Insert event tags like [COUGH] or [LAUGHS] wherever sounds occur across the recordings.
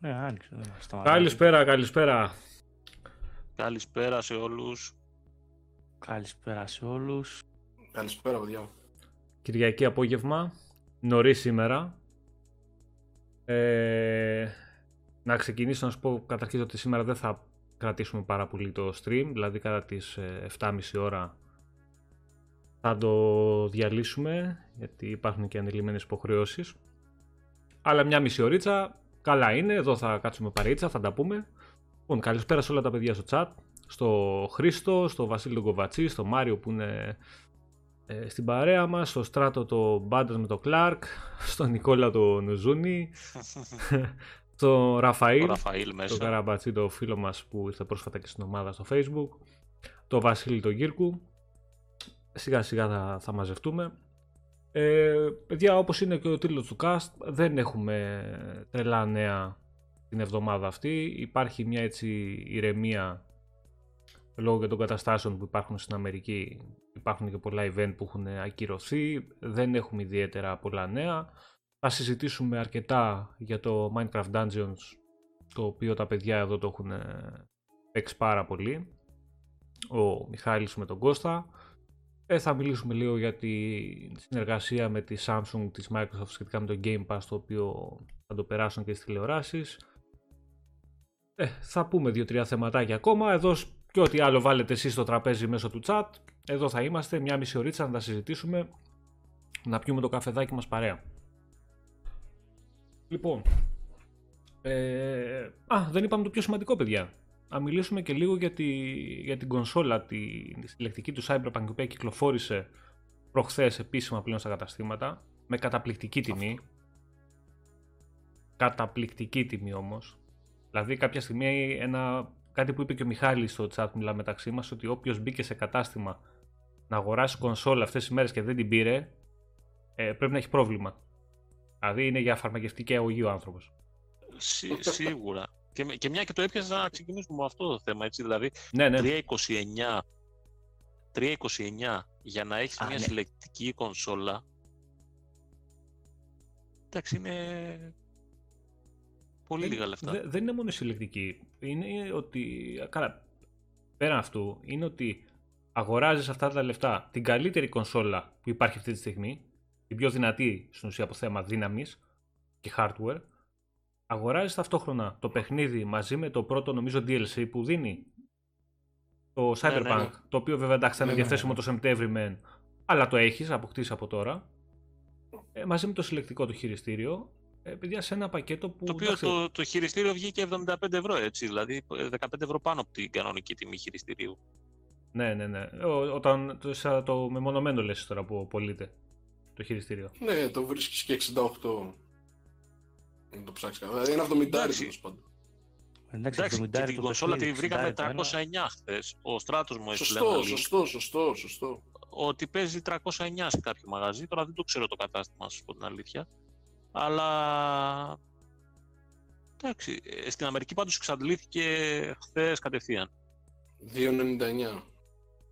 Ναι, άνοιξε. δεν μας σταματάει. Καλησπέρα, καλησπέρα. Καλησπέρα σε όλους. Καλησπέρα σε όλους. Καλησπέρα, παιδιά. Κυριακή απόγευμα, νωρίς σήμερα. Ε, να ξεκινήσω να σου πω καταρχήν ότι σήμερα δεν θα κρατήσουμε πάρα πολύ το stream, δηλαδή κατά τις ε, 7.30 ώρα θα το διαλύσουμε, γιατί υπάρχουν και ανελημμένες υποχρεώσεις. Αλλά μια μισή ωρίτσα, καλά είναι, εδώ θα κάτσουμε παρέτσα, θα τα πούμε. Λοιπόν, καλησπέρα σε όλα τα παιδιά στο chat, στο Χρήστο, στο Βασίλη τον Κοβατσί, στο Μάριο που είναι ε, στην παρέα μας, στο Στράτο το Μπάντας με το Κλάρκ, στον Νικόλα το Νουζούνι, [LAUGHS] στο Ραφαήλ, Ο Ραφαήλ το μέσα. Καραμπατσί το φίλο μας που ήρθε πρόσφατα και στην ομάδα στο Facebook, το Βασίλη τον Γύρκου, σιγά σιγά θα, θα μαζευτούμε. Ε, παιδιά, όπως είναι και ο τίτλος του cast, δεν έχουμε τρελά νέα την εβδομάδα αυτή. Υπάρχει μια έτσι ηρεμία λόγω και των καταστάσεων που υπάρχουν στην Αμερική. Υπάρχουν και πολλά event που έχουν ακυρωθεί. Δεν έχουμε ιδιαίτερα πολλά νέα. Θα συζητήσουμε αρκετά για το Minecraft Dungeons, το οποίο τα παιδιά εδώ το έχουν ε, παίξει πάρα πολύ. Ο Μιχάλης με τον Κώστα. Ε, θα μιλήσουμε λίγο για τη συνεργασία με τη Samsung της Microsoft σχετικά με το Game Pass, το οποίο θα το περάσουν και στις τηλεοράσεις. Ε, θα πούμε δύο-τρία θεματάκια ακόμα. Εδώ σ- και ό,τι άλλο βάλετε εσείς στο τραπέζι μέσω του chat. Εδώ θα είμαστε μια μισή ωρίτσα να τα συζητήσουμε. Να πιούμε το καφεδάκι μας παρέα. Λοιπόν. Ε, α, δεν είπαμε το πιο σημαντικό, παιδιά. Να μιλήσουμε και λίγο για, τη, για την κονσόλα, τη, τη συλλεκτική του Cyberpunk, η οποία κυκλοφόρησε προχθές επίσημα πλέον στα καταστήματα, με καταπληκτική τιμή. Καταπληκτική τιμή όμως. Δηλαδή κάποια στιγμή ένα, κάτι που είπε και ο Μιχάλης στο chat που μιλάμε μεταξύ μας, ότι όποιος μπήκε σε κατάστημα να αγοράσει κονσόλα αυτές τις μέρες και δεν την πήρε, ε, πρέπει να έχει πρόβλημα. Δηλαδή είναι για φαρμακευτική αγωγή ο άνθρωπος. Σί- σίγουρα. Και, με- και μια και το έπιασα να ξεκινήσουμε με αυτό το θέμα, έτσι, δηλαδή Ναι, ναι. 329, 329 για να έχεις Α, μια ναι. συλλεκτική κονσόλα, εντάξει, είναι πολύ λίγα λεφτά. Δε- δεν είναι μόνο η συλλεκτική. Είναι ότι. Καλά. Πέραν αυτού, είναι ότι αγοράζεις αυτά τα λεφτά την καλύτερη κονσόλα που υπάρχει αυτή τη στιγμή, την πιο δυνατή στην ουσία από θέμα δύναμης και hardware. Αγοράζεις ταυτόχρονα το παιχνίδι μαζί με το πρώτο νομίζω DLC που δίνει; Το Cyberpunk, ναι, ναι. το οποίο βέβαια εντάξει θα είναι Ναι, ναι, διαθέσιμο ναι. το Σεπτέμβρη μεν, αλλά το έχεις αποκτήσει από τώρα. Ε, μαζί με το συλλεκτικό του χειριστήριο, ε, παιδιά σε ένα πακέτο που. Το οποίο εντάξει, το, το χειριστήριο βγήκε 75 ευρώ, έτσι, δηλαδή ε, 15 ευρώ πάνω από την κανονική τιμή χειριστηρίου. Ναι, ναι, ναι. Ο- όταν το, σαν το μεμονωμένο λες τώρα που πωλείται το χειριστήριο. Ναι, το βρίσκεις και 68. Να το ψάξεις καλά. Δηλαδή, Είναι 70 Εντάξει. τέλος πάντων. Εντάξει, Εντάξει, 70 και την το κονσόλα τη παιχνίδι, βρήκαμε 60 το ένα. 309 χθες. Ο Στράτος μου έστειλε Σωστό, ένα link σωστό, σωστό, σωστό. ότι παίζει 309 σε κάποιο μαγαζί. Τώρα δεν το ξέρω το κατάστημα, να σου πω την αλήθεια. Αλλά. Εντάξει, ε, στην Αμερική πάντως εξαντλήθηκε χθες κατευθείαν. 2,99.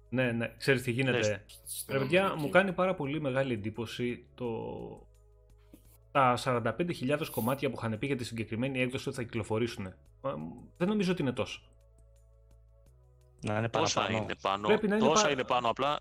Ναι, ναι. Ξέρεις τι γίνεται. στην Ρε παιδιά, Αμερική. μου κάνει πάρα πολύ μεγάλη εντύπωση το... τα 45.000 κομμάτια που είχαν πει για τη συγκεκριμένη έκδοση ότι θα κυκλοφορήσουν. Ε, Δεν νομίζω ότι είναι τόσο. Να είναι Τόσα παραπάνω. είναι πάνω. Πρέπει να είναι τόσα πα- είναι πάνω. Απλά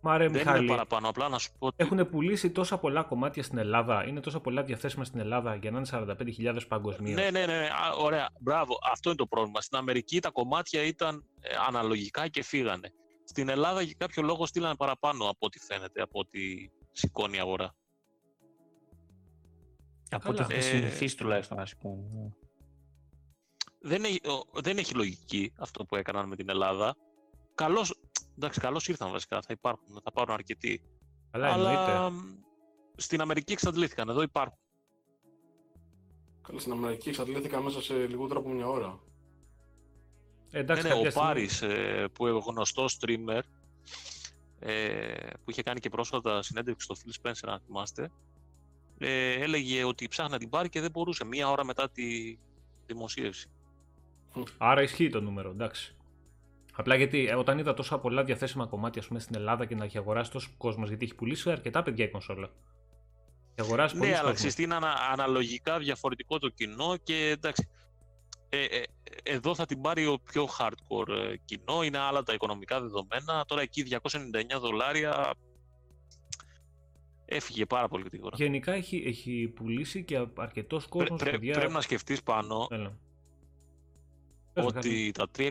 Μα ρε δεν Μιχάλη, είναι παραπάνω. Απλά να σου πω ότι έχουν πουλήσει τόσα πολλά κομμάτια στην Ελλάδα, είναι τόσα πολλά διαθέσιμα στην Ελλάδα για να είναι 45.000 παγκοσμίως. Ναι, ναι, ναι. Α, ωραία. Μπράβο. Αυτό είναι το πρόβλημα. Στην Αμερική τα κομμάτια ήταν ε, αναλογικά και φύγανε. Στην Ελλάδα για κάποιο λόγο στείλανε παραπάνω από ό,τι φαίνεται, από ό,τι σηκώνει η αγορά. Από ό,τι Καλά. έχει Ε, συνηθίσει τουλάχιστον να σηκώνει. Δεν έχει, ο- δεν έχει λογική αυτό που έκαναν με την Ελλάδα. Καλώς, εντάξει, καλώς ήρθαν βασικά. Θα υπάρχουν, θα πάρουν αρκετοί. Αλλά Αλλά εννοείται. μ, στην Αμερική εξαντλήθηκαν. Εδώ υπάρχουν. Καλά, στην Αμερική εξαντλήθηκα μέσα σε λιγότερο από μια ώρα. Ε, εντάξει, ναι, ναι, κάποια ο στιγμή- Πάρης, ε, που είναι γνωστό streamer, ε, που είχε κάνει και πρόσφατα συνέντευξη στο Phil Spencer, αν θυμάστε, ε, έλεγε ότι ψάχνει να την πάρει και δεν μπορούσε μία ώρα μετά τη δημοσίευση. Άρα ισχύει το νούμερο, εντάξει. Απλά γιατί ε, όταν είδα τόσα πολλά διαθέσιμα κομμάτια ας πούμε, στην Ελλάδα και να έχει αγοράσει τόσος κόσμος, γιατί έχει πουλήσει αρκετά παιδιά η κονσόλα. Και αγοράζει πολύ Ναι, αλλά κόσμος. ξέρεις τι είναι ανα- αναλογικά διαφορετικό το κοινό και εντάξει, ε, ε, εδώ θα την πάρει ο πιο hardcore ε, κοινό, είναι άλλα τα οικονομικά δεδομένα. Τώρα εκεί 299 δολάρια έφυγε πάρα πολύ γρήγορα. Γενικά έχει, έχει πουλήσει και αρκετός Πρέ- κόσμος. πρέ- παιδιά... Πρέπει να σκεφτείς πάνω Έλα. Πες μου, κάτι. ότι τα 329,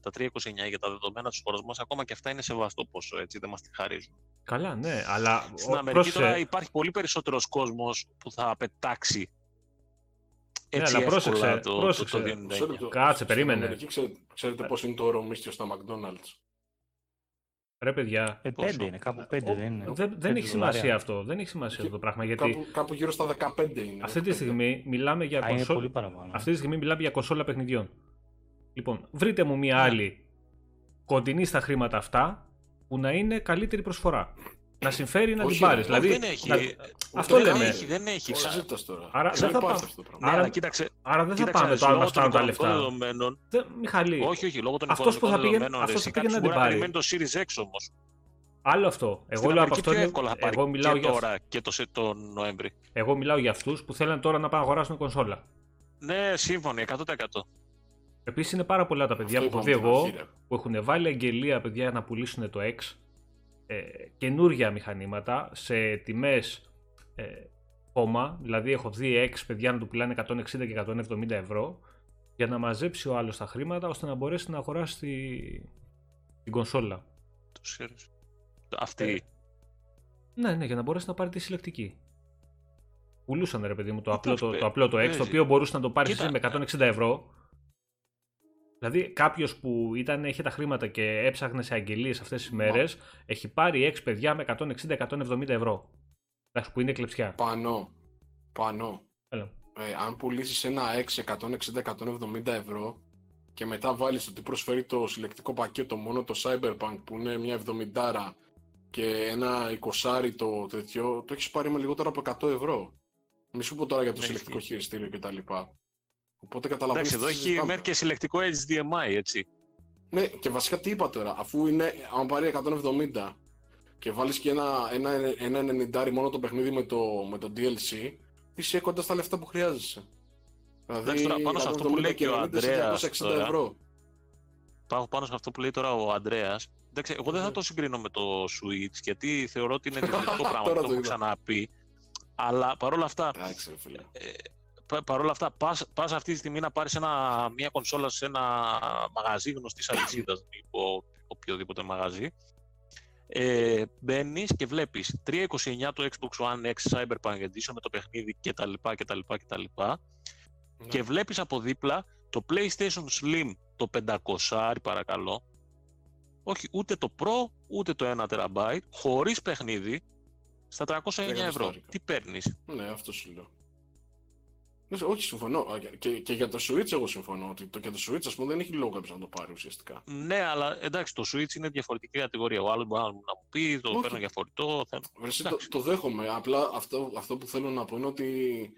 τα 329 για τα δεδομένα της χώρας μας, ακόμα και αυτά είναι σεβαστό ποσό, έτσι, δεν μας τη χαρίζουν. Καλά, ναι, αλλά. Στην ο- Αμερική πρόσεξε, τώρα υπάρχει πολύ περισσότερος κόσμος που θα πετάξει Ναι, έτσι αλλά εύκολα πρόσεξε, το, πρόσεξε. το, το 299. Μισό λεπτό. Κάτσε, Στην περίμενε. Αμερική Ξέρετε, ξέρετε πώς είναι το όρο μίσθιο στα McDonald's. Ρε παιδιά, Ε, Πόσο; πέντε είναι, κάπου πέντε δεν είναι. δεν, δεν Πέντε έχει σημασία δολάρια. αυτό. Δεν έχει σημασία Και- αυτό το πράγμα. Γιατί Κάπου, κάπου γύρω στα 15 είναι. αυτή τη 15. στιγμή μιλάμε για Α, είναι κονσόλ... πολύ παραπάνω. Αυτή τη στιγμή μιλάμε για κονσόλα παιχνιδιών. Λοιπόν, βρείτε μου μια Ναι. άλλη κοντινή στα χρήματα αυτά που να είναι καλύτερη προσφορά. Να συμφέρει να την Όχι, πάρεις. όχι, Δηλαδή, δεν έχει. να- ε, αυτό δεν λέμε. Έχει, δεν έχει. Τι Ξα- συζητάς τώρα. Άρα δεν δεν θα υπάρχει πάω. αυτό το πράγμα. Ναι, Άρα- αλλά κοίταξε, Άρα δεν θα κοίταξε, πάμε ρε, το άλλο να λόγω των φτάνουν τα οικονομικών λεφτά. δεδομένων, Δεν, Μιχαλή, όχι, όχι, λόγω των Αυτός που οικονομικών θα πήγαινε- δεδομένων, αυτός εσύ, θα πήγαινε κάποιος να μπορεί την να πάρει. περιμένει το Series X όμως. άλλο αυτό. Εγώ Στην λέω από Αμερική αυτό. πιο εύκολα θα πάρει Εγώ μιλάω, και για, τώρα και το, σε- τον Νοέμβρη. εγώ μιλάω για αυτούς που θέλουν τώρα να πάνε να αγοράσουν κονσόλα. Ναι, σύμφωνοι, 100%. Επίσης είναι πάρα πολλά τα παιδιά Αυτό που έχω είπαμε δει στην εγώ αρχή, ρε. που έχουν βάλει αγγελία παιδιά για να πουλήσουν το X ε, καινούργια μηχανήματα σε τιμές ε, κόμμα, δηλαδή έχω δει X παιδιά να του πουλάνε 160 και 170 ευρώ για να μαζέψει ο άλλος τα χρήματα ώστε να μπορέσει να αγοράσει τη, την κονσόλα. Το Series. Αυτή. Ε, Ναι, ναι, για να μπορέσει να πάρει τη συλλεκτική. Πουλούσαν ρε παιδί μου το απλό το, Εντάξει, το, απλό το X, το παίζει. οποίο μπορούσε να το πάρεις Κοίτα. με 160 ευρώ. Δηλαδή κάποιος που ήταν, είχε τα χρήματα και έψαχνε σε αγγελίες αυτές τις μέρες, έχει πάρει X παιδιά με 160-170 ευρώ. Εντάξει, που είναι κλεψιά. Πάνω. Πάνω. Έλα. Ε, αν πουλήσεις ένα X 160-170 ευρώ και μετά βάλεις ότι προσφέρει το συλλεκτικό πακέτο μόνο το Cyberpunk που είναι μια 70 και ένα 20 το τέτοιο, το έχεις πάρει με λιγότερο από 100 ευρώ. Μη σου πω τώρα για το Ναι, συλλεκτικό ισχύει. χειριστήριο κτλ. Οπότε καταλαβαίνεις Εντάξει, τι εδώ έχει συζητάμε. μέχρι και συλλεκτικό HDMI, έτσι. Ναι, και βασικά τι είπα τώρα, αφού είναι, αν πάρει 170 και βάλεις και ένα, ένα, ένα 90 μόνο το παιχνίδι με το, με το DLC, είσαι κοντά στα λεφτά που χρειάζεσαι. Δηλαδή, Εντάξει, τώρα, πάνω σε αυτό που 170 λέει και ο 90 σε Ανδρέας 260 τώρα. ευρώ. Πάω πάνω σε αυτό που λέει τώρα ο Αντρέα. Εντάξει, εγώ δεν θα Ναι. το συγκρίνω με το Switch γιατί θεωρώ ότι είναι [LAUGHS] διαφορετικό πράγμα. Τώρα το το έχω είδα. ξαναπεί. Αλλά παρόλα αυτά, Εντάξει, ρε φίλε. ε, πα- παρόλα αυτά πας, πας αυτή τη στιγμή να πάρεις ένα, μια κονσόλα σε ένα μαγαζί γνωστής αλυσίδας, μην πω οποιοδήποτε μαγαζί. Ε, Μπαίνεις και βλέπεις 329 το Xbox One X Cyberpunk Edition με το παιχνίδι κτλ. κτλ, κτλ. Ναι. Και βλέπεις από δίπλα το PlayStation Slim το 500 παρακαλώ. Όχι ούτε το Pro ούτε το 1 TB χωρίς παιχνίδι στα 309 ευρώ. εκατοστάρικα. Τι παίρνεις; Ναι, αυτό σου λέω. Ναι, Όχι, συμφωνώ. Α, Και, και για το Switch εγώ συμφωνώ. Ότι το, και το Switch, ας πούμε, δεν έχει λόγο κάποιος να το πάρει ουσιαστικά. Ναι, αλλά εντάξει, το Switch είναι διαφορετική κατηγορία. Ο άλλος μπορεί να μου πει, το Όχι. παίρνω για φορητό. Θα... Εσύ το, Εντάξει. το δέχομαι. Απλά αυτό, αυτό που θέλω να πω είναι ότι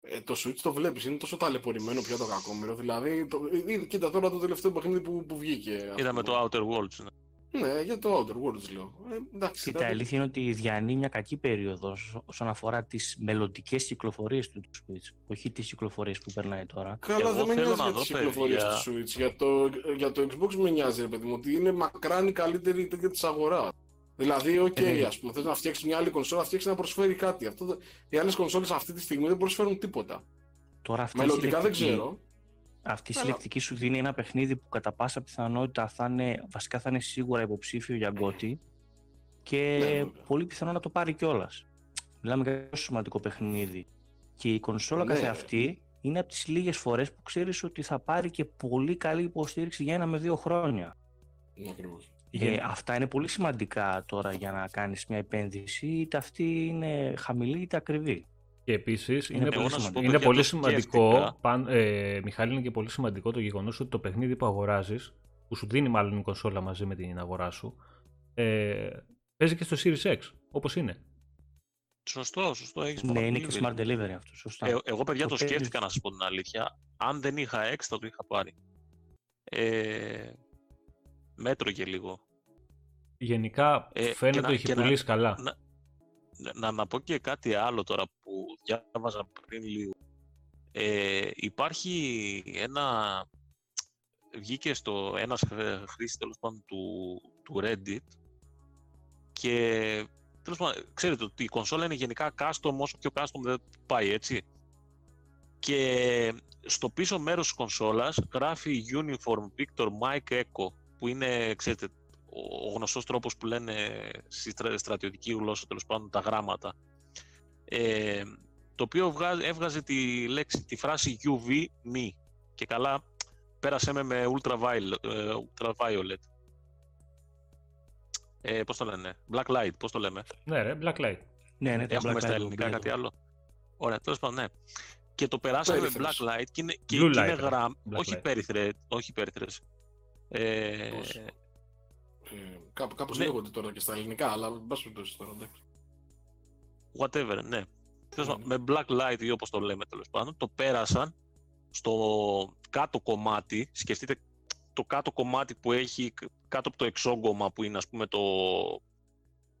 ε, το Switch το βλέπεις, είναι τόσο ταλαιπωρημένο πια το κακόμοιρο. Δηλαδή, το, ε, ε, κοίτα τώρα το τελευταίο παιχνίδι που, που βγήκε. ας Είδαμε πούμε. το Outer Worlds. ναι. Ναι, για το Outer Worlds λέω. Ε, εντάξει, Κοίτα, η δηλαδή, αλήθεια είναι ότι διανύει μια κακή περίοδος όσον αφορά τις μελλοντικές κυκλοφορίες του Switch. Όχι τις κυκλοφορίες που περνάει τώρα. Καλά, Εγώ δεν με θέλω νοιάζει να για δω, τις κυκλοφορίες παιδιά. του Switch. Για το, για το Xbox με νοιάζει, ρε παιδί μου, ότι είναι μακράν η καλύτερη τέτοια της αγοράς. Δηλαδή, οκ, Ε, ναι. ας πούμε, θες να φτιάξεις μια άλλη κονσόλα, φτιάξεις να προσφέρει κάτι. Αυτό, δεν- οι άλλες κονσόλες αυτή τη στιγμή δεν προσφέρουν τίποτα. Τώρα αυτή η Μελλοντικά δεν συλλεκτική- ξέρω. Αυτή η Αλλά- συλλεκτική σου δίνει ένα παιχνίδι που κατά πάσα πιθανότητα θα είναι, βασικά θα είναι σίγουρα υποψήφιο για γκότι και Ναι, βέβαια. πολύ πιθανό να το πάρει κιόλας. Μιλάμε για τόσο σημαντικό παιχνίδι. Και η κονσόλα Ναι. καθεαυτή είναι από τις λίγες φορές που ξέρεις ότι θα πάρει και πολύ καλή υποστήριξη για ένα με δύο χρόνια. Ναι, ακριβώς. Ε, αυτά είναι πολύ σημαντικά τώρα για να κάνεις μια επένδυση, είτε αυτή είναι χαμηλή είτε ακριβή. Και επίσης είναι, Εγώ πολύ, να σου σημαντικό, πω, είναι παιδιά, πολύ το σημαντικό, σκέφτηκα. παν, ε, Μιχάλη, είναι και πολύ σημαντικό το γεγονός ότι το παιχνίδι που αγοράζεις, που σου δίνει μάλλον η κονσόλα μαζί με την αγορά σου, ε, παίζει και στο Series X, όπως είναι. Σωστό, σωστό. Έχεις Ναι, είναι πολύ και δίκιο. smart delivery αυτό, σωστά. Ε, εγώ, παιδιά, Το το παίζεις. σκέφτηκα να σα πω την αλήθεια. Αν δεν είχα X, θα το είχα πάρει. Ε, μέτρο και λίγο. Γενικά Ε, και φαίνεται να- ότι έχει και να- πουλήσει καλά. να- να, να πω και κάτι άλλο τώρα που διάβαζα πριν λίγο. Ε, υπάρχει ένα... Βγήκε στο ένας χρήστη τέλος πάντων του, του Reddit και τέλος πάντων, ξέρετε ότι η κονσόλα είναι γενικά custom όσο πιο custom δεν πάει έτσι. Και στο πίσω μέρος της κονσόλας γράφει Uniform Victor Mike Echo που είναι, ξέρετε, ο γνωστός τρόπος που λένε στη στρατιωτική γλώσσα τέλος πάντων τα γράμματα. Ε, το οποίο έβγαζε τη λέξη, τη φράση UV me και καλά πέρασε με με ultraviolet. Ε, ultraviolet. Ε, πώς το λένε, black light, πώς το λέμε. Ναι ρε, black light. Ναι, ναι, Έχουμε στα ελληνικά κάτι άλλο. Ωραία, τέλος πάντων, ναι. Και το περάσαμε με black light και είναι, και, Blue και είναι light, γραμ... black όχι light. περιθρέ, όχι περιθρές. Ε, Πώς; Ε, κάπου, κάπως Ναι. λέγονται τώρα και στα ελληνικά, αλλά εν πάση περιπτώσει τώρα, εντάξει. whatever, ναι. Τέλος Ναι. πάντων, Με black light ή όπως το λέμε τέλος πάντων, το πέρασαν στο κάτω κομμάτι, σκεφτείτε το κάτω κομμάτι που έχει κ- κάτω από το εξόγκωμα που είναι ας πούμε το,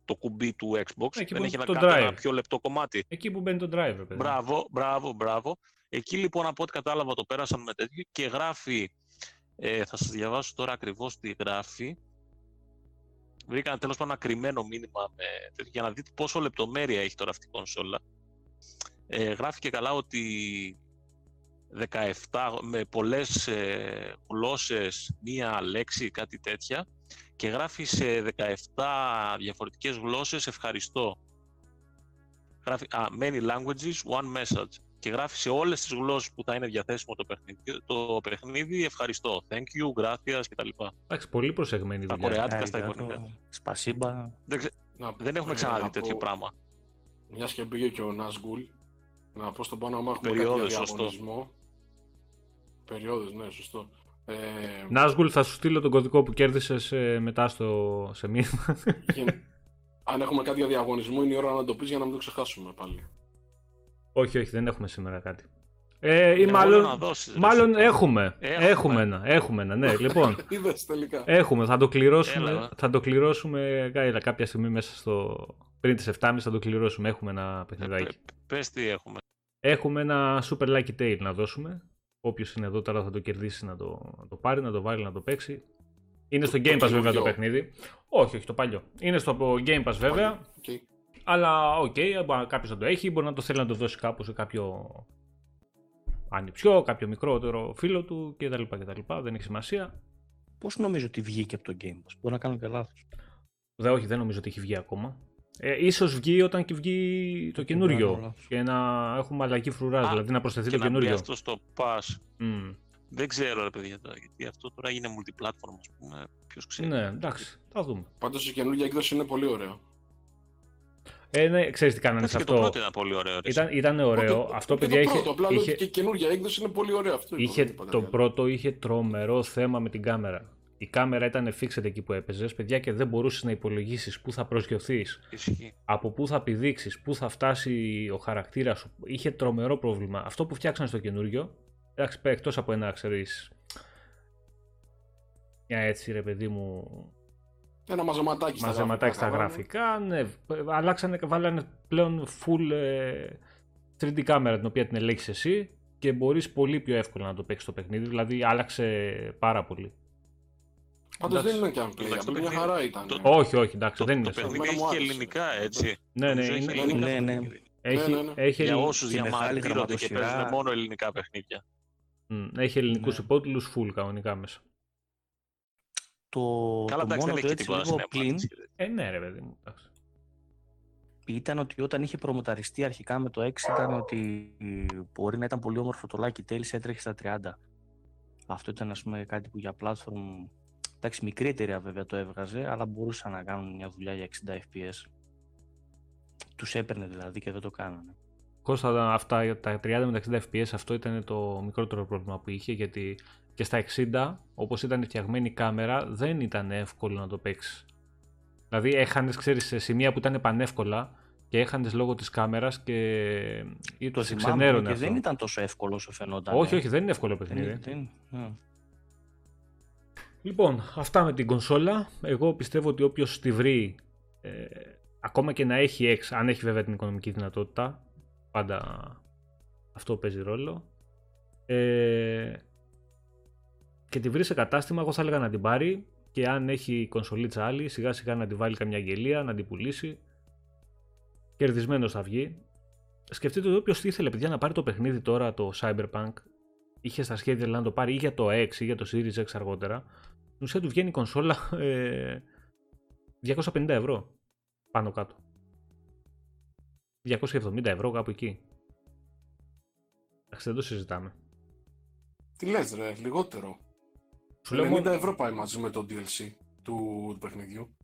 το κουμπί του Xbox, Εκεί που δεν έχει είναι ένα, το κάτω ένα drive. πιο λεπτό κομμάτι. Εκεί που μπαίνει το driver, παιδί. Μπράβο, μπράβο, μπράβο. Εκεί λοιπόν από ό,τι κατάλαβα το πέρασαν με τέτοιο και γράφει, ε, θα σας διαβάσω τώρα ακριβώς τι γράφει. Βρήκα τέλος πάντων ένα κρυμμένο μήνυμα με, τέτοιο, για να δείτε πόσο λεπτομέρεια έχει τώρα αυτή η κονσόλα. Ε, γράφει και καλά ότι 17 με πολλές ε, γλώσσες, μία λέξη, κάτι τέτοια και γράφει σε 17 διαφορετικές γλώσσες ευχαριστώ. Γράφει α, many languages, one message και γράφει σε όλες τις γλώσσες που θα είναι διαθέσιμο το παιχνίδι, το παιχνίδι ευχαριστώ, thank you, gracias κτλ. Εντάξει, πολύ προσεγμένη Τα δουλειά. κορεάτικα στα Άριγκατο, ιαπωνικά. Σπασίμπα. Δεν, ξε- Να- δεν έχουμε ε, ξαναδεί να τέτοιο πω- πράγμα. Μια και πήγε και ο Νασγκούλ, να πω στον πάνω άμα έχουμε Περιόδες, κάποιο σωστό. διαγωνισμό. Περιόδες, ναι, σωστό. Ε, Νάσγκουλ, θα σου στείλω τον κωδικό που κέρδισες μετά στο, σε μήνυμα. [LAUGHS] και- αν έχουμε κάτι για διαγωνισμό, είναι η ώρα να το πεις για να μην το ξεχάσουμε πάλι. Όχι, όχι, δεν έχουμε σήμερα κάτι. Ε, ή Είναι μάλλον, μόνο να δώσεις, ρε, μάλλον εσύ. έχουμε. Έχουμε. Έχουμε ένα. Έχουμε ένα, ναι. [LAUGHS] λοιπόν, Είδες τελικά. έχουμε. Θα το κληρώσουμε, Έλα. θα το κληρώσουμε κα- κάποια στιγμή μέσα στο... Πριν τις 7.30 θα το κληρώσουμε. Έχουμε ένα παιχνιδάκι. Ε, Πες τι έχουμε. Έχουμε ένα Super Lucky Tail να δώσουμε. Όποιος είναι εδώ τώρα θα το κερδίσει να το, να το πάρει, να το βάλει, να το παίξει. Είναι στο Το- Game το Pass βέβαια το καινούριο. παιχνίδι. Όχι, όχι, το παλιό. Είναι στο Game Pass βέβαια. Οκ. Αλλά οκ, κάποιος να το έχει, μπορεί να το θέλει να το δώσει κάπου σε κάποιο ανιψιό, κάποιο μικρότερο φίλο του κτλ. κτλ. Δεν έχει σημασία. Πώς νομίζω ότι βγήκε από το Game Pass; Μπορεί να κάνω και λάθος. Δε, όχι, δεν νομίζω ότι έχει βγει ακόμα. Ε, ίσως βγει όταν και βγει το καινούριο κάνω λάθος. και να έχουμε αλλαγή φρουράς, Α, δηλαδή να προσθεθεί Και το να μπει καινούριο. αυτό στο pass. Μμ. Δεν ξέρω ρε παιδιά τώρα, γιατί αυτό τώρα είναι multiplatform ας πούμε. Ποιος ξέρει. Ναι, εντάξει, θα δούμε. Πάντως η καινούργια έκδοση είναι πολύ ωραία. Ε, ναι, ξέρεις τι κάνανε Εντάξει, σε και το αυτό. πρώτο ήταν πολύ ωραίο. ρε. Ήταν, ήταν ωραίο. Οπότε- αυτό, και παιδιά, το είχε, πρώτο, απλά λέω είχε, ότι και η καινούργια έκδοση είναι πολύ ωραία. Αυτό είπα, είχε, δεν είπα κάτι το άλλο. πρώτο είχε τρομερό θέμα με την κάμερα. Η κάμερα ήταν fixed εκεί που έπαιζες, παιδιά, και δεν μπορούσες να υπολογίσεις πού θα προσγειωθείς, Ισχύει. από πού θα πηδήξεις, πού θα φτάσει ο χαρακτήρας σου. Είχε τρομερό πρόβλημα. Αυτό που φτιάξαν στο καινούριο, εντάξει, εκτός από ένα, ξέρεις. Μια έτσι ρε παιδί μου, Ένα μαζεματάκι στα μαζεματάκι στα γραφικά. γραφικά. Ναι, αλλάξανε, βάλανε πλέον full ε, 3D κάμερα την οποία την ελέγχεις εσύ και μπορείς πολύ πιο εύκολα να το παίξεις το παιχνίδι, δηλαδή άλλαξε πάρα πολύ. Πάντως δεν Εντάξει. είναι και αν play, Εντάξει, το απλά μια παιχνίδι- χαρά ήταν. το- Όχι, όχι, εντάξει, Το, δεν το είναι σαν- παιχνίδι Εμένα μου έχει και άρεσε. ελληνικά έτσι. Ναι, ναι, Νομίζω έχει είναι, ελληνικά Ναι, ναι. παιχνίδια. έχει, ναι, ναι. έχει, Για ελλην- όσους τη μεγάλη διαμαρτύρονται και γραμματοσυρά. παίζουν μόνο ελληνικά παιχνίδια. Μ, έχει ελληνικούς Ναι. υπότιτλους full κανονικά μέσα. Το, Καλά, το εντάξει, μόνο δεν του έχει έτσι τίποτα λίγο πλην συνέπεια. Ε, ναι, ρε παιδί μου. εντάξει. ήταν ότι όταν είχε προμοταριστεί αρχικά με το 6 ήταν ότι μπορεί να ήταν πολύ όμορφο το Lucky Tales έτρεχε στα 30. Αυτό ήταν ας πούμε κάτι που για platform, εντάξει μικρή εταιρεία βέβαια το έβγαζε, αλλά μπορούσαν να κάνουν μια δουλειά για 60 fps. Τους έπαιρνε δηλαδή και δεν το κάνανε. Κώστα, αυτά, τα 30 με τα 60 fps αυτό ήταν το μικρότερο πρόβλημα που είχε γιατί και στα 60 όπως ήταν φτιαγμένη η κάμερα δεν ήταν εύκολο να το παίξεις. Δηλαδή έχανες ξέρεις σε σημεία που ήταν πανεύκολα και έχανες λόγω της κάμερας και ή Το σε θυμάμαι ξενέρωνε και αυτό. δεν ήταν τόσο εύκολο όσο φαινόταν. Όχι, ε. όχι, δεν είναι εύκολο Δεν παιχνίδι. είναι- δεν- ναι. Λοιπόν, αυτά με την κονσόλα. Εγώ πιστεύω ότι όποιος τη βρει ε, ακόμα και να έχει X, αν έχει βέβαια την οικονομική δυνατότητα, πάντα αυτό παίζει ρόλο. Ε, και τη βρει σε κατάστημα, εγώ θα έλεγα να την πάρει και αν έχει κονσολίτσα άλλη, σιγά σιγά να τη βάλει καμιά γελία, να την πουλήσει. Κερδισμένος θα βγει. Σκεφτείτε εδώ ποιος ήθελε παιδιά να πάρει το παιχνίδι τώρα το Cyberpunk. Είχε στα σχέδια να το πάρει ή για το X ή για το Series X αργότερα. Στην ουσία του βγαίνει η κονσόλα ε, 250 ευρώ πάνω κάτω. 270 ευρώ κάπου εκεί. Εντάξει, δεν το συζητάμε. Τι λες ρε, λιγότερο. Σου 90 ευρώ πάει μαζί με το DLC του, του παιχνιδιού.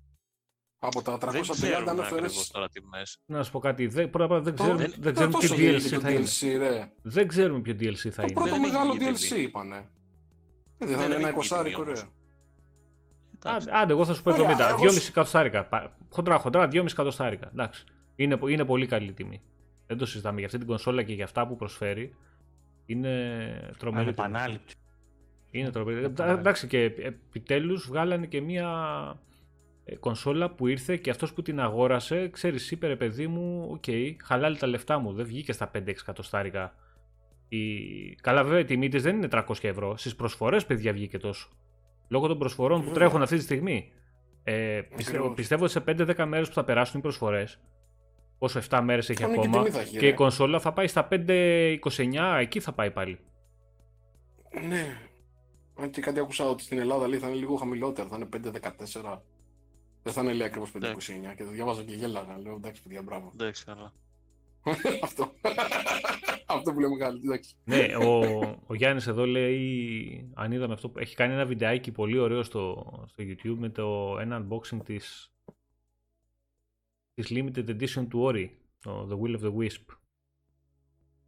Από τα 330 Δεν ξέρουμε ανέφερες... ακριβώς τώρα τιμές. Να σου πω κάτι. Δεν, πρώτα απ' όλα δεν Το- ξέρουμε, δεν- δεν ξέρουμε τόσο τι γίνεται DLC το θα είναι. DLC, ρε. Δεν ξέρουμε ποιο DLC θα Το είναι. πρώτο Δεν έχει μεγάλο γίνει DLC τιμή. είπανε. Ε, Δεν θα Δεν είναι ένα έχει γίνει εικοσάρικο, τιμή ρε. όμως. Εντάξει. Άντε, άντε, εγώ θα σου πω Ωραία, 70. εγώ 2,5 σου- εκατοστάρικα. Πα- Χοντρά, χοντρά, 2,5 εκατοστάρικα. Εντάξει. Είναι, είναι πολύ καλή τιμή. Δεν το συζητάμε. Για αυτή την κονσόλα και για αυτά που προσφέρει είναι τρομερή. τιμή. Ανεπανάληπτη. Είναι τρομερή. Είναι Ε, τρομερή. Εντάξει, και επιτέλους βγάλανε και μία ε, κονσόλα που ήρθε και αυτός που την αγόρασε, ξέρεις, είπε ρε παιδί μου, οκ, χαλάλη τα λεφτά μου, δεν βγήκε στα 5-6 εκατοστάρικα. Η... Καλά, βέβαια η τιμή της δεν είναι 300 ευρώ. Στις προσφορές, παιδιά, βγήκε τόσο. Λόγω των προσφορών που Βέβαια. τρέχουν αυτή τη στιγμή. Ε, πιστεύω, Ακριβώς. πιστεύω ότι σε 5-10 μέρες που θα περάσουν οι προσφορές, όσο 7 μέρες έχει Κανονική ακόμα, τιμή θα έχει, και η ρε. κονσόλα θα πάει στα 5-29, εκεί θα πάει πάλι. Ναι. Αν και κάτι άκουσα ότι στην Ελλάδα λέει θα είναι λίγο χαμηλότερο, θα είναι 5-14. Δεν θα είναι λέει ακριβώς 5-29 και το διάβαζα και γέλαγα. Λέω εντάξει παιδιά, μπράβο. Εντάξει, καλά. [LAUGHS] Αυτό. [LAUGHS] Αυτό που λέμε κάτι, εντάξει. Ναι, ο, ο Γιάννης εδώ λέει, αν είδαμε αυτό, που- έχει κάνει ένα βιντεάκι πολύ ωραίο στο, στο YouTube με το ένα unboxing της, της limited edition του Ori, το The Will of the Wisp.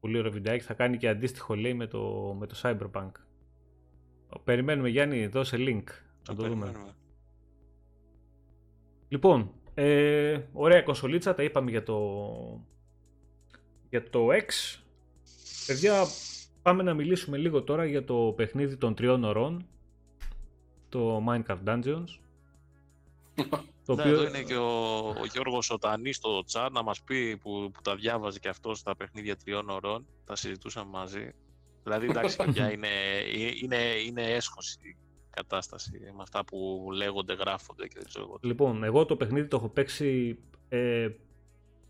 Πολύ ωραίο βιντεάκι, θα κάνει και αντίστοιχο λέει με το, με το Cyberpunk. Περιμένουμε Γιάννη, δώσε link, να το δούμε. περιμένουμε. Λοιπόν, ε, ωραία κονσολίτσα, τα είπαμε για το, για το X. Παιδιά, πάμε να μιλήσουμε λίγο τώρα για το παιχνίδι των τριών ωρών, το Minecraft Dungeons. [LAUGHS] το Ναι, εδώ είναι και ο, ο Γιώργος Οτανής στο chat να μας πει που, που τα διάβαζε και αυτός στα παιχνίδια τριών ωρών. Τα συζητούσαμε μαζί. Δηλαδή, εντάξει, [LAUGHS] παιδιά, είναι, είναι, είναι έσχος η κατάσταση με αυτά που λέγονται, γράφονται και δεν ξέρω εγώ. τι. Λοιπόν, εγώ το παιχνίδι το έχω παίξει ε,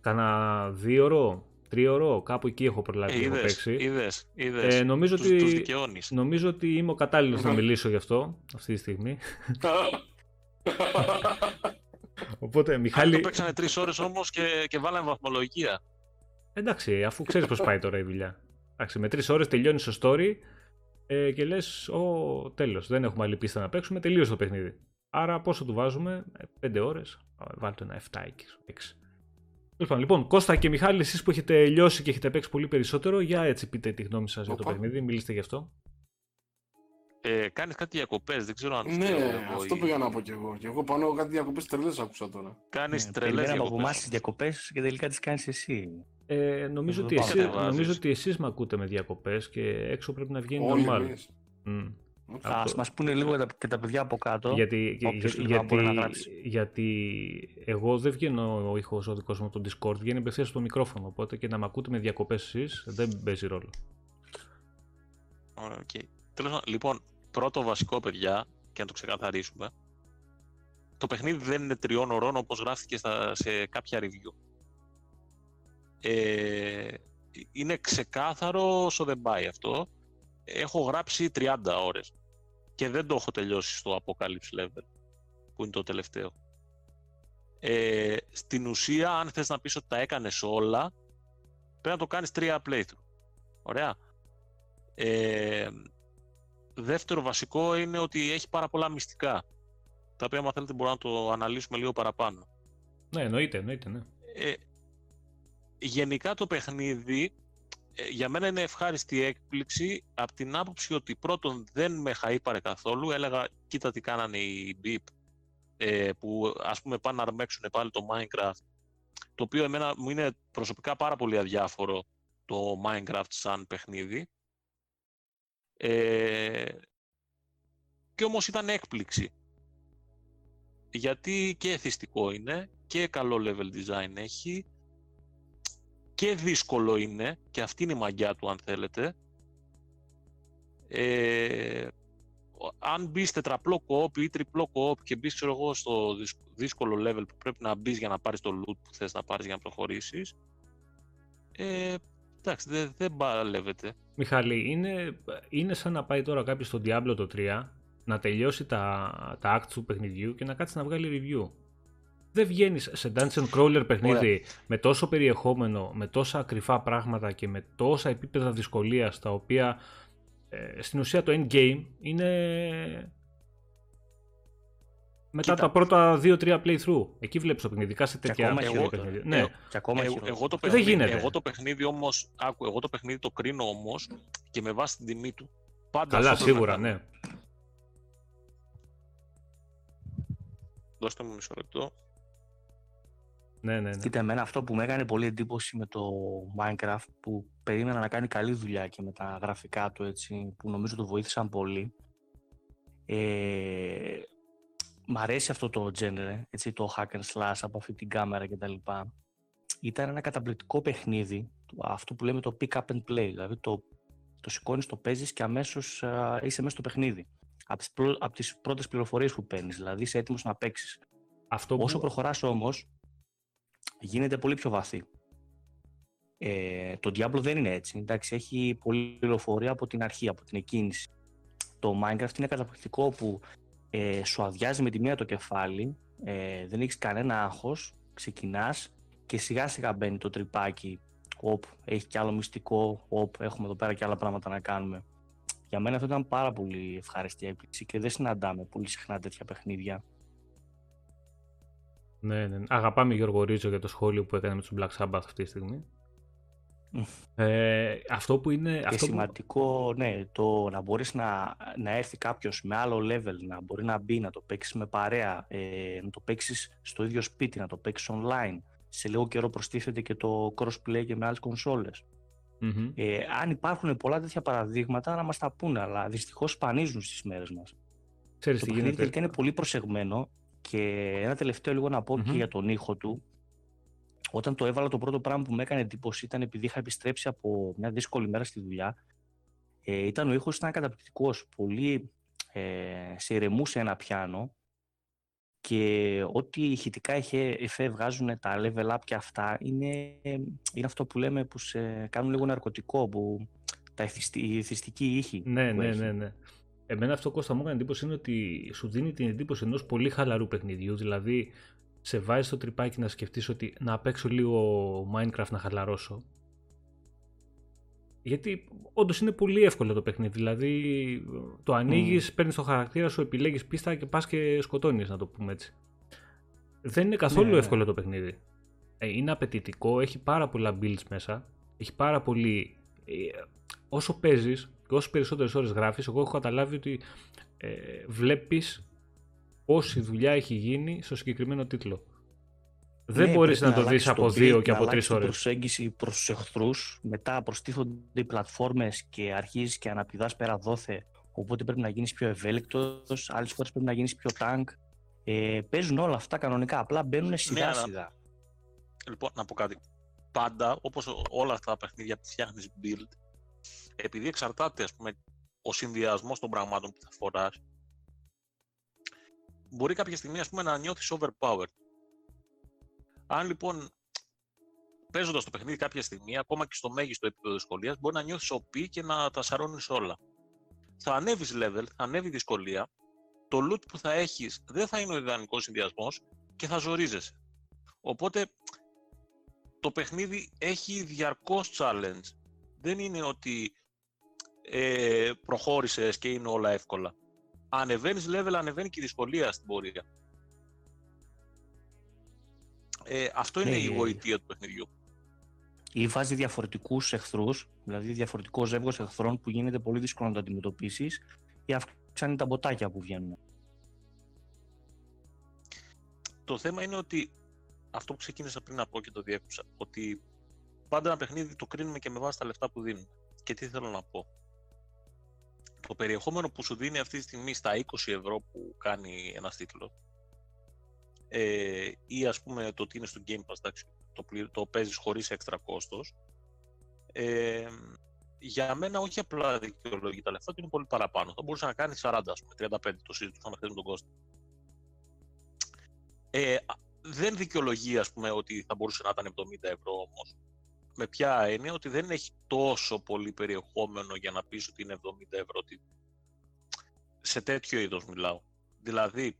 κανένα δύο ώρο, τρίωρο, κάπου εκεί έχω προλάβει Ε, και έχω είδες, παίξει. είδες, είδες. Ε, νομίζω, τους, τους ότι, δικαιώνεις. νομίζω ότι είμαι ο κατάλληλος να Μμμ. μιλήσω γι' αυτό αυτή τη στιγμή. [LAUGHS] Οπότε, Άλλοι Μιχάλη, το παίξανε τρεις ώρες όμως και, και βάλανε βαθμολογία. εντάξει, αφού ξέρεις πώς πάει τώρα η δουλειά. Εντάξει, με τρεις ώρες τελειώνεις το story ε, και λες, ο τέλος, δεν έχουμε άλλη πίστα να παίξουμε, τελείωσε το παιχνίδι. Άρα πόσο του βάζουμε, ε, πέντε ώρες, Α, βάλτε ένα 7 εκεί, 6. Τέλος πάντων, Λοιπόν, Κώστα και Μιχάλη, εσείς που έχετε λιώσει και έχετε παίξει πολύ περισσότερο, για έτσι πείτε τη γνώμη σας για το Οπα. παιχνίδι, μιλήστε γι' αυτό. Ε, κάνεις κάτι διακοπές, δεν ξέρω αν Ναι, φταίω εγώ αυτό ή- πήγα να πω κι εγώ. Και εγώ πάνω κάτι διακοπές τρελές άκουσα τώρα. Κάνεις Ναι, τρελές περιμέναμε από διακοπές. εμάς τις διακοπές και τελικά τις κάνεις εσύ. Ε, νομίζω, Εδώ ότι πάω. εσείς, Κατεβάζεις. νομίζω ότι εσείς με ακούτε με διακοπές και έξω πρέπει να βγαίνει Όλοι normal. εμείς. Μμ. Ας Αυτό. μας πούνε λίγο και τα, και τα παιδιά από κάτω. Γιατί, όποιος για- λίγο γιατί, μπορεί να γράψει. γιατί εγώ δεν βγαίνω ο ήχος ο δικός μου από το Discord, βγαίνει απευθείας στο μικρόφωνο. Οπότε και να με ακούτε με διακοπές εσείς δεν παίζει ρόλο. Ωραία, οκ. Τέλος πάντων, λοιπόν, πρώτο βασικό, παιδιά, και να το ξεκαθαρίσουμε. Το παιχνίδι δεν είναι τριών ωρών όπως γράφτηκε στα, σε κάποια review. Ε, είναι ξεκάθαρο όσο δεν πάει αυτό. Έχω γράψει 30 ώρες και δεν το έχω τελειώσει στο Apocalypse Level, που είναι το τελευταίο. Ε, στην ουσία, αν θες να πεις ότι τα έκανες όλα, πρέπει να το κάνεις τρία playthrough. Ωραία. Ε, δεύτερο βασικό είναι ότι έχει πάρα πολλά μυστικά. Τα οποία, αν θέλετε, μπορούμε να το αναλύσουμε λίγο παραπάνω. Ναι, εννοείται, εννοείται, ναι. Ε, γενικά το παιχνίδι ε, για μένα είναι ευχάριστη έκπληξη από την άποψη ότι πρώτον δεν με χαΐπαρε καθόλου. Έλεγα, κοίτα τι κάνανε οι Beep ε, που ας πούμε πάνε να αρμέξουν πάλι το Minecraft το οποίο εμένα μου είναι προσωπικά πάρα πολύ αδιάφορο το Minecraft σαν παιχνίδι. Ε, και όμως ήταν έκπληξη. Γιατί και εθιστικό είναι και καλό level design έχει και δύσκολο είναι και αυτή είναι η μαγιά του αν θέλετε ε, αν μπεις τετραπλό κοόπ ή τριπλό κοόπ και μπεις εγώ στο δύσκολο level που πρέπει να μπεις για να πάρεις το loot που θες να πάρεις για να προχωρήσεις. Ε, εντάξει, δεν, δεν παλεύεται. Μιχάλη, είναι, είναι σαν να πάει τώρα κάποιος στο Diablo το 3 να τελειώσει τα, τα acts του παιχνιδιού και να κάτσει να βγάλει review. Δεν βγαίνεις σε Dungeon Crawler παιχνίδι με τόσο περιεχόμενο, με τόσα κρυφά πράγματα και με τόσα επίπεδα δυσκολίας τα οποία ε, στην ουσία το endgame είναι μετά τα πρώτα 2-3 playthrough. Εκεί βλέπεις το παιχνίδι, ειδικά σε τέτοια εγώ, παιχνίδια. Ναι. Και ακόμα εγώ, εγώ, το παιχνίδι, δεν γίνεται. Εγώ το παιχνίδι όμως, άκου, εγώ το παιχνίδι το κρίνω όμως και με βάση την τιμή του. Πάντα Καλά, σίγουρα, ναι. Δώστε μου μισό λεπτό. Ναι, ναι, ναι. Κοίτα, εμένα αυτό που με έκανε πολύ εντύπωση με το Minecraft που περίμενα να κάνει καλή δουλειά και με τα γραφικά του έτσι, που νομίζω το βοήθησαν πολύ. Ε, μ' αρέσει αυτό το genre, έτσι, το hack and slash από αυτή την κάμερα κτλ. Ήταν ένα καταπληκτικό παιχνίδι, αυτό που λέμε το pick up and play, δηλαδή το, το σηκώνεις, το παίζεις και αμέσως είσαι μέσα στο παιχνίδι. Από τις πρώτε τις πρώτες πληροφορίες που παίρνεις, δηλαδή είσαι έτοιμος να παίξεις. Αυτό που... Όσο προχωράς όμως, γίνεται πολύ πιο βαθύ. Ε, το Diablo δεν είναι έτσι. Εντάξει, έχει πολλή πληροφορία από την αρχή, από την εκκίνηση. Το Minecraft είναι καταπληκτικό που ε, σου αδειάζει με τη μία το κεφάλι, ε, δεν έχεις κανένα άγχος, ξεκινάς και σιγά σιγά μπαίνει το τρυπάκι. Οπ, έχει κι άλλο μυστικό, οπ, έχουμε εδώ πέρα κι άλλα πράγματα να κάνουμε. Για μένα αυτό ήταν πάρα πολύ ευχάριστη έκπληξη και δεν συναντάμε πολύ συχνά τέτοια παιχνίδια. Ναι, ναι. Αγαπάμε Γιώργο Ρίζο για το σχόλιο που έκανε με τους Black Sabbath αυτή τη στιγμή. Ε, αυτό που είναι... Και αυτό σημαντικό, που... ναι, το να μπορείς να, να έρθει κάποιος με άλλο level, να μπορεί να μπει, να το παίξεις με παρέα, ε, να το παίξεις στο ίδιο σπίτι, να το παίξεις online. Σε λίγο καιρό προστίθεται και το crossplay και με άλλες κονσόλες. Mm-hmm. Ε, αν υπάρχουν πολλά τέτοια παραδείγματα να μας τα πούνε, αλλά δυστυχώς σπανίζουν στις μέρες μας. Ξέρεις το παιχνίδι τελικά είναι πολύ προσεγμένο και ένα τελευταίο λίγο να πω mm-hmm. και για τον ήχο του. Όταν το έβαλα το πρώτο πράγμα που με έκανε εντύπωση ήταν επειδή είχα επιστρέψει από μια δύσκολη μέρα στη δουλειά. Ε, ήταν ο ήχος ήταν καταπληκτικός. Πολύ ε, σε ηρεμούσε ένα πιάνο και ό,τι ηχητικά εφέ βγάζουν τα level up και αυτά είναι, είναι αυτό που λέμε που σε κάνουν λίγο ναρκωτικό, που τα εθιστική ήχη. Ναι, ναι, ναι, ναι. Εμένα αυτό Κώστα μου έκανε εντύπωση είναι ότι σου δίνει την εντύπωση ενός πολύ χαλαρού παιχνιδιού. Δηλαδή, σε βάζει στο τρυπάκι να σκεφτείς ότι να παίξω λίγο Minecraft να χαλαρώσω. Γιατί όντως είναι πολύ εύκολο το παιχνίδι. Δηλαδή, το ανοίγεις, mm. παίρνεις το χαρακτήρα σου, επιλέγεις πίστα και πας και σκοτώνεις, να το πούμε έτσι. Δεν είναι καθόλου ναι, εύκολο το παιχνίδι. Ε, είναι απαιτητικό, έχει πάρα πολλά builds μέσα. Έχει πάρα πολύ. Ε, όσο παίζεις, και όσο περισσότερες ώρες γράφεις, εγώ έχω καταλάβει ότι ε, βλέπεις πόση δουλειά έχει γίνει στο συγκεκριμένο τίτλο. Δεν ναι, μπορείς να το δεις από δύο και από τρεις ώρες. Η προσέγγιση προς του εχθρούς, μετά προστίθονται οι πλατφόρμες και αρχίζεις και αναπηδάς πέρα δόθε. Οπότε πρέπει να γίνεις πιο ευέλικτος, άλλες φορές πρέπει να γίνεις πιο tank. Ε, παίζουν όλα αυτά κανονικά, απλά μπαίνουν σιγά ναι, σιγά. Λοιπόν, να πω κάτι. Πάντα, όπως όλα αυτά τα παιχνίδια που φτιάχνεις build, επειδή εξαρτάται ας πούμε, ο συνδυασμός των πραγμάτων που θα φοράς, μπορεί κάποια στιγμή ας πούμε, να νιώθεις overpowered. Αν λοιπόν παίζοντας το παιχνίδι κάποια στιγμή, ακόμα και στο μέγιστο επίπεδο δυσκολίας, μπορεί να νιώθεις OP και να τα σαρώνεις όλα. Θα ανέβεις level, θα ανέβει δυσκολία, το loot που θα έχεις δεν θα είναι ο ιδανικός συνδυασμός και θα ζορίζεσαι. Οπότε το παιχνίδι έχει διαρκώς challenge. Δεν είναι ότι ε, προχώρησες και είναι όλα εύκολα. Ανεβαίνεις level, ανεβαίνει και η δυσκολία στην πορεία. Ε, αυτό είναι ναι, η ε, γοητεία του παιχνιδιού. Ή βάζει διαφορετικούς εχθρούς, δηλαδή διαφορετικό ζεύγος εχθρών που γίνεται πολύ δύσκολο να το αντιμετωπίσεις, ή αυξάνει τα μποτάκια που βγαίνουν. Το θέμα είναι ότι αυτό που ξεκίνησα πριν να πω και το διέκοψα, ότι πάντα ένα παιχνίδι το κρίνουμε και με βάση τα λεφτά που δίνουμε. Και τι θέλω να πω το περιεχόμενο που σου δίνει αυτή τη στιγμή στα 20 ευρώ που κάνει ένας τίτλος ε, ή ας πούμε το ότι είναι στο Game Pass, εντάξει, το, πλη- το παίζεις χωρίς έξτρα κόστος, ε, για μένα όχι απλά δικαιολογεί τα λεφτά, του είναι πολύ παραπάνω. Θα μπορούσε να κάνει 40, ας πούμε, 35, το συζητούσαμε χθες με τον Κώστα. Ε, α- δεν δικαιολογεί, ας πούμε, ότι θα μπορούσε να ήταν 70 ευρώ όμως. Με ποια έννοια ότι δεν έχει τόσο πολύ περιεχόμενο για να πεις ότι είναι 70 ευρώ. Ότι... Σε τέτοιο είδος μιλάω. Δηλαδή,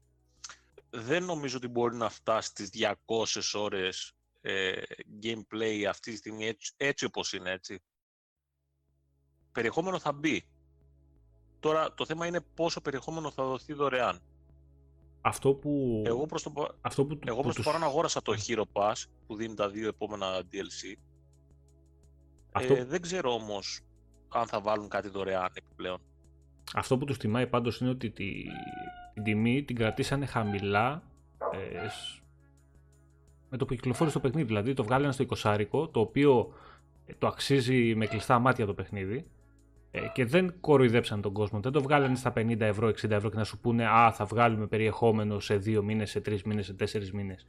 δεν νομίζω ότι μπορεί να φτάσει στις 200 ώρες ε, gameplay αυτή τη στιγμή έτσι, έτσι όπως είναι, έτσι. Περιεχόμενο θα μπει. Τώρα, το θέμα είναι πόσο περιεχόμενο θα δοθεί δωρεάν. Αυτό που. Εγώ προς το, πα- αυτό που, εγώ που προς το τους- παρόν αγόρασα το Hero Pass που δίνει τα δύο επόμενα DLC. Αυτό- Ε, δεν ξέρω όμως αν θα βάλουν κάτι δωρεάν επιπλέον. Αυτό που τους τιμάει πάντως είναι ότι τη, την τιμή την κρατήσανε χαμηλά ε, σ- με το που κυκλοφόρησε το παιχνίδι. Δηλαδή το βγάλανε στο 20 το οποίο ε, το αξίζει με κλειστά μάτια το παιχνίδι ε, και δεν κοροϊδέψαν τον κόσμο. Δεν το βγάλανε στα 50 ευρώ, 60 ευρώ και να σου πούνε «Α, θα βγάλουμε περιεχόμενο σε 2 μήνες, σε 3 μήνες, σε 4 μήνες».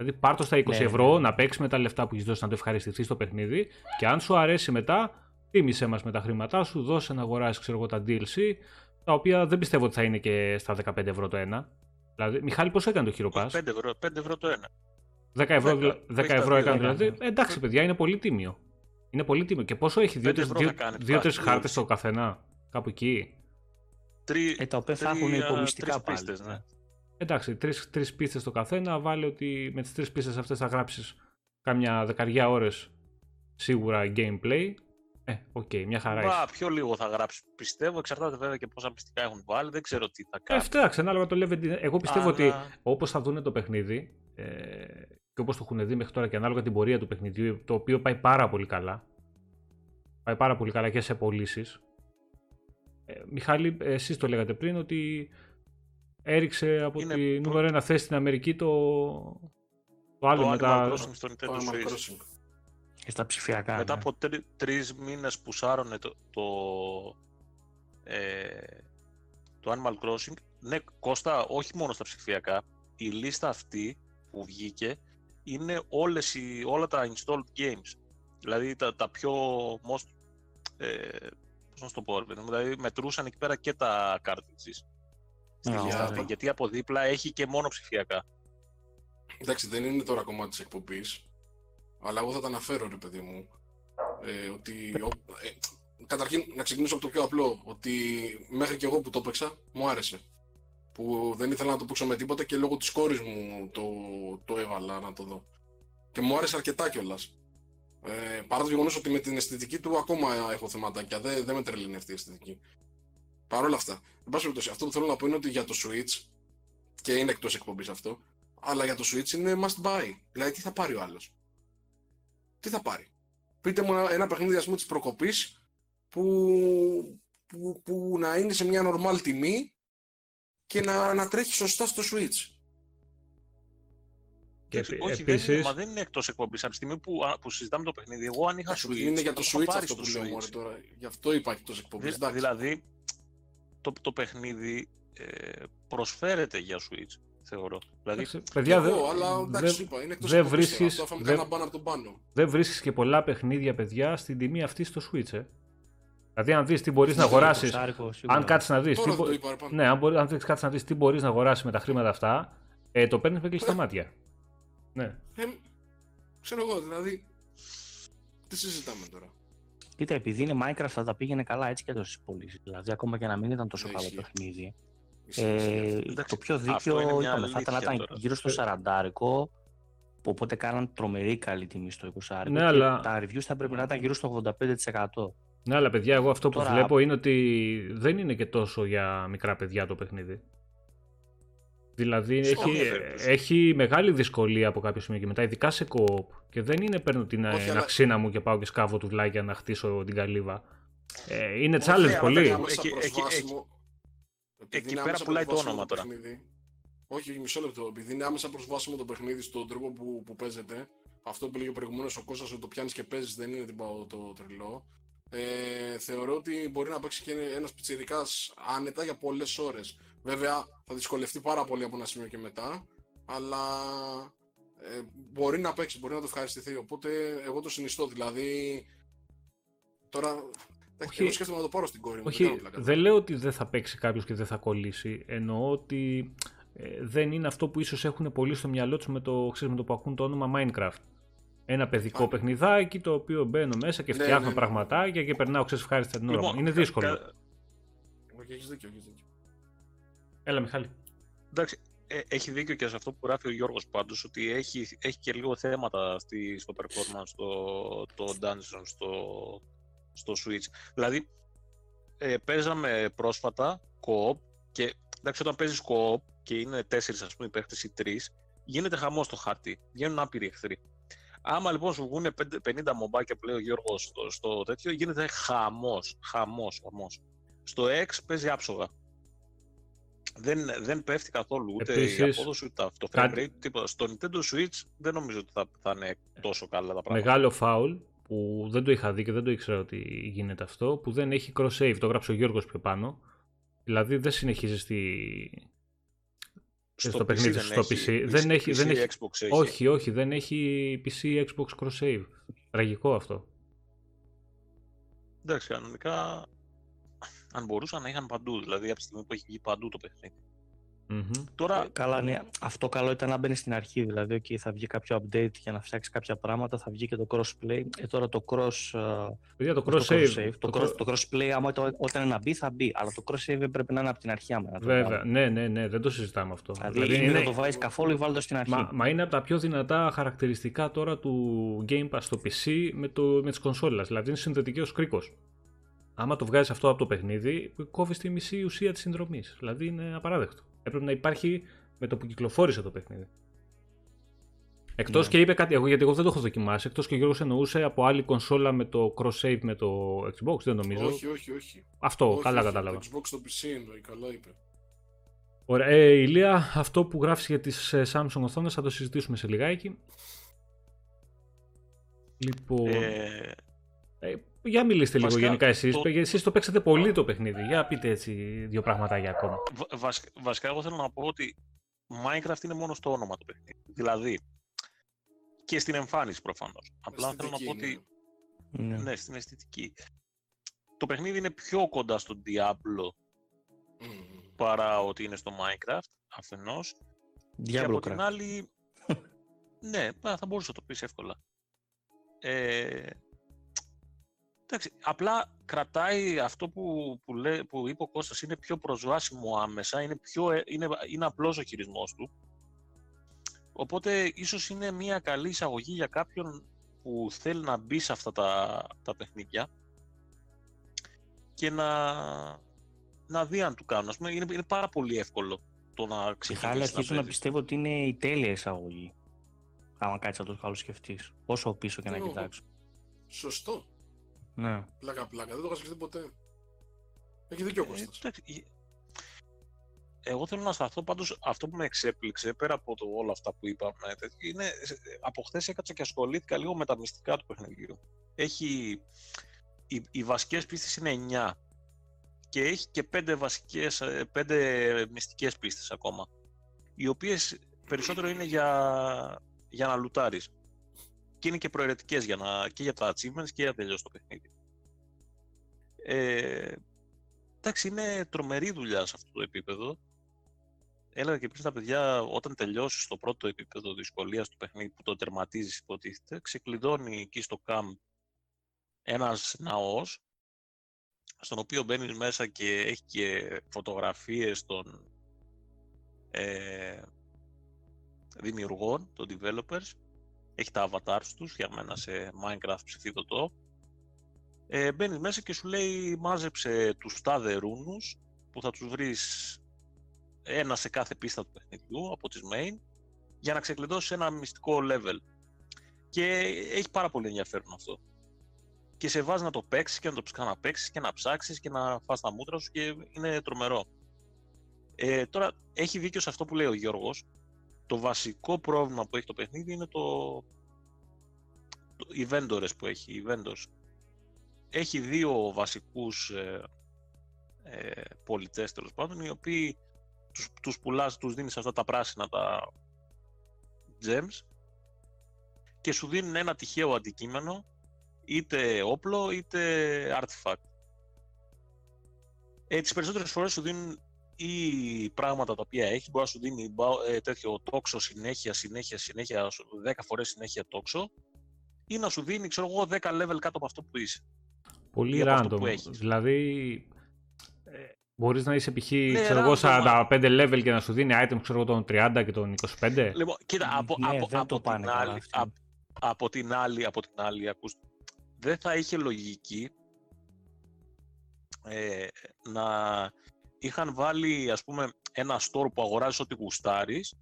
Δηλαδή πάρ' το στα 20 Ναι, ευρώ, ναι. να παίξει με τα λεφτά που έχεις δώσει να το ευχαριστηθείς στο παιχνίδι και αν σου αρέσει μετά, τίμησέ μας με τα χρήματά σου, δώσε να αγοράσεις ξέρω εγώ τα DLC, τα οποία δεν πιστεύω ότι θα είναι και στα 15 ευρώ το ένα. Δηλαδή, Μιχάλη, πόσο έκανε το Hero Pass? 5 ευρώ, 5 ευρώ το ένα. 10 ευρώ, Δέκα. δηλα- 10 Έχει τα ευρώ δύο, έκανε δέκα. δηλαδή. Ε, εντάξει, παιδιά, είναι πολύ τίμιο. Είναι πολύ τίμιο. Και πόσο έχει, Πέντε ευρώ θα κάνεις δύο-τρεις τουλάχιστον. χάρτες το καθένα, κάπου εκεί; Τρι, Ε, τα οποία θα έχουν τρία- υπομυστικά τρεις πάλι. πίστες, ναι. Εντάξει, τρεις, τρεις πίστες το καθένα, βάλε ότι με τις τρεις πίστες αυτές θα γράψεις κάμια δεκαριά ώρες σίγουρα gameplay. Ε, οκ, μια χαρά Μπα, είσαι. πιο λίγο θα γράψεις. Πιστεύω, εξαρτάται βέβαια και πόσα μυστικά έχουν βάλει. Δεν ξέρω τι θα Ε, κάνεις. εντάξει, ανάλογα το level. design. Εγώ πιστεύω Αλλά- ότι όπως θα δουν το παιχνίδι ε, και όπως το έχουν δει μέχρι τώρα και ανάλογα την πορεία του παιχνιδιού, το οποίο πάει πάρα πολύ καλά. Πάει πάρα πολύ καλά και σε πωλήσεις. Ε, Μιχάλη, εσείς το λέγατε πριν ότι έριξε από Είναι τη προ- νούμερο ένα θέση στην Αμερική το, το άλλο το με Animal τα... Crossing στο Το Nintendo Animal Switch. Crossing. Και στα ψηφιακά. Μετά ναι. από τρι, τρεις μήνες που σάρωνε το, το, ε, το Animal Crossing, ναι, Κώστα, όχι μόνο στα ψηφιακά, η λίστα αυτή που βγήκε είναι όλες οι, όλα τα installed games. Δηλαδή τα, τα πιο most, ε, πώς να σου το πω, ρε παιδί μου, δηλαδή μετρούσαν εκεί πέρα και τα cartridges. Στη Α, λίστα ωραία. αυτή, γιατί από δίπλα έχει και μόνο ψηφιακά. Εντάξει, δεν είναι τώρα κομμάτι της εκπομπής. Αλλά εγώ θα τα αναφέρω, ρε παιδί μου. Ε, ότι. ο- ε, καταρχήν, να ξεκινήσω από το πιο απλό. Ότι μέχρι και εγώ που το έπαιξα, μου άρεσε. Που δεν ήθελα να το παίξω με τίποτα και λόγω της κόρης μου το, το έβαλα να το δω. Και μου άρεσε αρκετά κιόλας. Ε, παρά το γεγονός ότι με την αισθητική του ακόμα έχω θεματάκια. Δεν, δεν με τρελαίνει αυτή η αισθητική. Παρ' όλα αυτά, εν πάση περιπτώσει, αυτό που θέλω να πω είναι ότι για το Switch, και είναι εκτός εκπομπής αυτό, αλλά για το Switch είναι must buy. Δηλαδή, τι θα πάρει ο άλλος; Τι θα πάρει; Πείτε μου ένα, ένα παιχνίδι, ας πούμε, της προκοπής που, που, που να είναι σε μια normal τιμή και να, να τρέχει σωστά στο Switch. Και όχι, επι- όχι, δεν είναι, επίσης- μα δεν είναι εκτός εκπομπής. Από τη στιγμή που, α, που συζητάμε το παιχνίδι, εγώ αν είχα Εντάξει, Switch, είναι για το θα είχα Switch πάρει αυτό στο που λέω, Switch. μωρέ, τώρα. Γι' αυτό είπα εκτός εκπομπής. Δη- εντάξει. δηλαδή, το, το παιχνίδι ε, προσφέρεται για Switch, θεωρώ. Δηλαδή, Εντάξει, παιδιά, Εγώ, δεν αλλά εντάξει, δεν- είπα, είναι εκτός δεν εκπομπής τώρα. βρίσκεις- Αυτό έφαμε δεν- κανένα μπαν από τον πάνω. δεν βρίσκεις και πολλά παιχνίδια, παιδιά, στην τιμή αυτή στο Switch, ε. Δηλαδή, αν δεις τι μπορείς να Ναι, αγοράσεις, Σάρικο, σίγουρα. αν κάτσεις να δεις, Τώρα τι, δεν μπο- το είπα, ρε, πάνω. ναι, αν, μπορεί, αν δεις κάτσεις να δεις τι μπορείς να αγοράσεις με τα χρήματα αυτά, ε, το παίρνεις με κλειστά μάτια. Ναι. Ε, ξέρω εγώ, δηλαδή, τι συζητάμε τώρα. Κοίτα, επειδή είναι Minecraft θα τα πήγαινε καλά έτσι και τόσο πωλήσει. Δηλαδή, ακόμα και να μην ήταν τόσο Ναι, καλό ισχύει. παιχνίδι. Ισχύει, Ε, ισχύει. Εντάξει, το πιο αυτό δίκαιο είναι μια είπαμε, θα ήταν να αλήθεια ήταν τώρα. γύρω στο 40 Οπότε κάναν τρομερή καλή τιμή στο 20 Ναι, και αλλά- τα reviews θα πρέπει να ήταν γύρω στο 85%. Ναι, αλλά παιδιά, εγώ αυτό που Τώρα- βλέπω είναι ότι δεν είναι και τόσο για μικρά παιδιά το παιχνίδι. Δηλαδή Σε έχει, καμία περίπτωση. έχει μεγάλη δυσκολία από κάποιο σημείο και μετά, ειδικά σε co-op. Και δεν είναι παίρνω την Όχι, αλλά- αξίνα μου και πάω και σκάβω τουβλάκια να χτίσω την καλύβα. Ε, είναι Όχι, challenge αλλά πολύ. είναι άμεσα Εκεί- εκεί- προσβάσιμο. Επειδή εκεί είναι πέρα άμεσα πουλάει το προσβάσιμο όνομα τώρα. παιχνίδι. Όχι, μισό λεπτό. Επειδή είναι άμεσα προσβάσιμο το παιχνίδι στον τρόπο που, που παίζεται, αυτό που έλεγε προηγουμένως ο Κώστας ότι το πιάνεις και παίζεις δεν είναι τίποτα το τρελό. Ε, θεωρώ ότι μπορεί να παίξει και ένας πιτσιρικάς άνετα για πολλές ώρες. Βέβαια, θα δυσκολευτεί πάρα πολύ από ένα σημείο και μετά. αλλά ε, μπορεί να παίξει, μπορεί να το ευχαριστηθεί. Οπότε εγώ το συνιστώ. Δηλαδή, τώρα όχι, εγώ σκέφτομαι να το πάρω στην κόρη μου. Όχι, δεν λέω ότι δεν θα παίξει κάποιος και δεν θα κολλήσει. Εννοώ ότι ε, δεν είναι αυτό που ίσως έχουν πολύ στο μυαλό τους με το, με το που ακούν το όνομα Minecraft. Ένα παιδικό Α. παιχνιδάκι το οποίο μπαίνω μέσα και ναι, φτιάχνω ναι, ναι, πραγματάκια και περνάω ξέρεις ευχάριστα την ώρα λοιπόν, Είναι δύσκολο. Κα... Όχι, έχεις δίκιο, έχεις δίκιο. Έλα, Μιχάλη. Εντάξει, ε, έχει δίκιο και σε αυτό που γράφει ο Γιώργος πάντως, ότι έχει, έχει και λίγο θέματα στη, στο performance το, το Dungeon στο, στο Switch. Δηλαδή, ε, παίζαμε πρόσφατα co-op και εντάξει, όταν παίζεις co-op και είναι τέσσερις ας πούμε παίχτες ή τρεις, γίνεται χαμός στο χάρτη, βγαίνουν άπειροι εχθροί. Άμα λοιπόν σου βγουν 50 μομπάκια που λέει ο Γιώργος στο, στο τέτοιο, γίνεται χαμός, χαμός, χαμός. Στο X παίζει άψογα δεν, δεν πέφτει καθόλου ούτε Επίσης, η απόδοση ούτε αυτό. Κάτι... Τίποτα. Στο Nintendo Switch δεν νομίζω ότι θα, θα είναι τόσο καλά τα πράγματα. Μεγάλο φάουλ που δεν το είχα δει και δεν το ήξερα ότι γίνεται αυτό, που δεν έχει cross-save. Το έγραψε ο Γιώργος πιο πάνω. Δηλαδή δεν συνεχίζει στη... Στο, στο παιχνίδι στο PC. Δεν έχει, δεν έχει, Xbox έχει. Όχι, όχι, δεν έχει PC Xbox cross-save. Τραγικό αυτό. Εντάξει, κανονικά αν μπορούσαν να είχαν παντού. Δηλαδή από τη στιγμή που έχει βγει παντού το παιχνίδι. Mm-hmm. Τώρα... Ε, καλά, ναι. Αυτό καλό ήταν να μπαίνει στην αρχή. Δηλαδή, okay, θα βγει κάποιο update για να φτιάξει κάποια πράγματα, θα βγει και το crossplay. Ε, τώρα το cross. Για το cross save. Το, cross, το crossplay, άμα το, όταν είναι να μπει, θα μπει. Αλλά το cross save πρέπει να είναι από την αρχή. Άμα, Βέβαια. Ναι, ναι, ναι, δεν το συζητάμε αυτό. Δηλαδή, δηλαδή είναι... δεν το βάζεις καθόλου ή βάλει το στην αρχή. Μα, μα, είναι από τα πιο δυνατά χαρακτηριστικά τώρα του Game Pass στο PC με, το, με τις κονσόλες. Δηλαδή είναι συνδετική ως κρίκος άμα το βγάζεις αυτό από το παιχνίδι, κόβεις τη μισή ουσία της συνδρομής. Δηλαδή είναι απαράδεκτο. Έπρεπε να υπάρχει με το που κυκλοφόρησε το παιχνίδι. Εκτός ναι. και είπε κάτι, εγώ, γιατί εγώ δεν το έχω δοκιμάσει. Εκτός και ο Γιώργος εννοούσε από άλλη κονσόλα με το cross-save με το Xbox, δεν νομίζω. Όχι, όχι, όχι. Αυτό, καλά κατάλαβα. Το Xbox στο PC εννοεί, καλά είπε. Ωραία. Ε, Ηλία, αυτό που γράφεις για τις ε, Samsung οθόνες θα το συζητήσουμε σε λιγάκι. Λοιπόν. Ε, ε, για μιλήστε λίγο βασικά, γενικά εσείς. Το... Εσείς το παίξατε πολύ το παιχνίδι. Για πείτε έτσι δύο πραγματάκια ακόμα. βασικά εγώ θέλω να πω ότι Minecraft είναι μόνο στο όνομα το παιχνίδι. Δηλαδή, και στην εμφάνιση προφανώς. Απλά θέλω να πω ότι... Ναι. ναι. στην αισθητική. Το παιχνίδι είναι πιο κοντά στο Diablo παρά ότι είναι στο Minecraft, αφενός. Diablo και από την άλλη... [LAUGHS] ναι, θα μπορούσε να το πεις εύκολα. Ε, Εντάξει, απλά κρατάει αυτό που, που, λέ, που είπε ο Κώστας, είναι πιο προσβάσιμο άμεσα, είναι, πιο, ε, είναι, είναι απλός ο χειρισμός του. Οπότε ίσως είναι μια καλή εισαγωγή για κάποιον που θέλει να μπει σε αυτά τα, τα παιχνίδια και να, να δει αν του κάνουν. πούμε, είναι, είναι πάρα πολύ εύκολο το να ξεκινήσει. να αρχίζω να πιστεύω ότι είναι η τέλεια εισαγωγή. Άμα κάτσεις να το καλώς σκεφτείς. Όσο πίσω και να κοιτάξω. Σωστό. Ναι. Πλάκα, πλάκα. Δεν το είχα σκεφτεί ποτέ. Έχει δίκιο ο ε, Κώστας. εγώ θέλω να σταθώ πάντως αυτό που με εξέπληξε πέρα από το, όλα αυτά που είπαμε είναι από χθες έκατσα και ασχολήθηκα λίγο με τα μυστικά του παιχνιδιού. Έχει, οι, οι βασικές πίστες είναι 9 και έχει και 5 βασικές, 5 ε, μυστικές πίστες ακόμα οι οποίες περισσότερο είναι για, για να λουτάρεις και είναι και προαιρετικές για να, και για τα achievements και για να τελειώσει το παιχνίδι. Ε, εντάξει, είναι τρομερή δουλειά σε αυτό το επίπεδο. Έλεγα και πριν στα παιδιά, όταν τελειώσεις το πρώτο επίπεδο δυσκολίας του παιχνίδι που το τερματίζεις, υποτίθεται, ξεκλειδώνει εκεί στο camp ένας ναός, στον οποίο μπαίνεις μέσα και έχει και φωτογραφίες των ε, δημιουργών, των developers έχει τα avatars τους φτιαγμένα σε Minecraft ψηφίδωτο. Ε, μπαίνεις μέσα και σου λέει μάζεψε τους τάδε ρούνους που θα τους βρεις ένα σε κάθε πίστα του παιχνιδιού από τις main για να ξεκλειδώσεις ένα μυστικό level. Και έχει πάρα πολύ ενδιαφέρον αυτό. Και σε βάζεις να το παίξεις και να το ξαναπαίξεις και να ψάξεις και να φας τα μούτρα σου και είναι τρομερό. Ε, τώρα έχει δίκιο σε αυτό που λέει ο Γιώργος το βασικό πρόβλημα που έχει το παιχνίδι είναι το, το οι vendors που έχει, οι vendors. Έχει δύο βασικούς ε, ε, πολιτές τέλος πάντων, οι οποίοι τους, τους πουλάς, τους δίνεις αυτά τα πράσινα, τα, gems και σου δίνουν ένα τυχαίο αντικείμενο, είτε όπλο είτε artifact. Ε, τις περισσότερες φορές σου δίνουν ή πράγματα τα οποία έχει, μπορεί να σου δίνει ε, τέτοιο τόξο συνέχεια, συνέχεια, συνέχεια, 10 φορές συνέχεια τόξο ή να σου δίνει, ξέρω εγώ, 10 level κάτω από αυτό που είσαι. Πολύ random. Δηλαδή, ε, μπορείς να είσαι π.χ. Ναι, ξέρω εγώ 45 level και να σου δίνει item ξέρω τον 30 και τον 25. Λοιπόν, κοίτα, από, ναι, από, από, την άλλη, από, από, την άλλη, από την άλλη, ακούς, δεν θα είχε λογική ε, να είχαν βάλει ας πούμε ένα store που αγοράζεις ό,τι γουστάρεις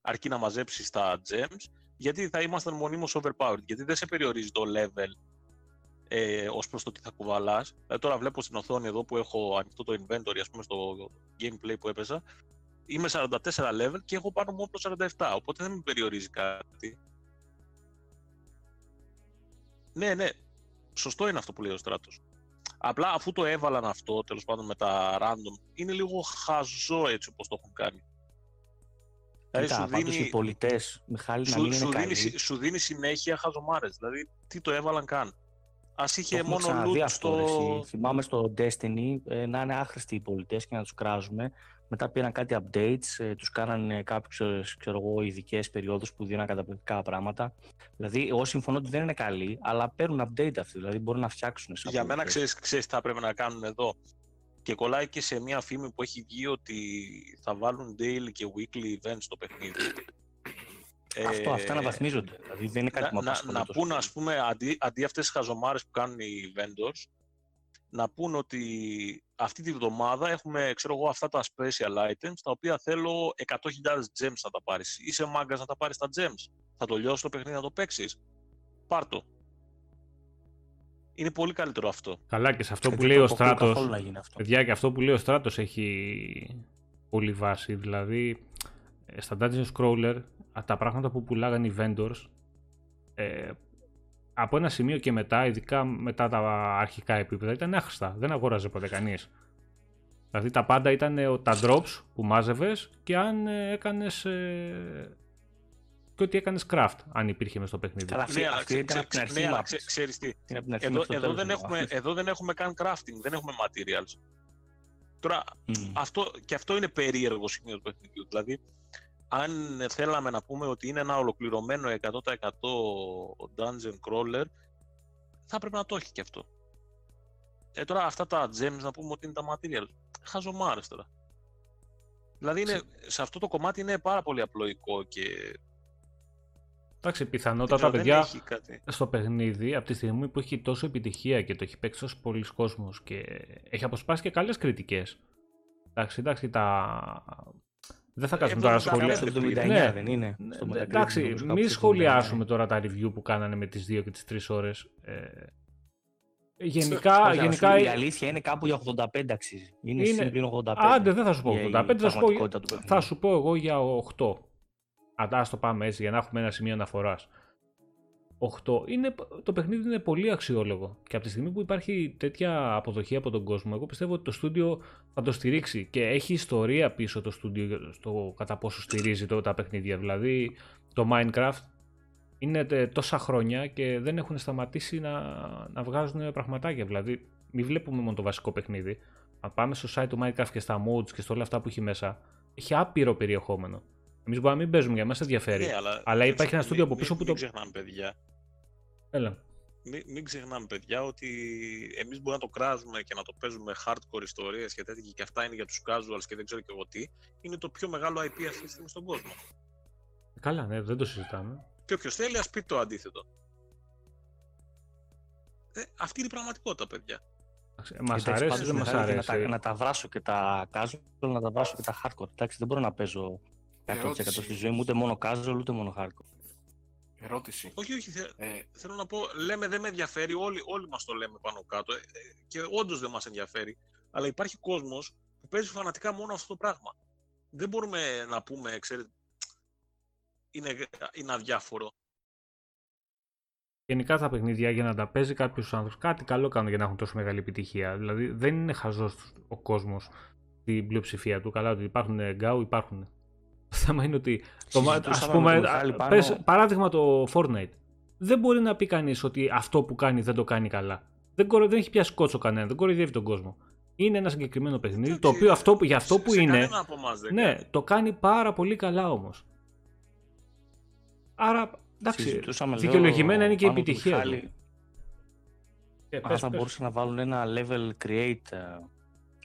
αρκεί να μαζέψεις τα gems γιατί θα ήμασταν μονίμως overpowered γιατί δεν σε περιορίζει το level ε, ως προς το τι θα κουβαλάς. Δηλαδή, τώρα βλέπω στην οθόνη εδώ που έχω ανοιχτό το inventory ας πούμε στο gameplay που έπαιζα είμαι 44 level και έχω πάνω μου όπλο 47 οπότε δεν με περιορίζει κάτι. Ναι ναι σωστό είναι αυτό που λέει ο Στράτος Απλά αφού το έβαλαν αυτό, τέλος πάντων με τα random, είναι λίγο χαζό έτσι όπως το έχουν κάνει. Δηλαδή, Κοίτα, σου δίνει... οι πολιτές, Μιχάλη, σου, να μην είναι σου, καλοί. δίνει, σου δίνει συνέχεια χαζομάρες, δηλαδή τι το έβαλαν καν. Α είχε το μόνο loot αυτό, στο... Θυμάμαι στο Destiny ε, να είναι άχρηστοι οι πολιτές και να τους κράζουμε μετά πήραν κάτι updates, ε, τους κάνανε κάποιες ξέρω εγώ, ειδικές περιόδους που δίναν καταπληκτικά πράγματα. Δηλαδή, εγώ συμφωνώ ότι δεν είναι καλή, αλλά παίρνουν update αυτοί, δηλαδή μπορούν να φτιάξουν. Για μένα ξέρεις, ξέρεις τι θα πρέπει να κάνουν εδώ. Και κολλάει και σε μια φήμη που έχει βγει ότι θα βάλουν daily και weekly events στο παιχνίδι. Αυτό, ε, αυτά να βαθμίζονται. Δηλαδή δεν είναι κάτι να, να, να πούνε, ας πούμε, αντί, αντί αυτές τις χαζομάρες που κάνουν οι vendors, να πούν ότι αυτή τη βδομάδα έχουμε ξέρω εγώ, αυτά τα special items τα οποία θέλω 100.000 gems να τα πάρεις. Είσαι μάγκας να τα πάρεις τα gems. Θα το λιώσεις το παιχνίδι να το παίξεις. Πάρ' το. Είναι πολύ καλύτερο αυτό. Καλά και σε αυτό που λέει ο Στράτος, παιδιά και αυτό που λέει ο Στράτος έχει πολύ βάση. Δηλαδή, ε, στα Dungeon Scroller, τα πράγματα που πουλάγαν οι vendors, ε, από ένα σημείο και μετά, ειδικά μετά τα αρχικά επίπεδα, ήταν άχρηστα. Δεν αγόραζε ποτέ κανείς. Δηλαδή τα πάντα ήταν τα drops που μάζευες και αν ε, έκανες. Ε, και ότι έκανες craft, αν υπήρχε μέσα στο παιχνίδι. Καλά, ναι, αυτή ήταν από την αρχή. Ναι, ξέρεις τι. Εδώ, εδώ, δεν έχουμε, εδώ δεν έχουμε καν crafting, δεν έχουμε materials. Τώρα, αυτό, και αυτό είναι περίεργο σημείο του παιχνιδιού. Δηλαδή, αν θέλαμε να πούμε ότι είναι ένα ολοκληρωμένο 100% dungeon crawler, θα πρέπει να το έχει και αυτό. Ε, τώρα αυτά τα gems να πούμε ότι είναι τα material. Χαζομάρες τώρα. Δηλαδή είναι, σε αυτό το κομμάτι είναι πάρα πολύ απλοϊκό και... Εντάξει, πιθανότατα παιδιά στο παιχνίδι από τη στιγμή που έχει τόσο επιτυχία και το έχει παίξει τόσο πολλοί κόσμος και έχει αποσπάσει και καλές κριτικές. Εντάξει, εντάξει, τα δεν θα κάτσουμε τώρα σχολιάσουμε. Στο 79 ναι. δεν είναι. Στο Εντάξει, μην σχολιάσουμε τώρα τα review που κάνανε με τις 2 και τις 3 ώρες. Ε, γενικά, γενικά... Η αλήθεια είναι κάπου για 85 αξίζει. Είναι, είναι... 85. Άντε, δεν θα σου πω 85, θα σου πω, θα σου πω εγώ για 8. Αν το πάμε έτσι για να έχουμε ένα σημείο αναφοράς. 8. Είναι, το παιχνίδι είναι πολύ αξιόλογο. Και από τη στιγμή που υπάρχει τέτοια αποδοχή από τον κόσμο, εγώ πιστεύω ότι το στούντιο θα το στηρίξει. Και έχει ιστορία πίσω το στούντιο στο κατά πόσο στηρίζει το, τα παιχνίδια. Δηλαδή, το Minecraft είναι τόσα χρόνια και δεν έχουν σταματήσει να, να βγάζουν πραγματάκια. Δηλαδή, μην βλέπουμε μόνο το βασικό παιχνίδι. Αν πάμε στο site του Minecraft και στα modes και στο όλα αυτά που έχει μέσα, έχει άπειρο περιεχόμενο. Εμείς μπορούμε να μην παίζουμε, για μας ενδιαφέρει. Ναι, αλλά, αλλά υπάρχει ένα στούντιο από πίσω που το. Μην παιδιά. Έλα. Μην, μην ξεχνάμε, παιδιά, ότι εμείς μπορούμε να το κράζουμε και να το παίζουμε hardcore ιστορίες και τέτοια και αυτά είναι για τους casuals και δεν ξέρω και εγώ τι. Είναι το πιο μεγάλο IP αυτή τη στιγμή στον κόσμο. Καλά, ναι, δεν το συζητάμε. Και όποιος θέλει, ας πει το αντίθετο. Ε, αυτή είναι η πραγματικότητα, παιδιά. Μας αρέσει, δεν μας αρέσει. Να τα, να τα βράσω και τα casual, να τα βράσω και τα hardcore. Εντάξει, δεν μπορώ να παίζω 100% στη ζωή μου, ούτε μόνο casual, ούτε μόνο hardcore. Ερώτηση. Όχι, όχι. Ε, θέλω να πω, λέμε δεν με ενδιαφέρει, όλοι, όλοι μας το λέμε πάνω κάτω ε, και όντως δεν μας ενδιαφέρει. Αλλά υπάρχει κόσμος που παίζει φανατικά μόνο αυτό το πράγμα. Δεν μπορούμε να πούμε, ξέρετε, είναι, είναι αδιάφορο. Γενικά τα παιχνίδια για να τα παίζει κάποιος άνθρωπος, κάτι καλό κάνουν για να έχουν τόσο μεγάλη επιτυχία. Δηλαδή δεν είναι χαζός ο κόσμος στην πλειοψηφία του. Καλά, ότι υπάρχουν γκάου, υπάρχουν Το θέμα είναι ότι. Το, ας Συζητούσαμε πούμε, με τον Μιχάλη πάνω. πες, παράδειγμα το Fortnite. Δεν μπορεί να πει κανείς ότι αυτό που κάνει δεν το κάνει καλά. Δεν, κορο- δεν έχει πιάσει κότσο κανένα, δεν κοροϊδεύει τον κόσμο. Είναι ένα συγκεκριμένο παιχνίδι, το Όχι, οποίο αυτό, που- για αυτό σε- που σε είναι. κανένα από εμάς δεν Ναι, κάνει. το κάνει πάρα πολύ καλά όμως. Άρα, εντάξει, Συζητούσαμε, λέω, δικαιολογημένα είναι και η πάνω του επιτυχία. Μιχάλη, του. Ε, αν πες, θα πες. μπορούσαν να βάλουν ένα level create ε,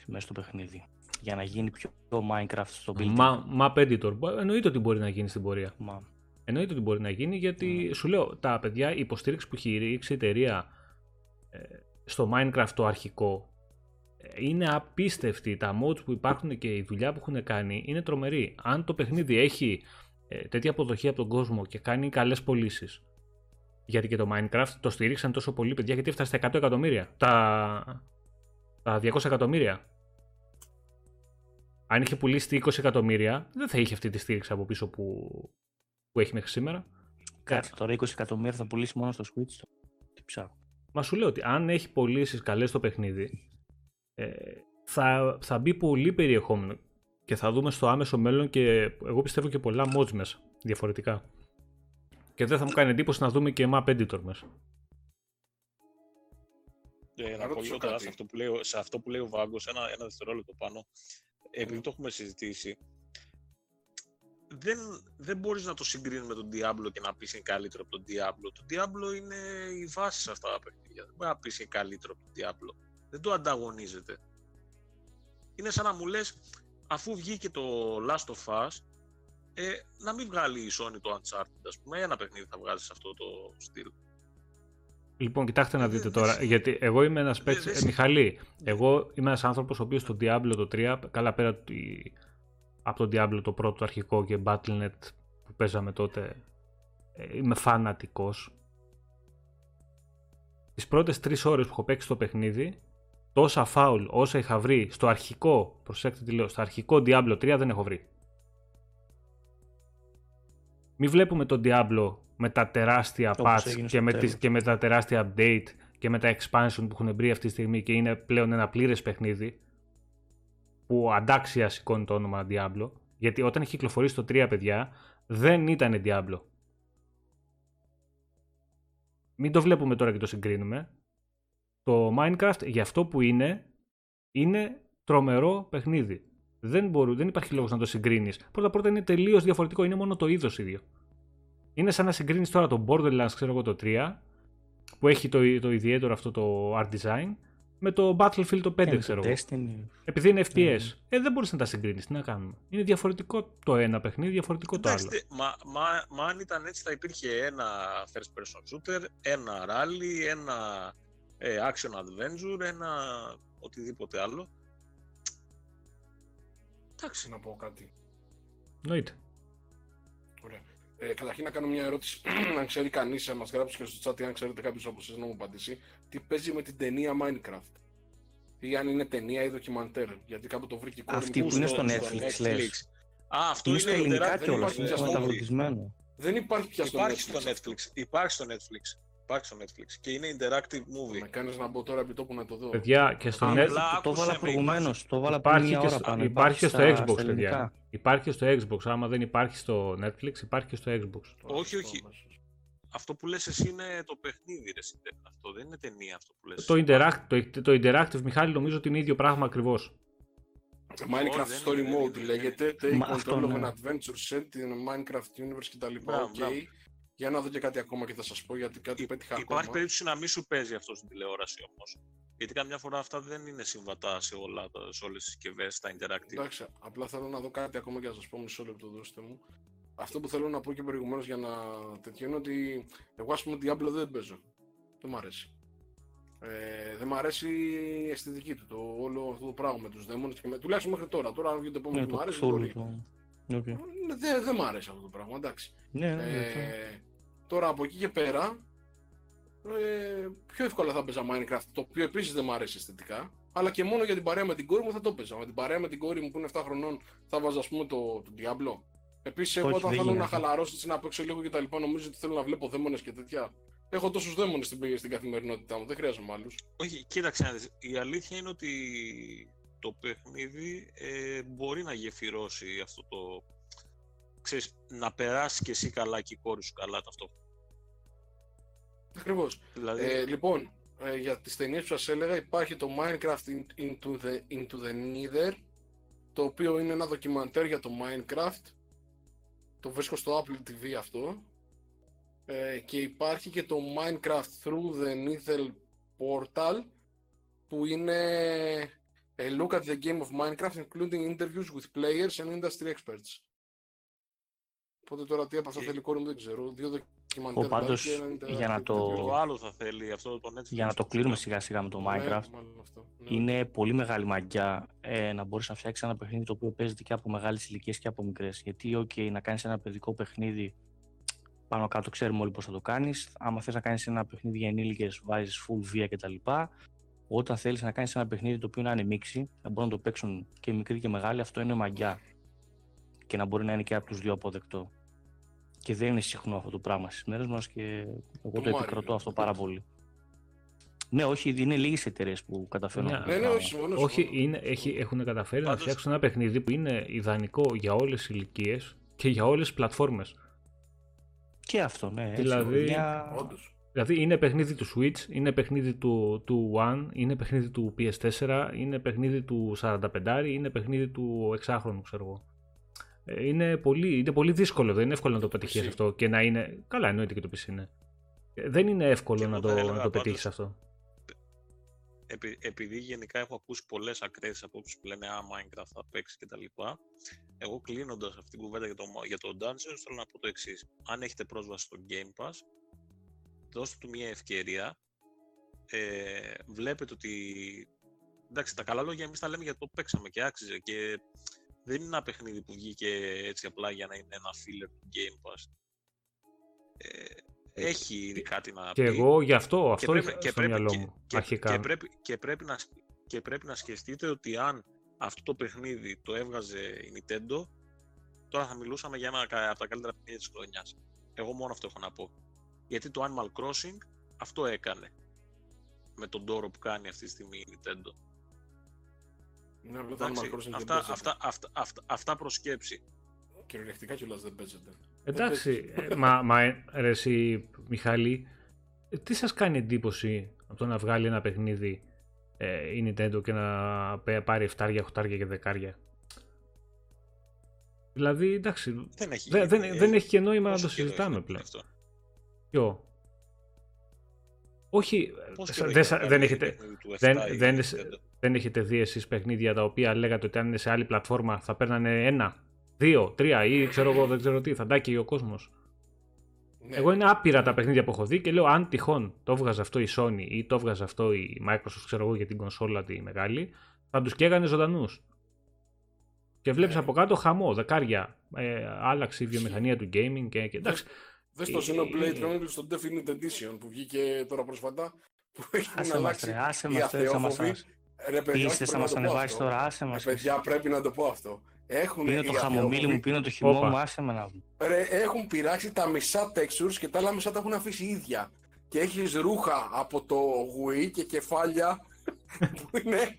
μέσα στο παιχνίδι για να γίνει πιο Minecraft στο building. Μα, map editor. Μπο- Εννοείται ότι μπορεί να γίνει στην πορεία. Μα, Εννοείται ότι μπορεί να γίνει γιατί Ναι. σου λέω τα παιδιά, η υποστήριξη που έχει ρίξει η εταιρεία ε, στο Minecraft το αρχικό ε, είναι απίστευτη. Τα mods που υπάρχουν και η δουλειά που έχουν κάνει είναι τρομερή. Αν το παιχνίδι έχει ε, τέτοια αποδοχή από τον κόσμο και κάνει καλές πωλήσεις. Γιατί και το Minecraft το στηρίξαν τόσο πολύ παιδιά γιατί έφτασε στα 100 εκατομμύρια. Τα, τα 200 εκατομμύρια. Αν είχε πουλήσει 20 εκατομμύρια, δεν θα είχε αυτή τη στήριξη από πίσω που, που έχει μέχρι σήμερα. κάτσε τώρα 20 εκατομμύρια θα πουλήσει μόνο στο Switch. το- Τι ψάχνω. Μα σου λέω ότι αν έχει πωλήσει καλές το παιχνίδι, ε, θα, θα μπει πολύ περιεχόμενο και θα δούμε στο άμεσο μέλλον και εγώ πιστεύω και πολλά mods μέσα διαφορετικά. Και δεν θα μου κάνει εντύπωση να δούμε και map editor μέσα. Ε, να Να πω ρωτήσω λίγο τώρα κάτι. σε αυτό που λέει, ο- σε αυτό που λέει ο Βάγκος, ένα, ένα δευτερόλεπτο πάνω, επειδή το έχουμε συζητήσει, δεν, δεν μπορείς να το συγκρίνεις με τον Diablo και να πεις είναι καλύτερο από τον Diablo. Το Diablo είναι η βάση σε αυτά τα παιχνίδια. Δεν μπορεί να πεις είναι καλύτερο από τον Diablo. Δεν το ανταγωνίζεται. Είναι σαν να μου λες, αφού βγήκε το Last of Us, ε, να μην βγάλει η Sony το Uncharted, ας πούμε. Ένα παιχνίδι θα βγάλεις σε αυτό το στυλ. Λοιπόν, κοιτάξτε να Ε, δείτε δεν- τώρα, δεν- γιατί εγώ είμαι ένας δεν- παίκτη. δεν Ε, συ- Μιχαλή, εγώ είμαι ένας άνθρωπος ο οποίος το Diablo το 3, καλά πέρα του- από το Diablo το πρώτο το αρχικό και Battle.net που παίζαμε τότε, ε, είμαι φανατικός. Τις πρώτες τρεις ώρες που έχω παίξει το παιχνίδι, τόσα φάουλ όσα είχα βρει στο αρχικό, προσέξτε τι λέω, στο αρχικό Diablo 3 δεν έχω βρει. Μη βλέπουμε τον Diablo με τα τεράστια Όπως patch έγινε και στο με, τέλος. τις, και με τα τεράστια update και με τα expansion που έχουν μπει αυτή τη στιγμή και είναι πλέον ένα πλήρες παιχνίδι που αντάξια σηκώνει το όνομα Diablo γιατί όταν έχει κυκλοφορήσει το 3 παιδιά δεν ήταν Diablo. Μην το βλέπουμε τώρα και το συγκρίνουμε. Το Minecraft για αυτό που είναι είναι τρομερό παιχνίδι. Δεν, μπορού, δεν υπάρχει λόγος να το συγκρίνεις. Πρώτα πρώτα είναι τελείως διαφορετικό, είναι μόνο το είδος ίδιο. Είναι σαν να συγκρίνεις τώρα το Borderlands, ξέρω εγώ το 3, που έχει το, το ιδιαίτερο αυτό το art design, με το Battlefield το 5, Και με ξέρω το εγώ. Destiny. Επειδή είναι FPS. Ναι. Ε, δεν μπορείς να τα συγκρίνεις, τι να κάνουμε. Είναι διαφορετικό το ένα παιχνίδι, διαφορετικό το άλλο. Εντάξει, μα, μα, μα αν ήταν έτσι θα υπήρχε ένα first person shooter, ένα rally, ένα ε, action adventure, ένα οτιδήποτε άλλο. Εντάξει. Να πω κάτι. Εννοείται. Ωραία. Ε, καταρχήν να κάνω μια ερώτηση. [CLEARS THROAT] αν ξέρει κανείς, να μας γράψει και στο chat, ή αν ξέρετε κάποιος από εσά να μου απαντήσει, τι παίζει με την ταινία Minecraft; Ή αν είναι ταινία ή ντοκιμαντέρ. Γιατί κάπου το βρήκε η κόρη Αυτή μου. που είναι στο- στο στο Netflix, λες. Α, αυτό Είναι είναι, στα ελληνικά interactive, δεν κιόλα. υπάρχει Είναι πια στο μεταβολισμένο. Δεν υπάρχει πια στο Υπάρχει Netflix. στο αυτό. Netflix. Υπάρχει στο Netflix. Υπάρχει στο Netflix. Και είναι interactive movie. Με κάνεις να μπω τώρα επί τόπου να το δω. Παιδιά, και στο Α, Net... απλά Το άκουσε βάλα με, προηγουμένως. υπάρχει- Το βάλα πριν Υπάρχει μια και, ώρα στο, πάνω. υπάρχει και στο στα- Xbox, στα παιδιά. ελληνικά. Υπάρχει και στο Xbox. Άμα δεν υπάρχει στο Netflix, υπάρχει και στο Xbox. Όχι, όχι. Αυτό που λες εσύ είναι το παιχνίδι, ρε. εσύ. Αυτό δεν είναι ταινία αυτό που λες. Το, interact, το, το Interactive, Μιχάλη, νομίζω ότι είναι ίδιο πράγμα ακριβώς. Minecraft δεν Story είναι, Mode δεν είναι. λέγεται. Take Μα control αυτό, of ναι. an adventure set in a Minecraft universe κτλ. Μπράβο, Οκ. μπράβο. Για να δω και κάτι ακόμα και θα σας πω γιατί κάτι Υ- πέτυχα Υπάρχει ακόμα. περίπτωση να μην σου παίζει αυτό στην τηλεόραση όμως. Γιατί καμιά φορά αυτά δεν είναι συμβατά σε, όλα, τα- σε όλες τις συσκευές, τα interactive. Εντάξει, απλά θέλω να δω κάτι ακόμα και να σας πω μισό λεπτό, δώστε μου. Αυτό που θέλω να πω και προηγουμένως για να τέτοιο είναι ότι εγώ, ας πούμε, Diablo δεν παίζω. Δεν μ' αρέσει. Ε, δεν μ' αρέσει η αισθητική του, το όλο αυτό το πράγμα με τους δαίμονες και με, τουλάχιστον μέχρι τώρα. Τώρα, αν βγει το επόμενο Ναι, που το μ' αρέσει, Cthulhu, μπορεί. το- Οκ. Ε, Δεν δεν μ' αρέσει αυτό το πράγμα, εντάξει. Ναι, ναι, ναι. Ε, τώρα από εκεί και πέρα, ε, πιο εύκολα θα παίζα Minecraft, το οποίο επίσης δεν μου αρέσει αισθητικά. Αλλά και μόνο για την παρέα με την κόρη μου θα το παίζα. Με την παρέα με την κόρη μου που είναι 7 χρονών θα βάζα, ας πούμε, το, το Diablo. Επίσης, εγώ Όχι, όταν δεν θέλω να γίνεται. χαλαρώσω, έτσι, να παίξω λίγο και τα λοιπά, νομίζω ότι θέλω να βλέπω δαίμονες και τέτοια. Έχω τόσους δαίμονες στην, στην καθημερινότητά μου, δεν χρειάζομαι άλλους. Όχι, κοίταξε να δεις. Η αλήθεια είναι ότι το παιχνίδι ε, μπορεί να γεφυρώσει αυτό το, ξέρεις, να περάσεις και εσύ καλά και η κόρη σου καλά ταυτόχρονα. Ακριβώς. Δηλαδή, Ε, λοιπόν, ε, για τις ταινίες που σας έλεγα υπάρχει το Minecraft In- Into the, Into the Nether το οποίο είναι ένα ντοκιμαντέρ για το Minecraft το βρίσκω στο Apple TV αυτό ε, και υπάρχει και το Minecraft Through the Nether Portal που είναι a look at the game of Minecraft including interviews with players and industry experts Οπότε τώρα τι από αυτά Και- θέλει η κόρη μου δεν ξέρω. Δύο ντοκιμαντέρ. Ο πάντως, δηλαδή, και ένα για να interactive το- interview. το άλλο θα θέλει αυτό το Netflix. Για να το κλείνουμε σιγά σιγά με το Ναι, Minecraft, μάλλον αυτό. Ναι. είναι πολύ μεγάλη μαγιά ε, να μπορείς να φτιάξεις ένα παιχνίδι το οποίο παίζεται και από μεγάλες ηλικίες και από μικρές. Γιατί, OK, να κάνεις ένα παιδικό παιχνίδι πάνω κάτω, ξέρουμε όλοι πώς θα το κάνεις. Άμα θες να κάνεις ένα παιχνίδι για ενήλικες, βάζεις full βία κτλ. Όταν θέλεις να κάνεις ένα παιχνίδι το οποίο να είναι μίξη, να μπορούν να το παίξουν και μικροί και μεγάλοι, αυτό είναι μαγιά. Και να μπορεί να είναι και από τους δύο αποδεκτό. Και δεν είναι συχνό αυτό το πράγμα στις μέρες μας και εγώ το Mario, επικροτώ ναι. αυτό πάρα πολύ. Ναι, όχι, είναι λίγες εταιρείες που καταφέρνουν Ναι, αυτό το Ναι, ναι, πράγμα. όχι, συμφωνώ. Όχι, συμφωνώ. είναι, έχει, έχουν καταφέρει να Πάντως- φτιάξουν ένα παιχνίδι που είναι ιδανικό για όλες τις ηλικίες και για όλες τις πλατφόρμες. Και αυτό, ναι. έτσι, Δηλαδή- μια- Όντως. Δηλαδή είναι παιχνίδι του Switch, είναι παιχνίδι του, του One, είναι παιχνίδι του PS4, είναι παιχνίδι του 45, είναι παιχνίδι του 6χρονου, ξέρω εγώ. Ε, Είναι πολύ, είναι πολύ δύσκολο, δεν είναι εύκολο να το πετύχεις PC. αυτό και να είναι. Καλά, εννοείται και το PC είναι. Ε, Δεν είναι εύκολο Και να εγώ το, θα να έλεγα το πάντως- πετύχεις αυτό. επει- επειδή γενικά έχω ακούσει πολλές ακραίε απόψει που λένε Α, Minecraft θα παίξεις κτλ. Εγώ κλείνοντας αυτή την κουβέντα για το, για το Dungeons, θέλω να πω το εξής. Αν έχετε πρόσβαση στο Game Pass, δώστε του μια ευκαιρία. Ε, βλέπετε ότι. Εντάξει, τα καλά λόγια εμείς τα λέμε γιατί το παίξαμε και άξιζε. Και δεν είναι ένα παιχνίδι που βγήκε έτσι απλά για να είναι ένα filler του Game Pass. Ε, έχει κάτι να Και πει εγώ γι' αυτό, αυτό πρέπει- είχα και στο πρέπει- μυαλό και- μου και, αρχικά. Και πρέπει, και, πρέπει να, σκ- και πρέπει να σκεφτείτε ότι αν αυτό το παιχνίδι το έβγαζε η Nintendo, τώρα θα μιλούσαμε για ένα κα- από τα καλύτερα παιχνίδια της χρονιάς. Εγώ μόνο αυτό έχω να πω. Γιατί το Animal Crossing αυτό έκανε. Με τον τόρο που κάνει αυτή τη στιγμή η Nintendo. Ναι, απλά το Εντάξει, Animal Crossing δεν αυτά, παίζεται. αυτά, αυτά, αυτά, αυτά προσκέψη. Κυριολεκτικά κιόλας δεν παίζεται. Εντάξει, ε, μα, μα ε, ρε εσύ, Μιχάλη, ε, τι σας κάνει εντύπωση από το να βγάλει ένα παιχνίδι ε, η Nintendo και να πε- πάρει 7, 8 και δεκάρια; Δηλαδή, εντάξει, Δεν έχει, δεν, δεν, ε, δεν έχει και νόημα να πόσο το καιρό συζητάμε έχει πλέον. αυτό. Ποιο; Όχι, Πόσο ε, καιρό δεν, έχει σα- να δεν, βγάλει έχετε, παιχνίδι του 7 δεν, η δεν, Nintendo. δεν έχετε δει εσείς παιχνίδια τα οποία λέγατε ότι αν είναι σε άλλη πλατφόρμα θα παίρνανε ένα, δύο, τρία ή ξέρω εγώ δεν ξέρω τι, θα ντάκει ο κόσμος. Ναι. Εγώ είναι άπειρα τα παιχνίδια που έχω δει και λέω αν τυχόν το έβγαζε αυτό η Sony ή το έβγαζε αυτό η Microsoft, ξέρω εγώ για την κονσόλα τη μεγάλη, θα τους καίγανε ζωντανούς. Και βλέπεις Ναι. από κάτω χαμό, δεκάρια. Ε, άλλαξε η βιομηχανία του gaming και, και εντάξει. Δες το Ε, Xenoblade ε, Chronicles στο Definite Edition που βγήκε τώρα πρόσφατα. Που έχει Άσε μας αλλάξει ρε, άσε οι μας, θες να μας αθεόφοβοι. Ρε παιδιά, όχι, πείσεις, πρέπει θα να μας το πω ανεβάσεις αυτό. τώρα, άσε Ε, μας. παιδιά, πρέπει να το πω αυτό. Έχουν Πίνω οι το χαμομήλι αθεόφοβοι- μου, πίνω το χυμό Όπα. μου, άσε με να Ρε, έχουν πειράξει τα μισά textures και τα άλλα μισά τα έχουν αφήσει ίδια. Και έχεις ρούχα από το Wii και κεφάλια [LAUGHS] που είναι,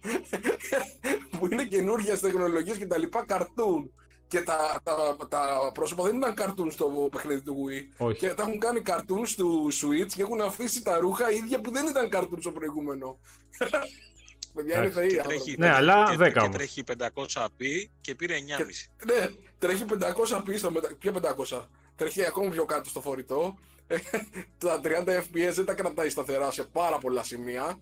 [LAUGHS] που είναι καινούργιες τεχνολογίες και τα λοιπά καρτούν. Και τα, τα, τα πρόσωπα δεν ήταν καρτούν στο παιχνίδι του Wii. Όχι. Και τα έχουν κάνει καρτούν του Switch και έχουν αφήσει τα ρούχα ίδια που δεν ήταν καρτούν στο προηγούμενο. [LAUGHS] Παιδιά είναι Εντάξει. θεοί Και άνθρωποι. τρέχει, Ναι, αλλά και, 10 και όμως. τρέχει 500p και πήρε 9,5. Ναι, τρέχει 500 πει στο μετα... Ποια 500. Τρέχει ακόμα πιο κάτω στο φορητό. [LAUGHS] τα 30 FPS δεν τα κρατάει σταθερά σε πάρα πολλά σημεία.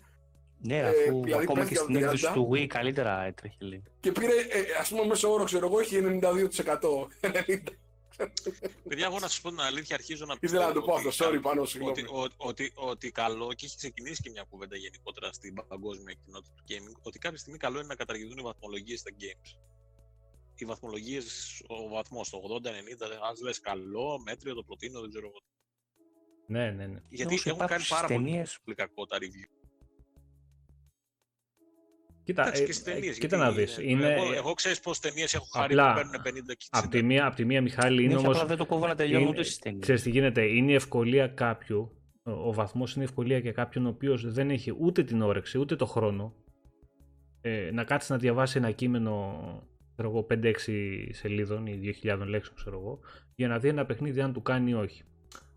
Ναι, Ε, αφού δηλαδή ακόμα πέφτει και από στην έκδοση 30. του Wii καλύτερα έτρεχε λέει. Και πήρε, ε, ας πούμε, μέσω όρο, ξέρω εγώ, έχει 92%. [LAUGHS] Παιδιά, εγώ να σα πω την αλήθεια, αρχίζω να Ήθελα να το πω ότι- αυτό, sorry, πάνω, συγγνώμη. ότι, ότι, ότι, ότι καλό και έχει ξεκινήσει και μια κουβέντα γενικότερα στην παγκόσμια κοινότητα του gaming ότι κάποια στιγμή καλό είναι να καταργηθούν οι βαθμολογίες στα games. Οι βαθμολογίες, ο βαθμός το 80-90, αν λες καλό, μέτριο, το προτείνω, δεν ξέρω εγώ. Ναι, ναι, ναι. Γιατί Όσο έχουν κάνει υπάρχουν πάρα πολύ, ταινίες- πολύ κακό τα review. Κοίτα, Εντάξει, ε, και στις ταινίες. κοίτα να δεις. Είναι, Εγώ, εγώ ξέρει πώ ταινίες έχω χαρεί απλά, που παίρνουν 50 και 60. Απ' τη μία, απ' τη μία Μιχάλη, είναι Ναι, όχι, όμως... απλά δεν το κόβω να τελειώνω είναι- ούτε στις ταινίες. Ξέρεις τι γίνεται, είναι η ευκολία κάποιου, ο, ο βαθμός είναι η ευκολία για κάποιον ο οποίος δεν έχει ούτε την όρεξη, ούτε το χρόνο ε, να κάτσει να διαβάσει ένα κείμενο ξέρω εγώ, 5-6 σελίδων ή 2.000 λέξεων, ξέρω εγώ, για να δει ένα παιχνίδι αν του κάνει ή όχι.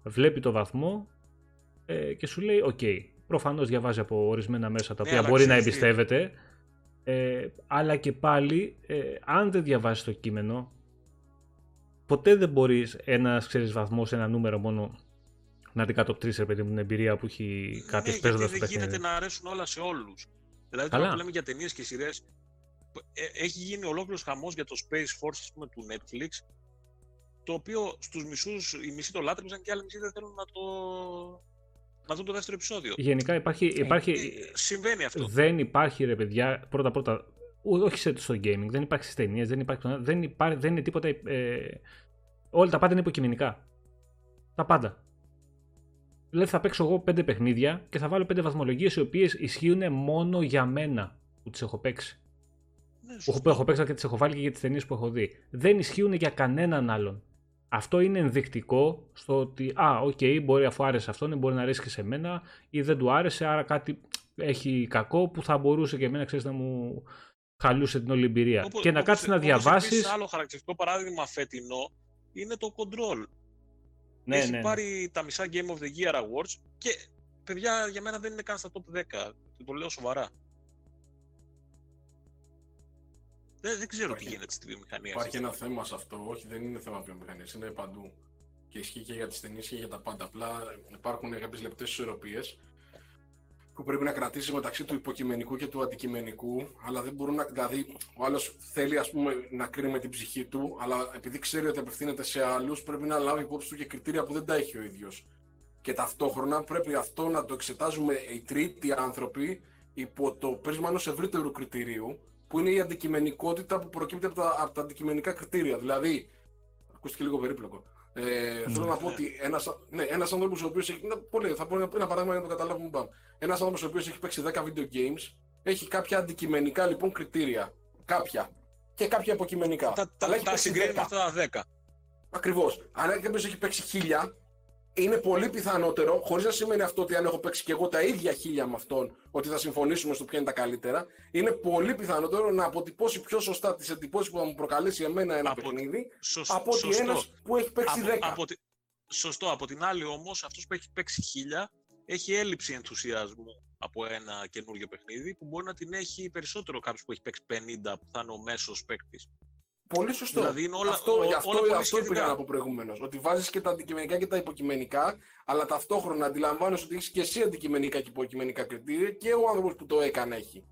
Βλέπει το βαθμό ε, και σου λέει: OK, okay, προφανώς διαβάζει από ορισμένα μέσα τα Ναι, οποία αλλά μπορεί να ξέρεις τι. εμπιστεύεται. Ε, αλλά και πάλι, ε, αν δεν διαβάσεις το κείμενο, ποτέ δεν μπορείς ένας ξέρεις, βαθμός, ένα νούμερο μόνο να αντικατοπτρίσει, ρε παιδί μου, την εμπειρία που έχει κάποιος ναι, παίζοντας γιατί το δεν παιχνίδι. γίνεται να αρέσουν όλα σε όλους. Δηλαδή, Καλά. τώρα που λέμε για ταινίες και σειρές, έχει γίνει ολόκληρος χαμός για το Space Force ας πούμε, του Netflix, το οποίο στους μισούς, οι μισοί το λάτρεψαν και οι άλλοι μισοί δεν θέλουν να το. Να δουν το δεύτερο επεισόδιο. Γενικά υπάρχει, υπάρχει, Ε, συμβαίνει αυτό. δεν υπάρχει ρε παιδιά, πρώτα πρώτα, ού- όχι σε- στο gaming, δεν υπάρχει στις ταινίες, δεν υπάρχει, στο- δεν, υπάρχει, δεν είναι τίποτα, ε, όλα τα πάντα είναι υποκειμενικά. Τα πάντα. Δηλαδή θα παίξω εγώ πέντε παιχνίδια και θα βάλω πέντε βαθμολογίες οι οποίες ισχύουν μόνο για μένα που τις έχω παίξει. Ναι, Που σωστό. έχω, που έχω παίξει και τις έχω βάλει και για τις ταινίες που έχω δει. Δεν ισχύουν για κανέναν άλλον. Αυτό είναι ενδεικτικό στο ότι, α, οκ, μπορεί αφού άρεσε αυτόν, μπορεί να αρέσει και σε μένα ή δεν του άρεσε, άρα κάτι έχει κακό που θα μπορούσε και εμένα, ξέρεις, να μου χαλούσε την όλη εμπειρία. Όπως- και να όπως- κάτσεις να όπως διαβάσεις... επίσης άλλο χαρακτηριστικό παράδειγμα φετινό είναι το Control. Ναι, Έχει ναι, ναι. πάρει τα μισά Game of the Year Awards και παιδιά για μένα δεν είναι καν στα top 10. Και το λέω σοβαρά. Δεν, δεν ξέρω τι Υπάρχει- γίνεται στη βιομηχανία. Υπάρχει αυτή. ένα θέμα σε αυτό, όχι δεν είναι θέμα βιομηχανίας, είναι παντού. Και ισχύει και για τις ταινίες και για τα πάντα. Απλά υπάρχουν κάποιες λεπτές ισορροπίες που πρέπει να κρατήσει μεταξύ του υποκειμενικού και του αντικειμενικού. Αλλά δεν μπορούν να. Δηλαδή, ο άλλος θέλει ας πούμε, να κρίνει με την ψυχή του, αλλά επειδή ξέρει ότι απευθύνεται σε άλλους, πρέπει να λάβει υπόψη του και κριτήρια που δεν τα έχει ο ίδιος. Και ταυτόχρονα πρέπει αυτό να το εξετάζουμε οι τρίτοι άνθρωποι υπό το πρίσμα ενός ευρύτερου κριτηρίου, που είναι η αντικειμενικότητα που προκύπτει από τα, από τα αντικειμενικά κριτήρια. Δηλαδή, ακούστηκε λίγο περίπλοκο. Ε, Θέλω να πω Ναι. ότι ένας ναι, ένας άνθρωπος ο οποίος έχει. Να, πολύ, θα πω ένα, ένα παράδειγμα για να το καταλάβουμε πάμε. Ένας άνθρωπος ο οποίος έχει παίξει 10 video games έχει κάποια αντικειμενικά λοιπόν κριτήρια. Κάποια. Και κάποια υποκειμενικά. Τα, Αλλά τα, έχει τα παίξει συγκρίνει με 10. αυτά τα 10. Ακριβώς. Αν κάποιος έχει παίξει χίλια, είναι πολύ πιθανότερο, χωρίς να σημαίνει αυτό ότι αν έχω παίξει και εγώ τα ίδια χίλια με αυτόν, ότι θα συμφωνήσουμε στο ποια είναι τα καλύτερα, είναι πολύ πιθανότερο να αποτυπώσει πιο σωστά τις εντυπώσεις που θα μου προκαλέσει εμένα ένα Από- παιχνίδι, Σωσ- από ότι σωστό. ένας που έχει παίξει από, 10. από τη- Σωστό. Από την άλλη όμως, αυτός που έχει παίξει χίλια, έχει έλλειψη ενθουσιασμού από ένα καινούριο παιχνίδι που μπορεί να την έχει περισσότερο κάποιος που έχει παίξει 50 που θα είναι ο μέσος παίκτης. Πολύ σωστό. Δηλαδή είναι όλα- αυτό, ό- γι' αυτό, όλα πολύ αυτό σχετικά. πήγα να πω προηγουμένω. Ότι βάζεις και τα αντικειμενικά και τα υποκειμενικά, αλλά ταυτόχρονα αντιλαμβάνεσαι ότι έχεις και εσύ αντικειμενικά και υποκειμενικά κριτήρια και ο άνθρωπος που το έκανε έχει.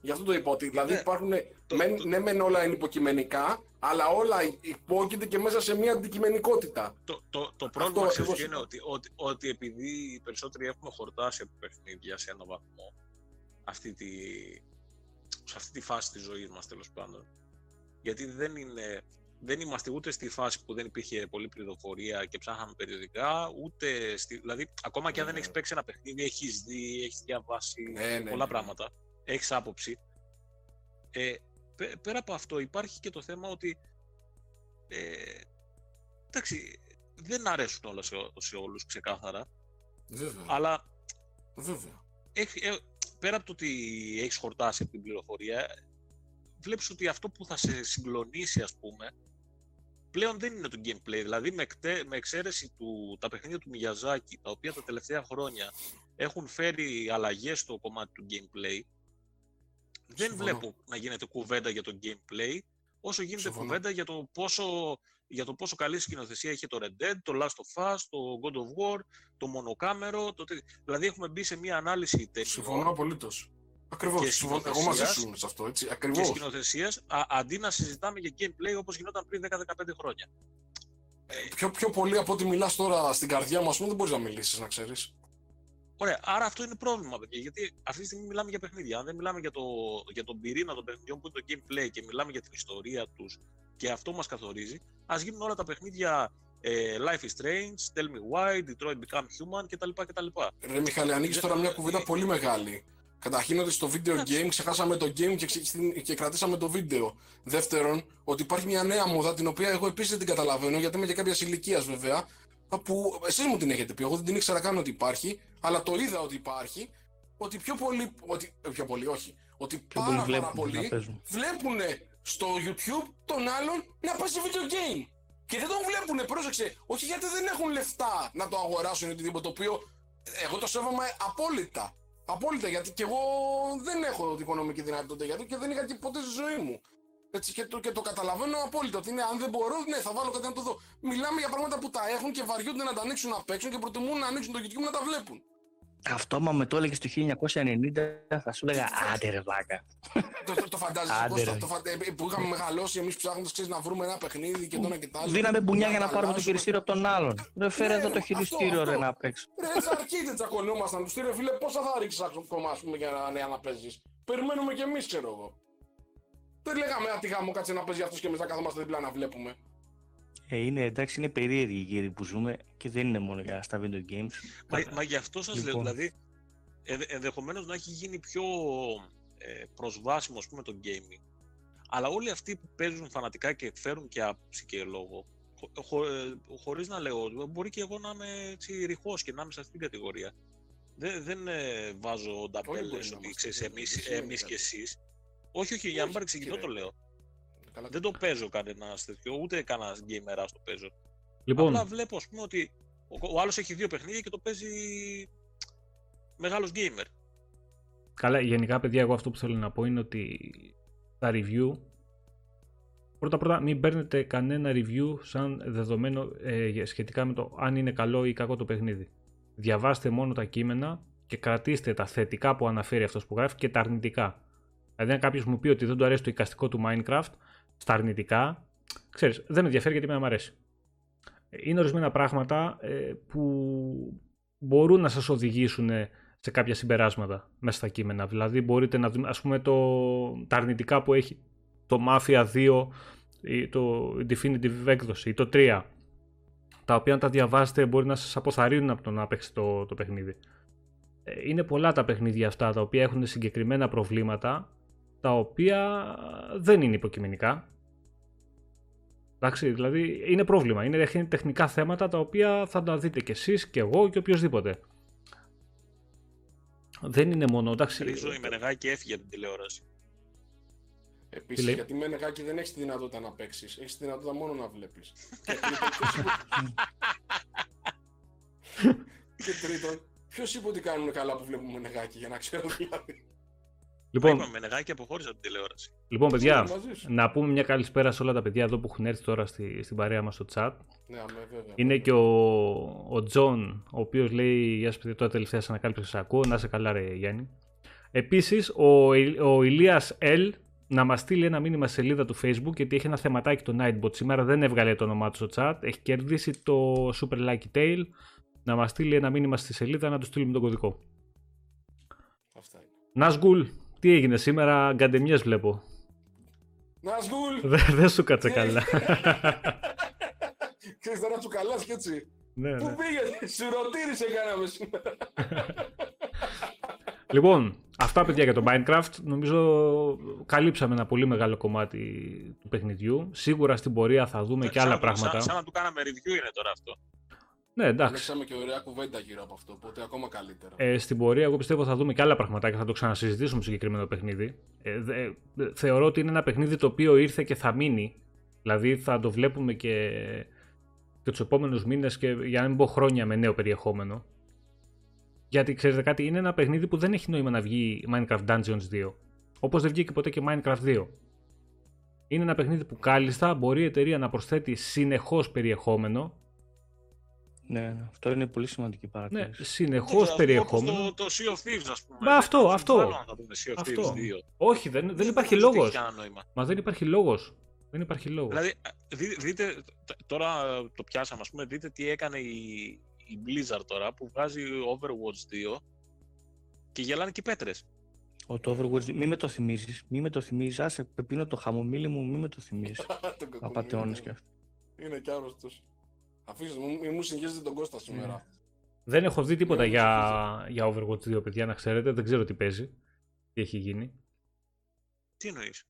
Γι' αυτό το είπα ότι δηλαδή Ναι, υπάρχουν. το- μεν, το- Ναι, μεν όλα είναι υποκειμενικά, αλλά όλα υπόκειται και μέσα σε μια αντικειμενικότητα. Το, το, το πρόβλημα Αυτό ξέρεις ακριβώς ποιο είναι είπα. ότι, ότι, ότι επειδή οι περισσότεροι έχουμε χορτάσει από παιχνίδια σε έναν βαθμό αυτή τη, σε αυτή τη φάση της ζωής μας τέλος πάντων γιατί δεν, είναι, δεν είμαστε ούτε στη φάση που δεν υπήρχε πολλή πληροφορία και ψάχναμε περιοδικά ούτε στη, δηλαδή ακόμα και αν δεν Ναι. έχεις παίξει ένα παιχνίδι έχεις δει, έχεις διαβάσει Ναι, ναι, πολλά ναι. πράγματα, έχεις άποψη ε, πέ- πέρα από αυτό υπάρχει και το θέμα ότι ε, εντάξει, δεν αρέσουν όλα σε, σε όλους ξεκάθαρα, Βέβαια. αλλά Βέβαια. έχει, ε, πέρα από το ότι έχεις χορτάσει από την πληροφορία, βλέπεις ότι αυτό που θα σε συγκλονίσει, ας πούμε, πλέον δεν είναι το gameplay. Δηλαδή, με, εκτέ, με εξαίρεση του, τα παιχνίδια του Μιαζάκη, τα οποία τα τελευταία χρόνια έχουν φέρει αλλαγές στο κομμάτι του gameplay, δεν Συμφωνώ. βλέπω να γίνεται κουβέντα για το gameplay, όσο γίνεται Συμφωνώ. κουβέντα για το πόσο για το πόσο καλή σκηνοθεσία είχε το Red Dead, το Last of Us, το God of War, το μονοκάμερο. Το... τε- Δηλαδή έχουμε μπει σε μια ανάλυση Συμφωνώ ταινιών απολύτως. Ακριβώς. Και Εγώ μαζί σκηνοθεσίας. σου είμαι σε αυτό. Έτσι. και Ακριβώς. σκηνοθεσίας, αντί να συζητάμε για gameplay όπως γινόταν πριν 10-15 χρόνια. Πιο, πιο πολύ από ό,τι μιλάς τώρα στην καρδιά μου, ας πούμε, δεν μπορείς να μιλήσεις, να ξέρεις. Ωραία, άρα αυτό είναι πρόβλημα, παιδιά. Γιατί αυτή τη στιγμή μιλάμε για παιχνίδια. Αν δεν μιλάμε για, το, για τον πυρήνα των παιχνιδιών που είναι το gameplay και μιλάμε για την ιστορία τους και αυτό μας καθορίζει, ας γίνουν όλα τα παιχνίδια ε, Life is Strange, Tell Me Why, Detroit Become Human κτλ. κτλ. Ρε Μιχάλη, ανοίγεις τώρα μια κουβέντα πολύ μεγάλη. Καταρχήν ότι στο video Εντάξει. game ξεχάσαμε το game και, ξε- και κρατήσαμε το βίντεο. Δεύτερον, ότι υπάρχει μια νέα μόδα την οποία εγώ επίσης δεν την καταλαβαίνω γιατί είμαι και κάποιας ηλικίας βέβαια. Που εσείς μου την έχετε πει. Εγώ δεν την ήξερα καν ότι υπάρχει, αλλά το είδα ότι υπάρχει. Ότι πιο πολύ. Ότι, ε, πιο πολύ, όχι. Ότι Πιο πάρα, πολύ πάρα βλέπουν να πολλοί παίζουν. βλέπουν στο YouTube τον άλλον να παίζει video game. Και δεν τον βλέπουνε, πρόσεξε. Όχι γιατί δεν έχουν λεφτά να το αγοράσουν ή οτιδήποτε. Το οποίο εγώ το σέβομαι απόλυτα. Απόλυτα γιατί και εγώ δεν έχω οικονομική δυνατότητα γιατί και δεν είχα και ποτέ στη ζωή μου. Έτσι, και, το, και το καταλαβαίνω απόλυτα ότι είναι, αν δεν μπορώ, ναι, θα βάλω κάτι να το δω. Μιλάμε για πράγματα που τα έχουν και βαριούνται να τα ανοίξουν να παίξουν και προτιμούν να ανοίξουν το YouTube να τα βλέπουν. Αυτό, άμα με το έλεγε το 1990, θα σου έλεγα άντε ρε βλάκα. το, το, το φαντάζεσαι Άντε, πώς ρε. θα- το φαντα- ε, που είχαμε μεγαλώσει εμείς ψάχνοντας να βρούμε ένα παιχνίδι και το ένα και το άλλο. Δίναμε μπουνιά Να για να πάρουμε το αλλάζουμε. χειριστήριο από τον άλλον. Δεν φέρε Ναι, εδώ το αυτό, χειριστήριο ρε αυτό. να παίξω. Ρε, έτσι αρκείτε τσακωνόμασταν. Τους ρε φίλε, πόσα θα ρίξεις ακόμα ας πούμε, για να, για να παίζεις. Περιμένουμε κι εμείς, ξέρω εγώ. Δεν λέγαμε ότι γάμο κάτσε να παίζει αυτός και εμεί να καθόμαστε δίπλα να βλέπουμε. Ε, είναι, εντάξει, είναι περίεργη η γύρι που ζούμε και δεν είναι μόνο για στα video games. Μα, μα γι' αυτό σας λέω, Λοιπόν. δηλαδή, ενδε, ενδεχομένως να έχει γίνει πιο ε, προσβάσιμο, ας πούμε, το gaming. Αλλά όλοι αυτοί που παίζουν φανατικά και φέρουν και άποψη και λόγο, χω, χω, ε, χωρίς να λέω, μπορεί και εγώ να είμαι έτσι ρηχός και να είμαι σε αυτήν την κατηγορία. Δεν, δεν ε, βάζω μπορεί νταμπέλες να ότι είμαστε, ξέρεις δεν- εμείς, δεν σημαίνει εμείς κάτι. και εσείς. Όχι, όχι, για να μην Όχι, παρεξηγηθώ το κύριε. λέω. Καλά, Δεν το παίζω κανένας τέτοιο, ούτε κανένας gamer το παίζω. Λοιπόν, Απλά βλέπω, ας πούμε, ότι ο, ο άλλος έχει δύο παιχνίδια και το παίζει μεγάλος gamer. καλά, γενικά παιδιά, εγώ αυτό που θέλω να πω είναι ότι τα review Πρώτα πρώτα μην παίρνετε κανένα review σαν δεδομένο ε, σχετικά με το αν είναι καλό ή κακό το παιχνίδι. Διαβάστε μόνο τα κείμενα και κρατήστε τα θετικά που αναφέρει αυτός που γράφει και τα αρνητικά. Δηλαδή αν κάποιος μου πει ότι δεν του αρέσει το εικαστικό του Minecraft, στα αρνητικά, ξέρεις, δεν με ενδιαφέρει γιατί με αρέσει. Είναι ορισμένα πράγματα ε, που μπορούν να σας οδηγήσουν σε κάποια συμπεράσματα μέσα στα κείμενα. Δηλαδή μπορείτε να δούμε, ας πούμε, το, τα αρνητικά που έχει το Mafia 2, ή το Definitive έκδοση ή το 3, τα οποία αν τα διαβάσετε μπορεί να σας αποθαρρύνουν από το να παίξετε το, το παιχνίδι. Ε, Είναι πολλά τα παιχνίδια αυτά τα οποία έχουν συγκεκριμένα προβλήματα, τα οποία δεν είναι υποκειμενικά. Εντάξει, δηλαδή είναι πρόβλημα. Είναι, είναι τεχνικά θέματα τα οποία θα τα δείτε κι εσείς και εγώ και οποιοδήποτε. Δεν είναι μόνο, εντάξει, Ρίζο η Μενεγάκη έφυγε από την τηλεόραση. Τι Επίσης, λέει; γιατί με νεγάκι δεν έχει τη δυνατότητα να παίξεις. Έχεις τη δυνατότητα μόνο να βλέπεις. και τρίτον, ποιος είπε [LAUGHS] ότι κάνουμε καλά που βλέπουμε Μενεγάκη, για να ξέρω δηλαδή. Λοιπόν, Είπαμε, Μενεγάκη αποχώρησε από την τηλεόραση. λοιπόν παιδιά, Είμαι μαζί σου. να πούμε μια καλησπέρα σε όλα τα παιδιά εδώ που έχουν έρθει τώρα στη, στην παρέα μας στο chat. Ναι, αμέ, βέβαια. Είναι και ο, ο Τζον, ο οποίος λέει «Γεια σας παιδιά, τώρα τελευταία σας ανακάλυψα σας ακούω, να σε καλά ρε Γιάννη». Επίσης, ο, Ι- ο Ηλίας L να μας στείλει ένα μήνυμα στη σελίδα του facebook γιατί έχει ένα θεματάκι το Nightbot σήμερα, δεν έβγαλε το όνομά του στο chat, έχει κερδίσει το Super Lucky's Tale, να μας στείλει ένα μήνυμα στη σελίδα να του στείλουμε τον κωδικό. Αυτά είναι. Νασγκουλ, τι έγινε σήμερα, γκαντεμιές βλέπω. Νασγούλ! [LAUGHS] Δεν δεν σου κάτσε Ναι. καλά. [LAUGHS] Ξέρεις τώρα τσουκαλάς και έτσι. ναι, Πού ναι. πήγες, σιρωτήρησε κάναμε σήμερα. [LAUGHS] Λοιπόν, αυτά παιδιά για το Minecraft. Νομίζω καλύψαμε ένα πολύ μεγάλο κομμάτι του παιχνιδιού. Σίγουρα στην πορεία θα δούμε και Σαν άλλα να του- πράγματα. Σαν, σαν να του κάναμε review είναι τώρα αυτό. Ναι, εντάξει. Λέξαμε και ωραία κουβέντα γύρω από αυτό, οπότε ακόμα καλύτερα. Ε, στην πορεία, εγώ πιστεύω θα δούμε και άλλα πραγματάκια. Θα το ξανασυζητήσουμε στο συγκεκριμένο παιχνίδι. Ε, δε- ε, θεωρώ ότι είναι ένα παιχνίδι το οποίο ήρθε και θα μείνει. Δηλαδή θα το βλέπουμε και, και τους επόμενους μήνες και για να μην πω χρόνια με νέο περιεχόμενο. Γιατί ξέρετε κάτι, είναι ένα παιχνίδι που δεν έχει νόημα να βγει Minecraft Dungeons 2. Όπως δεν βγήκε ποτέ και Minecraft 2. Είναι ένα παιχνίδι που κάλλιστα μπορεί η εταιρεία να προσθέτει συνεχώς περιεχόμενο. Ναι, ναι, αυτό είναι πολύ σημαντική Ναι, παρατήρηση. συνεχώ Όπως περιεχόμενο. Το, το Sea of Thieves, ας πούμε. Μα αυτό, Δεν αυτό. αμφιβάλλω αν θα δούμε Sea of Αυτό. Thieves 2. Όχι, δεν, δεν υπάρχει νομίζω ότι λόγος. έχει κανένα νόημα. Μα δεν υπάρχει λόγος. Δεν υπάρχει λόγος. Δηλαδή, δει- δείτε, τ- τώρα το πιάσαμε, ας πούμε, δείτε τι έκανε η, η Blizzard τώρα που βγάζει Overwatch 2 και γελάνε και οι πέτρες. Ο το Overwatch, μη με το θυμίζεις, μη με το θυμίζεις, άσε πεπίνω το χαμομήλι μου, μη με το θυμίζεις. [LAUGHS] Τον κακομοίρη, Απατεώνες ναι. και αυτό. Είναι κι άρρωστος. Αφήστε μου, μη μου συγχύζετε τον Κώστα σήμερα. Δεν έχω δει τίποτα Ναι, για, για Overwatch 2, παιδιά, να ξέρετε. Δεν ξέρω τι παίζει. Τι έχει γίνει. Τι εννοείς;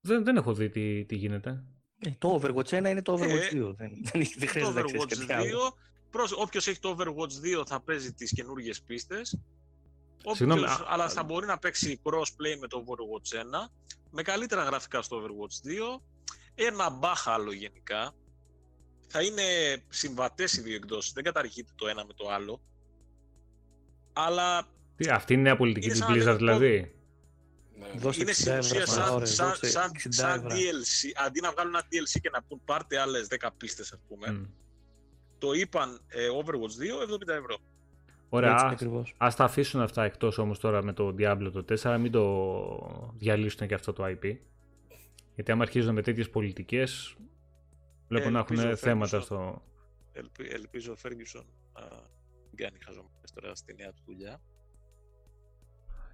Δεν, δεν έχω δει τι, τι γίνεται. Ε, το Overwatch 1 είναι το Overwatch Ε, 2, δεν, δεν, έχει- δεν Το χρειάζεται να ξέρεις Overwatch κάτι άλλο. 2, προς, όποιος έχει το Overwatch 2 θα παίζει τις καινούργιες πίστες. Όποιος, Συγγνώμη, α- αλλά θα μπορεί να παίξει crossplay με το Overwatch 1 με καλύτερα γραφικά στο Overwatch 2, ένα μπάχαλο γενικά. Θα είναι συμβατές οι δύο εκδόσεις, δεν καταργείται το ένα με το άλλο. Αλλά Τι, αυτή είναι η νέα πολιτική Είναι της σαν να Blizzard λέμε δηλαδή; Ναι. Δώστε είναι 60 στην ευρώ ουσία σαν σαν, ώρες, σαν, δώστε σαν, 60 σαν ευρώ. DLC. Αντί να βγάλουν ένα DLC και να πούν πάρτε άλλες 10 πίστες, ας πούμε, Μμ. το είπαν ε, Overwatch 2, 70 ευρώ. Ωραία, Έτσι ας, ακριβώς. ας τα αφήσουν αυτά εκτός όμως τώρα με το Diablo το 4, μην το διαλύσουν και αυτό το IP. Γιατί άμα αρχίζουν με τέτοιες πολιτικές, βλέπω Ε, να ελπίζω έχουν ο θέματα Ferguson. στο... Ελπι, ελπίζω ο Ferguson να μην κάνει χαζομάρες τώρα στη νέα του δουλειά.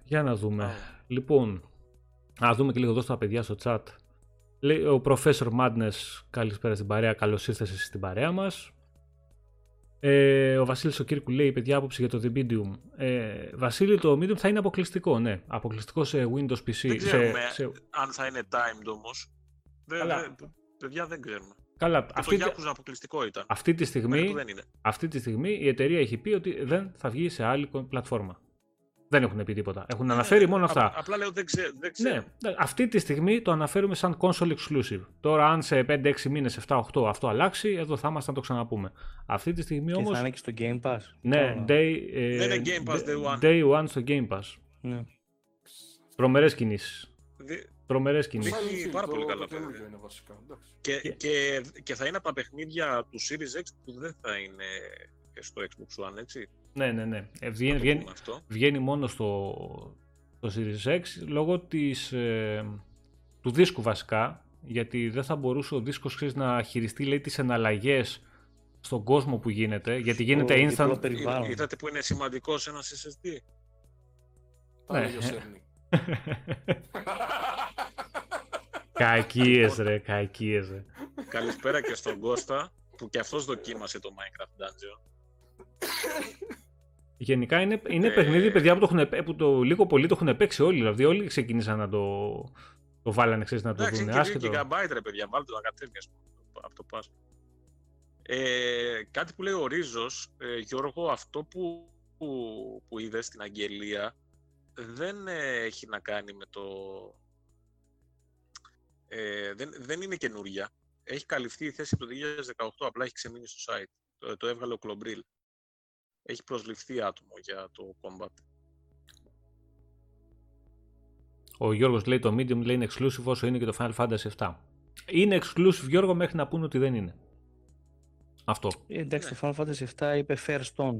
Για να δούμε. Α, Λοιπόν, να δούμε και λίγο εδώ στα παιδιά στο chat. Λέει ο Professor Madness, καλησπέρα στην παρέα, καλώς ήρθες εσύ στην παρέα μας. Ε, ο Βασίλης ο Κύρκου λέει, παιδιά, άποψη για το The Medium. Ε, Βασίλη, το Medium θα είναι αποκλειστικό, ναι. Αποκλειστικό σε Windows PC. Δεν σε, ξέρουμε σε- αν θα είναι timed όμως. Δεν, Καλά. δεν- παιδιά δεν ξέρουμε. Καλά, Και αυτή, το τη- Yakuza αποκλειστικό ήταν. αυτή, τη Μέχρι στιγμή, που δεν είναι. αυτή τη στιγμή η εταιρεία έχει πει ότι δεν θα βγει σε άλλη πλατφόρμα. Δεν έχουν πει τίποτα. Έχουν αναφέρει μόνο Ε, αυτά. απ- απλά λέω δεν, ξέ, δεν ξέρω. Ναι, ναι, αυτή τη στιγμή το αναφέρουμε σαν console exclusive. Τώρα, αν σε 5-6 μήνες, 7-8 αυτό αλλάξει, εδώ θα είμαστε να το ξαναπούμε. Αυτή τη στιγμή Και όμω. θα είναι και στο Game Pass. Ναι, Τώρα. day, ε, Δεν είναι Game Pass, day one. day one στο Game Pass. Ναι. Τρομερές κινήσεις. Δι- Τρομερές Silent κινήσει. Hill, Hill, πάρα το- πολύ το καλά καινούργιο παιδιά. είναι βασικά. εντάξει. Και, Και- και, και θα είναι από τα παιχνίδια του Series X που δεν θα είναι στο Xbox One, έτσι. Ναι, ναι, ναι. Ε, Να βγαίνει, το βγαίνει, πούμε αυτό. βγαίνει μόνο στο, στο Series X λόγω της, ε, του δίσκου βασικά. Γιατί δεν θα μπορούσε ο δίσκος ξέρεις, να χειριστεί λέει, τις εναλλαγές στον κόσμο που γίνεται. Γιατί γίνεται Στο instant. διπλό Είδα- περιβάλλον. Είδατε που είναι σημαντικό ένα SSD. Τα Ναι. Λέγει ο Σέρνη. Κακίες ρε, κακίες ρε. Καλησπέρα και στον Κώστα που και αυτός δοκίμασε το Minecraft Dungeon. Γενικά είναι, είναι Ε, παιχνίδι, παιδιά, που το, έχουν, παί- που το λίγο πολύ το έχουν παίξει όλοι. Δηλαδή, όλοι ξεκίνησαν να το, το βάλανε, ξέρεις, να το Εντάξει, δουν. είναι και 2 Άσχετο. GB ρε παιδιά, βάλτε το να κατέβει ας πούμε, από το pass. Ε, κάτι που λέει ο Ρίζος, ε, Γιώργο, αυτό που, που, που είδες στην αγγελία δεν ε, έχει να κάνει με το... Ε, δεν, δεν είναι καινούρια. Έχει καλυφθεί η θέση από το 2018, απλά έχει ξεμείνει στο site. Το, το έβγαλε ο Κλομπρίλ. Έχει προσληφθεί άτομο για το combat. Ο Γιώργος λέει το Medium λέει είναι exclusive όσο είναι και το Final Fantasy 7. Είναι exclusive, Γιώργο, μέχρι να πούνε ότι δεν είναι. Αυτό. Ε, εντάξει, Ναι. το Final Fantasy 7 είπε Fair Stone.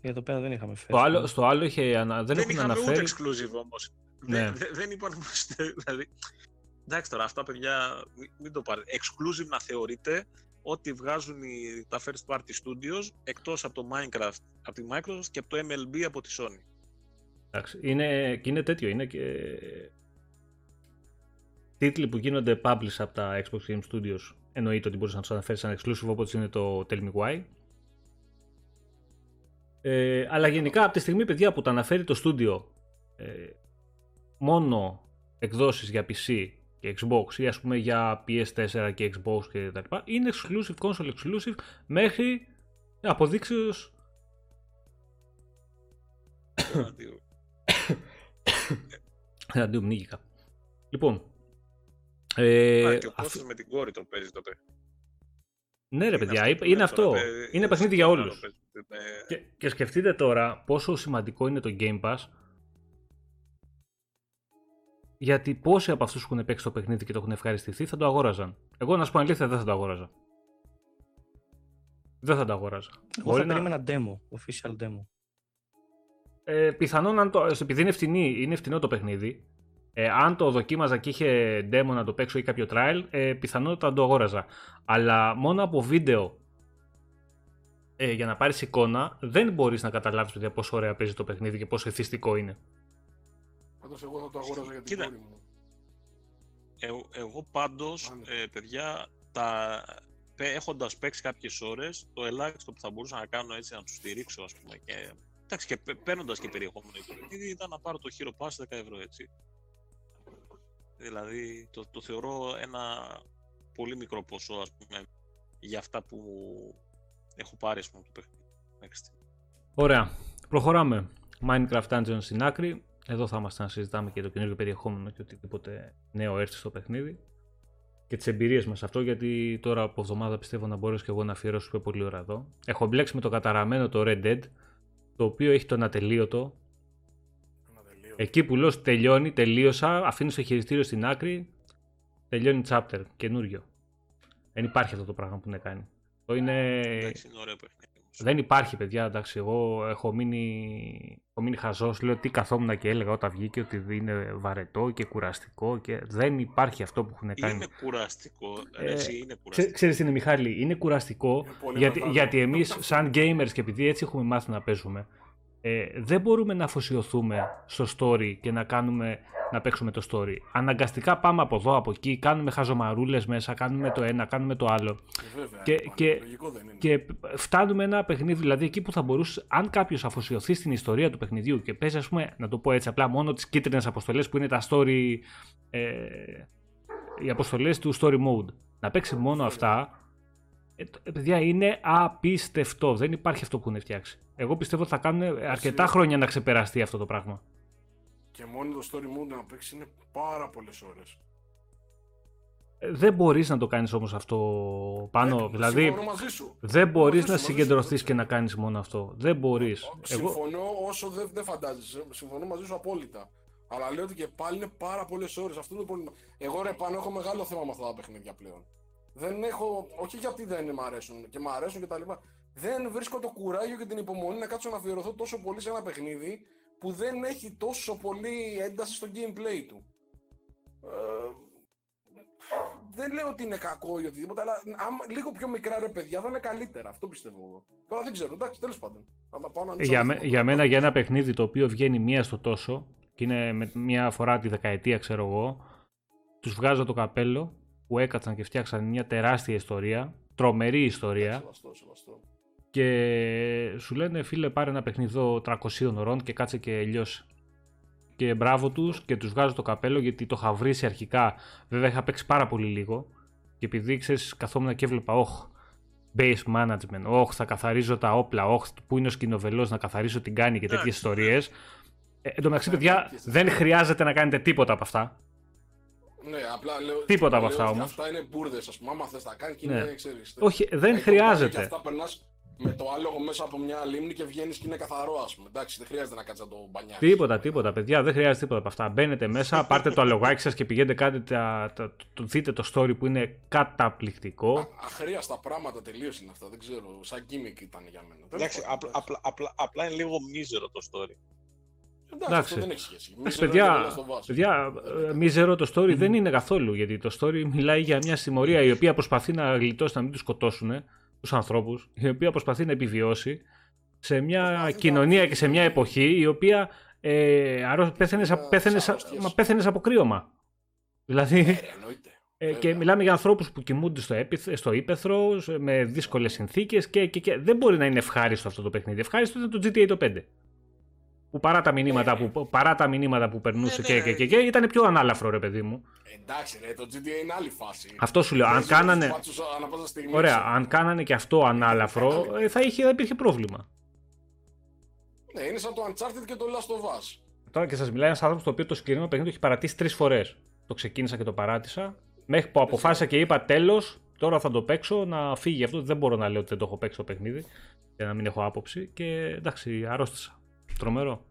Εδώ πέρα δεν είχαμε Fair Το άλλο, Stone. στο άλλο είχε, ανα- δεν, έχουν είχαμε αναφέρει. ούτε exclusive όμως. Ναι. Δεν, δεν, δεν είπαν πως- [LAUGHS] δηλαδή, εντάξει τώρα, αυτά παιδιά μην, μην το πάρετε. Exclusive να θεωρείτε ότι βγάζουν οι, τα first party studios εκτός από το Minecraft από τη Microsoft και από το MLB από τη Sony. Εντάξει, είναι, και είναι τέτοιο, είναι και τίτλοι που γίνονται publish από τα Xbox Game Studios εννοείται ότι μπορείς να τους αναφέρεις σαν exclusive όπως είναι το Tell Me Why. Ε, αλλά γενικά από τη στιγμή παιδιά που τα αναφέρει το studio ε, μόνο εκδόσεις για PC και Xbox ή ας πούμε για PS4 και Xbox και τα λοιπά είναι exclusive, console exclusive μέχρι αποδείξεως Εναντίον. [COUGHS] εναντίον πνίγηκα. Λοιπόν, ε, Α, και ο αυτή- Κώστας με την κόρη το παίζει τότε. Ναι ρε παιδιά, αυτό είναι, που λέμε αυτό. τώρα, ε, είναι ε, παιχνίδι για άλλο όλους. παίζει. Ε, Και, και σκεφτείτε τώρα πόσο σημαντικό είναι το Game Pass γιατί πόσοι από αυτούς που έχουν παίξει το παιχνίδι και το έχουν ευχαριστηθεί θα το αγόραζαν. Εγώ να σου πω αλήθεια δεν θα το αγόραζα. Δεν θα το αγόραζα. Εγώ Μπορεί θα να- περίμενα demo, official demo. Ε, πιθανόν αν το, επειδή είναι, φτηνή, είναι φτηνό το παιχνίδι, ε, αν το δοκίμαζα και είχε demo να το παίξω ή κάποιο trial, ε, πιθανότατα θα το αγόραζα. Αλλά μόνο από βίντεο ε, για να πάρεις εικόνα, δεν μπορείς να καταλάβεις παιδιά, πόσο ωραία παίζει το παιχνίδι και πόσο εθιστικό είναι. Πάντως εγώ θα το αγόραζα για την Κοίτα. κόρη μου. Ε, εγώ πάντως, Πάνε. ε, παιδιά, τα, πε- έχοντας παίξει κάποιες ώρες, το ελάχιστο που θα μπορούσα να κάνω έτσι να τους στηρίξω, ας πούμε, και, εντάξει, και παίρνοντας και περιεχόμενο για το παιχνίδι, ήταν να πάρω το Hero Pass 10 ευρώ, έτσι. Δηλαδή, το, το θεωρώ ένα πολύ μικρό ποσό, ας πούμε, για αυτά που έχω πάρει, ας πούμε, το παιχνίδι. μέχρι στιγμή. Ωραία. Προχωράμε. Minecraft Dungeons στην άκρη. Εδώ θα είμαστε να συζητάμε και το καινούργιο περιεχόμενο και οτιδήποτε νέο έρθει στο παιχνίδι. Και τις εμπειρίες μας αυτό, γιατί τώρα από εβδομάδα πιστεύω να μπορέσω και εγώ να αφιερώσω πιο πολύ ώρα εδώ. Έχω μπλέξει με το καταραμένο το Red Dead, το οποίο έχει τον ατελείωτο. Εκεί που λέω τελειώνει, τελείωσα, αφήνω το χειριστήριο στην άκρη, τελειώνει chapter, καινούριο. Δεν υπάρχει αυτό το πράγμα που είναι κάνει. Το είναι... Εντάξει, είναι ωραίο παιχνίδι. Δεν υπάρχει, παιδιά. Εντάξει, εγώ έχω μείνει, έχω μείνει χαζός. Λέω τι καθόμουν και έλεγα όταν βγήκε ότι είναι βαρετό και κουραστικό. Και δεν υπάρχει αυτό που έχουν κάνει. Είναι κουραστικό. Ε, Εσύ, είναι Ξέ, κουραστικό. ξέρεις τι είναι Μιχάλη, είναι κουραστικό Είναι πολύ γιατί, μεγάλο. γιατί εμείς σαν gamers και επειδή έτσι έχουμε μάθει να παίζουμε ε, δεν μπορούμε να αφοσιωθούμε στο story και να κάνουμε να παίξουμε το story. Αναγκαστικά πάμε από εδώ, από εκεί, κάνουμε χαζομαρούλες μέσα, κάνουμε το ένα, κάνουμε το άλλο. Ε, βέβαια, Και- είναι και- λογικό δεν είναι. Και φτάνουμε ένα παιχνίδι, δηλαδή εκεί που θα μπορούσε, αν κάποιος αφοσιωθεί στην ιστορία του παιχνιδιού και παίζει, ας πούμε, να το πω έτσι απλά, μόνο τις κίτρινες αποστολές που είναι τα story. Ε, οι αποστολές του story mode. Να παίξει μόνο αυτά. Ε, το- ε, παιδιά, είναι απίστευτο. Δεν υπάρχει αυτό που είναι φτιάξει. Εγώ πιστεύω ότι θα κάνουν αρκετά είναι. χρόνια να ξεπεραστεί αυτό το πράγμα. Και μόνο το story mode να παίξει είναι πάρα πολλές ώρες. Ε, Δεν μπορείς να το κάνεις όμως αυτό πάνω. δηλαδή, Συμφωνώ μαζί σου. δεν μπορείς μαζί σου, να μαζί σου. συγκεντρωθείς και να κάνεις μόνο αυτό. Δεν μπορείς. Εγώ, Συμφωνώ όσο δεν, δεν φαντάζεσαι. Συμφωνώ μαζί σου απόλυτα. Αλλά λέω ότι και πάλι είναι πάρα πολλές ώρες. Αυτό είναι το πρόβλημα. Εγώ ρε πάνω έχω μεγάλο θέμα με αυτά τα παιχνίδια πλέον. Δεν έχω. Όχι γιατί δεν μ' αρέσουν και μ' αρέσουν κτλ. Δεν βρίσκω το κουράγιο και την υπομονή να κάτσω να αφιερωθώ τόσο πολύ σε ένα παιχνίδι που δεν έχει τόσο πολύ ένταση στο gameplay του. Ε, δεν λέω ότι είναι κακό ή οτιδήποτε, αλλά άμα, λίγο πιο μικρά ρε παιδιά θα είναι καλύτερα. Αυτό πιστεύω εγώ. Τώρα δεν ξέρω, εντάξει, τέλος πάντων. Θα τα πάω να ανοίξω για, ένα με- θέμα. για μένα, για ένα παιχνίδι το οποίο βγαίνει μία στο τόσο και είναι με μία φορά τη δεκαετία, ξέρω εγώ, τους βγάζω το καπέλο που έκατσαν και φτιάξαν μια τεράστια ιστορία, τρομερή ιστορία Σεβαστό, σεβαστό. Και σου λένε φίλε πάρε ένα παιχνίδι εδώ 300 ωρών και κάτσε και λιώσε. Και μπράβο τους και τους βγάζω το καπέλο γιατί το είχα βρει αρχικά, βέβαια είχα παίξει πάρα πολύ λίγο και επειδή ξέρεις καθόμουν και έβλεπα όχ, base management, όχ θα καθαρίζω τα όπλα, όχ που είναι ο σκηνοβελός να καθαρίσω την κάνει και τέτοιες Εντάξει, ιστορίες. Ε, εν τω μεταξύ Ναι, παιδιά τέτοιες δεν χρειάζεται να κάνετε τίποτα από αυτά. Ναι, απλά λέω. Τίποτα από λέω αυτά ότι όμως. Αυτά είναι μπουρδες, ας πούμε. Άμα θες τα κάνει και Ναι. είναι, ξέρεις, Όχι, δεν έχει το χρειάζεται. Και αυτά περνάς με το άλογο μέσα από μια λίμνη και βγαίνεις και είναι καθαρό, ας πούμε. Εντάξει, δεν χρειάζεται να κάτσει να το μπανιάσεις. Τίποτα, τίποτα, παιδιά. Δεν χρειάζεται τίποτα από αυτά. Μπαίνετε μέσα, [LAUGHS] πάρτε το αλογάκι σας και πηγαίνετε κάντε τα, τα- το, δείτε το story που είναι καταπληκτικό. Αχρίαστα πράγματα τελείως είναι αυτά. Δεν ξέρω. Σαν gimmick ήταν για μένα. Τέλος Εντάξει, πάντων, απλά, απλά, απλά, απλά είναι λίγο μίζερο το story. Εντάξει, εντάξει. αυτό δεν έχει σχέση. Μην Εντάξει, ξέρω, παιδιά, είναι το Last of Us. παιδιά ε, μίζερο το story δεν είναι καθόλου. Γιατί το story μιλάει για μια συμμορία η οποία προσπαθεί να γλιτώσει να μην τους σκοτώσουν τους ανθρώπους, η οποία προσπαθεί να επιβιώσει σε μια Προσπαθεί να- κοινωνία και σε μια εποχή η οποία ε, αρρώ- πέθαινες, Να- πέθαινες, σαν αρρώστιες. μα πέθαινες από κρύωμα. Δηλαδή, Ε, ρε, εννοείται. Ε, Βέβαια. και μιλάμε για ανθρώπους που κοιμούνται στο, έπιθ, στο ύπεθρος, σε- με δύσκολες συνθήκες και, και, και δεν μπορεί να είναι ευχάριστο αυτό το παιχνίδι. Ευχάριστο ήταν το GTA το 5. Που παρά τα μηνύματα, που, παρά τα μηνύματα που περνούσε Ναι, και, ναι. και, και, και ήταν πιο ανάλαφρο, ρε παιδί μου. Εντάξει, ρε, το GTA είναι άλλη φάση. Αυτό σου λέω. Αν Παίζει κάνανε. τους μπάτσους ανά πάσα στιγμή, Ωραία, ξέρω. αν κάνανε και αυτό ανάλαφρο, ε, θα, είχε, θα υπήρχε πρόβλημα. Ναι, είναι σαν το Uncharted και το Last of Us. Τώρα και σας μιλάει ένας άνθρωπος το οποίο το συγκεκριμένο παιχνίδι το έχει παρατήσει τρεις φορές. Το ξεκίνησα και το παράτησα. Μέχρι που αποφάσισα και είπα τέλος, τώρα θα το παίξω να φύγει αυτό. Δεν μπορώ να λέω ότι δεν το έχω παίξει το παιχνίδι για να μην έχω άποψη. Και εντάξει, αρρώστησα. Τρομερό.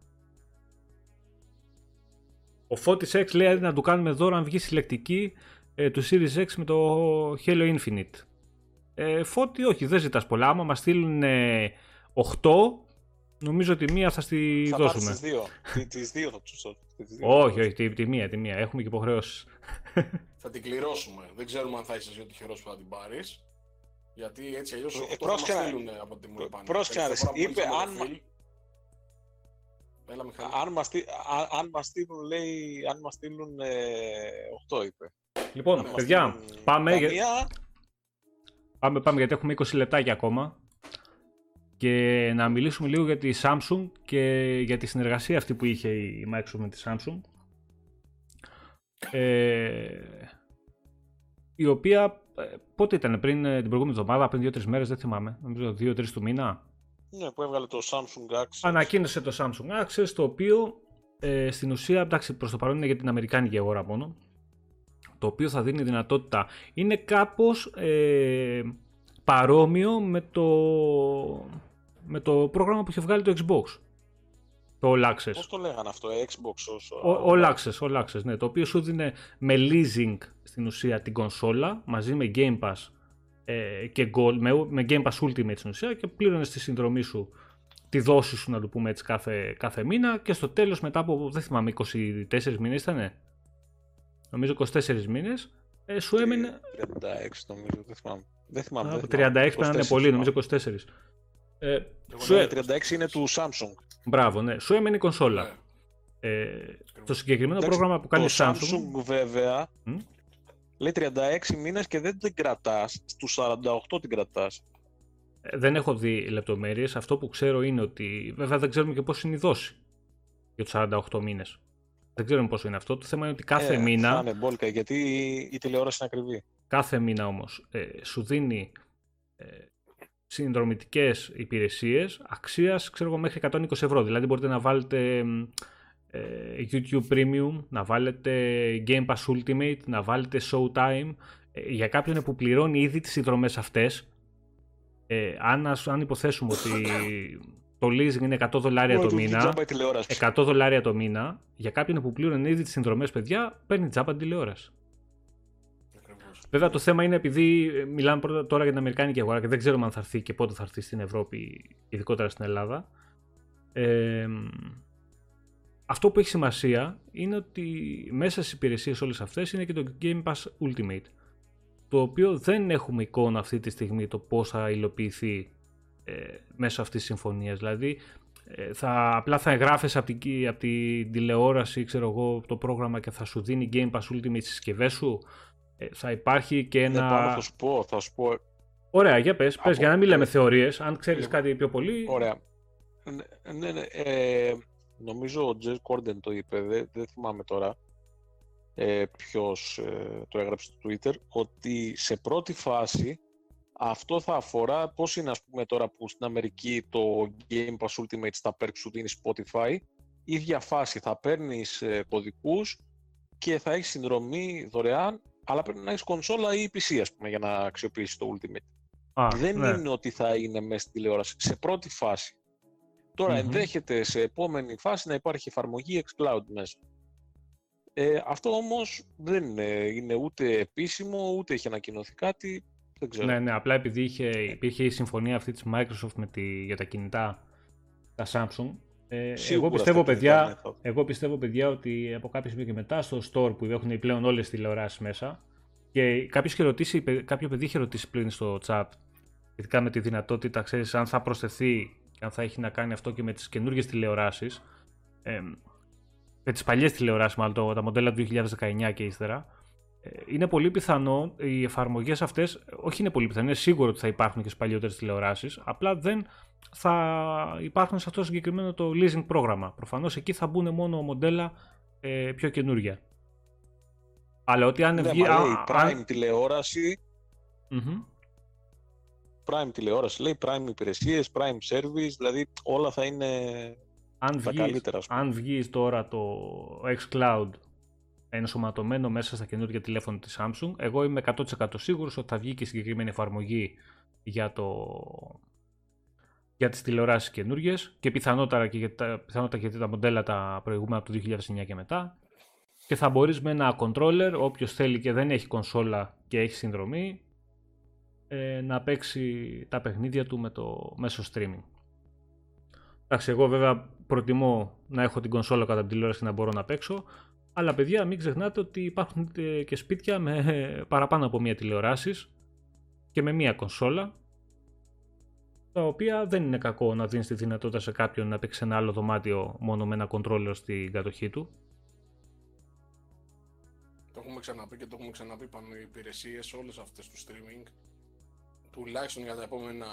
Ο Φώτης X λέει να του κάνουμε δώρο αν βγει συλλεκτική ε, του Series X με το Halo Infinite. Ε, Φώτη, όχι, δεν ζητάς πολλά. Άμα μας στείλουν ε, 8, νομίζω ότι μία θα στη Θα πάρεις δώσουμε. τις δύο. Τι- τις δύο θα τους δώσω. Τις δύο. Όχι, όχι, τη, τη μία, τη μία. Έχουμε και υποχρεώσεις. Θα την κληρώσουμε. Δεν ξέρουμε αν θα είσαι εσύ ο τυχερό που θα την πάρεις. Γιατί έτσι αλλιώς Ε, αυτό θα πρόσεχε μας να- στείλουν από ό,τι μου είπαν. πρόσεχε να δεις. Είπε, αν- Έλα, Μιχάλη. Αν μας, στείλ- α- αν μας στείλουν, λέει, αν μας στείλουν ε, 8 είπε. Λοιπόν, Αν μας παιδιά, στείλουν πάμε, για- καμία, πάμε, πάμε γιατί έχουμε 20 λεπτάκια ακόμα. Και να μιλήσουμε λίγο για τη Samsung και για τη συνεργασία αυτή που είχε η Microsoft με τη Samsung. Ε, η οποία ε, πότε ήταν, πριν ε, την προηγούμενη εβδομάδα, πριν 2-3 μέρες, δεν θυμάμαι, νομίζω 2-3 του μήνα, ναι, που έβγαλε το Samsung Access. ανακοίνωσε το Samsung Access, το οποίο ε, στην ουσία, εντάξει, προς το παρόν είναι για την Αμερικάνικη αγορά μόνο, το οποίο θα δίνει δυνατότητα, είναι κάπως ε, παρόμοιο με το, με το πρόγραμμα που είχε βγάλει το Xbox. Το All Access. Πώς το λέγανε αυτό, Xbox ως... Ο- All Access, All Access, ναι, το οποίο σου δίνει με leasing στην ουσία την κονσόλα μαζί με Game Pass ε, και Gold, με, με Game Pass Ultimate στην ουσία και πλήρωνες τη συνδρομή σου τη δόση σου να το πούμε έτσι κάθε, κάθε μήνα και στο τέλος μετά από δεν θυμάμαι 24 μήνες ήτανε; Νομίζω 24 μήνες ε, σου έμεινε 36 νομίζω, δεν θυμάμαι. Δεν θυμάμαι. Α, δεν 36 θυμάμαι. πρέπει να είναι 24 πολύ, νομίζω θυμάμαι. 24 ε, Εγώ σου, ναι, έ- 36 είναι του Samsung. μπράβο, ναι. Σου έμενε η κονσόλα. Ναι. Ε, το συγκεκριμένο Εντάξει, πρόγραμμα που κάνει το η Samsung, Samsung βέβαια Μμ. Λέει 36 μήνες και δεν την κρατάς, στους 48 την κρατάς. ε, δεν έχω δει λεπτομέρειες. Αυτό που ξέρω είναι ότι, βέβαια δεν ξέρουμε και πώς είναι η δόση για τους 48 μήνες. Δεν ξέρουμε πόσο είναι αυτό. Το θέμα είναι ότι κάθε Ε, μήνα, Θα είναι μπόλικα, γιατί η τηλεόραση είναι ακριβή. κάθε μήνα όμως, ε, σου δίνει ε, συνδρομητικές υπηρεσίες αξίας, ξέρω εγώ, μέχρι 120 ευρώ. Δηλαδή μπορείτε να βάλετε μ, ε, YouTube Premium, να βάλετε Game Pass Ultimate, να βάλετε Showtime. Ε, για κάποιον που πληρώνει ήδη τις συνδρομές αυτές, ε, αν, ας- αν υποθέσουμε ότι το leasing είναι 100 δολάρια Μόνο το του βγει μήνα, τζάμπα η τηλεόραση. 100 δολάρια το μήνα, για κάποιον που πλήρωνε ήδη τις συνδρομές, παιδιά, παίρνει τζάμπα την τηλεόραση. Ακριβώς. Βέβαια το θέμα είναι επειδή ε, μιλάμε πρώτα τώρα για την Αμερικάνικη αγορά και δεν ξέρουμε αν θα έρθει και πότε θα έρθει στην Ευρώπη, ειδικότερα στην Ελλάδα. Ε, αυτό που έχει σημασία είναι ότι μέσα στις υπηρεσίες όλες αυτές είναι και το Game Pass Ultimate το οποίο δεν έχουμε εικόνα αυτή τη στιγμή το πώς θα υλοποιηθεί ε, μέσω αυτής της συμφωνίας. Δηλαδή ε, θα, απλά θα εγγράφεις από την, από την τηλεόραση ξέρω εγώ, το πρόγραμμα και θα σου δίνει Game Pass Ultimate στις συσκευές σου. Ε, θα υπάρχει και Ναι, ένα... πάνω θα σου πω, θα σου πω, Ωραία, για πες, πες Από- για να μην λέμε θεωρίες. Αν ξέρεις Λοιπόν, κάτι πιο πολύ... Ωραία. Ναι, ναι, ναι, ε, νομίζω ο Τζες Κόρντεν το είπε, δεν, δεν θυμάμαι τώρα ε, ποιος ε, το έγραψε στο Twitter, ότι σε πρώτη φάση αυτό θα αφορά πώς είναι ας πούμε τώρα που στην Αμερική το Game Pass Ultimate στα perks σου δίνει Spotify, ίδια φάση θα παίρνεις ε, κωδικούς και θα έχεις συνδρομή δωρεάν, αλλά πρέπει να έχεις κονσόλα ή PC ας πούμε για να αξιοποιήσεις το Ultimate. Α, Δεν ναι. είναι ότι θα είναι μέσα στην τηλεόραση. Σε πρώτη φάση. Τώρα Μμμ. ενδέχεται σε επόμενη φάση να υπάρχει εφαρμογή xCloud μέσα. Ε, αυτό όμως δεν είναι, είναι ούτε επίσημο, ούτε έχει ανακοινωθεί κάτι. Δεν ξέρω. Ναι, ναι, απλά επειδή είχε, υπήρχε η συμφωνία αυτή της Microsoft με τη, για τα κινητά, τα Samsung, ε, Σίγουρα εγώ πιστεύω, στα παιδιά, κινητά, ναι, θα- εγώ πιστεύω, παιδιά, ότι από κάποιο σημείο και μετά στο store που έχουν πλέον όλες τις τηλεοράσεις μέσα και κάποιος είχε ρωτήσει, κάποιο παιδί είχε ρωτήσει πριν στο chat σχετικά με τη δυνατότητα, ξέρεις, αν θα προσθεθεί και αν θα έχει να κάνει αυτό και με τις καινούργιες τηλεοράσεις, ε, με τις παλιές τηλεοράσεις μάλλον, το- τα μοντέλα του 2019 και ύστερα, ε, είναι πολύ πιθανό οι εφαρμογές αυτές, όχι είναι πολύ πιθανό, είναι σίγουρο ότι θα υπάρχουν και στις παλιότερες τηλεοράσεις, απλά δεν θα υπάρχουν σε αυτό το συγκεκριμένο το leasing πρόγραμμα. Προφανώς εκεί θα μπουν μόνο μοντέλα ε, πιο καινούργια. Αλλά ότι αν Ναι, βγει. μα α- λέει αν- Prime τηλεόραση, Μμμ. Prime τηλεόραση, λέει Prime υπηρεσίες, Prime service, δηλαδή όλα θα είναι αν, τα βγεις, καλύτερα. ας πούμε. αν βγεις τώρα το xCloud ενσωματωμένο μέσα στα καινούργια τηλέφωνα της Samsung, εγώ είμαι 100% σίγουρος ότι θα βγει και η συγκεκριμένη εφαρμογή για, το... για τις τηλεοράσεις καινούργιες και πιθανότατα και για τα, πιθανότατα και τα μοντέλα τα προηγούμενα από το 2009 και μετά και θα μπορείς με ένα controller, όποιος θέλει και δεν έχει κονσόλα και έχει συνδρομή, ε, να παίξει τα παιχνίδια του με το μέσο streaming. Εντάξει, εγώ βέβαια προτιμώ να έχω την κονσόλα κατά την τηλεόραση και να μπορώ να παίξω. Αλλά παιδιά, μην ξεχνάτε ότι υπάρχουν ε, και σπίτια με ε, [LAUGHS] παραπάνω από μία τηλεοράση και με μία κονσόλα. Τα οποία δεν είναι κακό να δίνεις τη δυνατότητα σε κάποιον να παίξει ένα άλλο δωμάτιο μόνο με ένα controller στην κατοχή του. Το έχουμε ξαναπεί και το έχουμε ξαναπεί πάνω οι υπηρεσίες όλες αυτές του streaming τουλάχιστον για τα επόμενα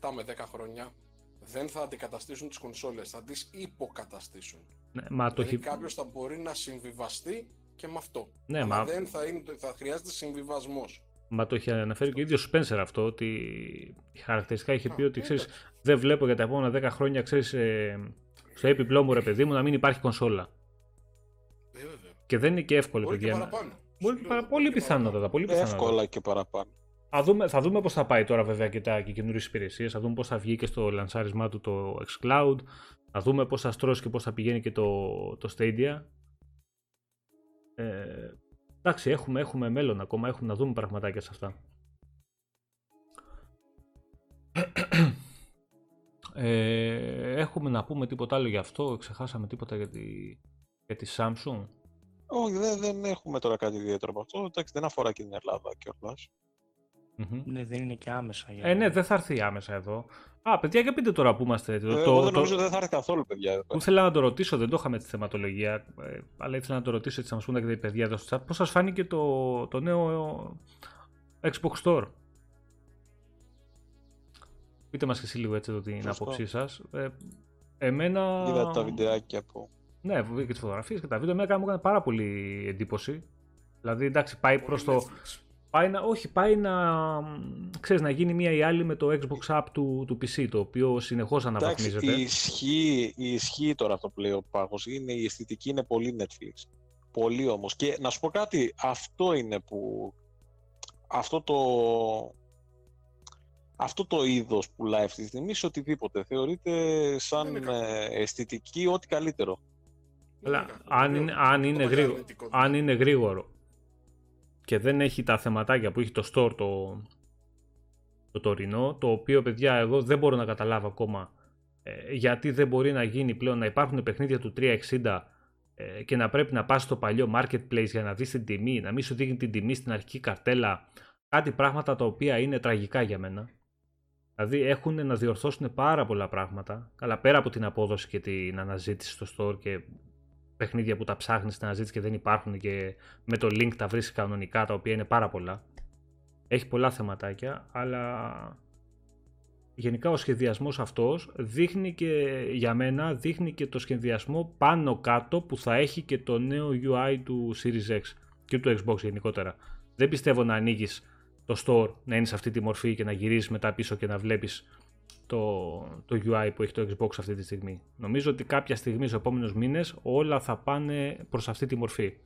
7 με 10 χρόνια δεν θα αντικαταστήσουν τις κονσόλες, θα τις υποκαταστήσουν. Ναι, μα το δηλαδή έχει... κάποιος θα μπορεί να συμβιβαστεί και με αυτό. Ναι, Αλλά μα- δεν θα, είναι, θα χρειάζεται συμβιβασμός. Μα το είχε αναφέρει και ο ίδιος Spencer αυτό, ότι χαρακτηριστικά είχε πει Α, ότι ξέρεις, εντάξει. δεν βλέπω για τα επόμενα 10 χρόνια ξέρεις, ε, Στο έπιπλό μου, ρε παιδί μου, να μην υπάρχει κονσόλα. Ε, βέβαια. Και δεν είναι και εύκολο, Μπορεί και παιδιά. παραπάνω. Μπορεί Σου παρα- λέω, πολύ μπορεί και πιθανότατα. παραπάνω. Πολύ πιθανότατα. Εύκολα και παραπάνω. Θα δούμε, θα δούμε πώς θα πάει τώρα βέβαια και, τα, και καινούριες υπηρεσίες, θα δούμε πώς θα βγει και στο λανσάρισμά του το xCloud, θα δούμε πώς θα στρώσει και πώς θα πηγαίνει και το, το Stadia. Ε, εντάξει, έχουμε, έχουμε μέλλον ακόμα, έχουμε να δούμε πραγματάκια σε αυτά. Ε, έχουμε να πούμε τίποτα άλλο για αυτό, ξεχάσαμε τίποτα για τη, για τη Samsung; Όχι, δεν, δεν έχουμε τώρα κάτι ιδιαίτερο από αυτό. Εντάξει, δεν αφορά και την Ελλάδα κιόλας. Μμμ. Ναι, δεν είναι και άμεσα. Για... Ε, ναι, δεν θα έρθει άμεσα εδώ. Α, παιδιά, για πείτε τώρα που είμαστε. Το, Ε, το- εγώ δεν το- νομίζω ότι δεν θα έρθει καθόλου, παιδιά. εδώ. Που ήθελα να το ρωτήσω, δεν το είχαμε τη θεματολογία, ε, αλλά ήθελα να το ρωτήσω έτσι να μας πούνε και τα παιδιά εδώ στο chat. Πώς σας φάνηκε το, το νέο Xbox Store; Πείτε μας και εσύ λίγο έτσι εδώ την Σωστό. άποψή σας. Ε, εμένα... Είδα τα βιντεάκια που. Ναι, και τις φωτογραφίες και τα βίντεο. Εμένα μου έκανε πάρα πολύ εντύπωση. Δηλαδή, εντάξει, πάει προς το... Netflix. Πάει να, όχι, πάει να, μ, ξέρεις, να γίνει μία ή άλλη με το Xbox App του, του PC, το οποίο συνεχώς Εντάξει, αναβαθμίζεται. η ισχύ, η ισχύ τώρα αυτό που λέει ο Πάγος είναι η αισθητική είναι πολύ Netflix. Πολύ όμως. Και να σου πω κάτι, αυτό είναι που... Αυτό το... Αυτό το είδος πουλάει αυτή τη στιγμή σε οτιδήποτε. Θεωρείται σαν Δεν είναι κακό. ε, αισθητική ό,τι καλύτερο. Δεν Αλλά είναι κακό. αν Το- είναι, αν, το είναι παλιό γρήγορο, αρνητικό αν δηλαδή. είναι γρήγορο και δεν έχει τα θεματάκια που έχει το store το, το τωρινό, το οποίο παιδιά εγώ δεν μπορώ να καταλάβω ακόμα ε, γιατί δεν μπορεί να γίνει πλέον να υπάρχουν παιχνίδια του 360 ε, και να πρέπει να πας στο παλιό marketplace για να δεις την τιμή, να μην σου δείχνει την τιμή στην αρχική καρτέλα, κάτι πράγματα τα οποία είναι τραγικά για μένα. Δηλαδή έχουν να διορθώσουν πάρα πολλά πράγματα, αλλά πέρα από την απόδοση και την αναζήτηση στο store και παιχνίδια που τα ψάχνεις στην αναζήτηση και δεν υπάρχουν και με το link τα βρίσκεις κανονικά, τα οποία είναι πάρα πολλά. Έχει πολλά θεματάκια, αλλά γενικά ο σχεδιασμός αυτός δείχνει και, για μένα, δείχνει και το σχεδιασμό πάνω κάτω που θα έχει και το νέο UI του Series X και του Xbox γενικότερα. Δεν πιστεύω να ανοίγεις το store, να είναι σε αυτή τη μορφή και να γυρίζεις μετά πίσω και να βλέπεις το, το UI που έχει το Xbox αυτή τη στιγμή. Νομίζω ότι κάποια στιγμή στους επόμενους μήνες όλα θα πάνε προς αυτή τη μορφή.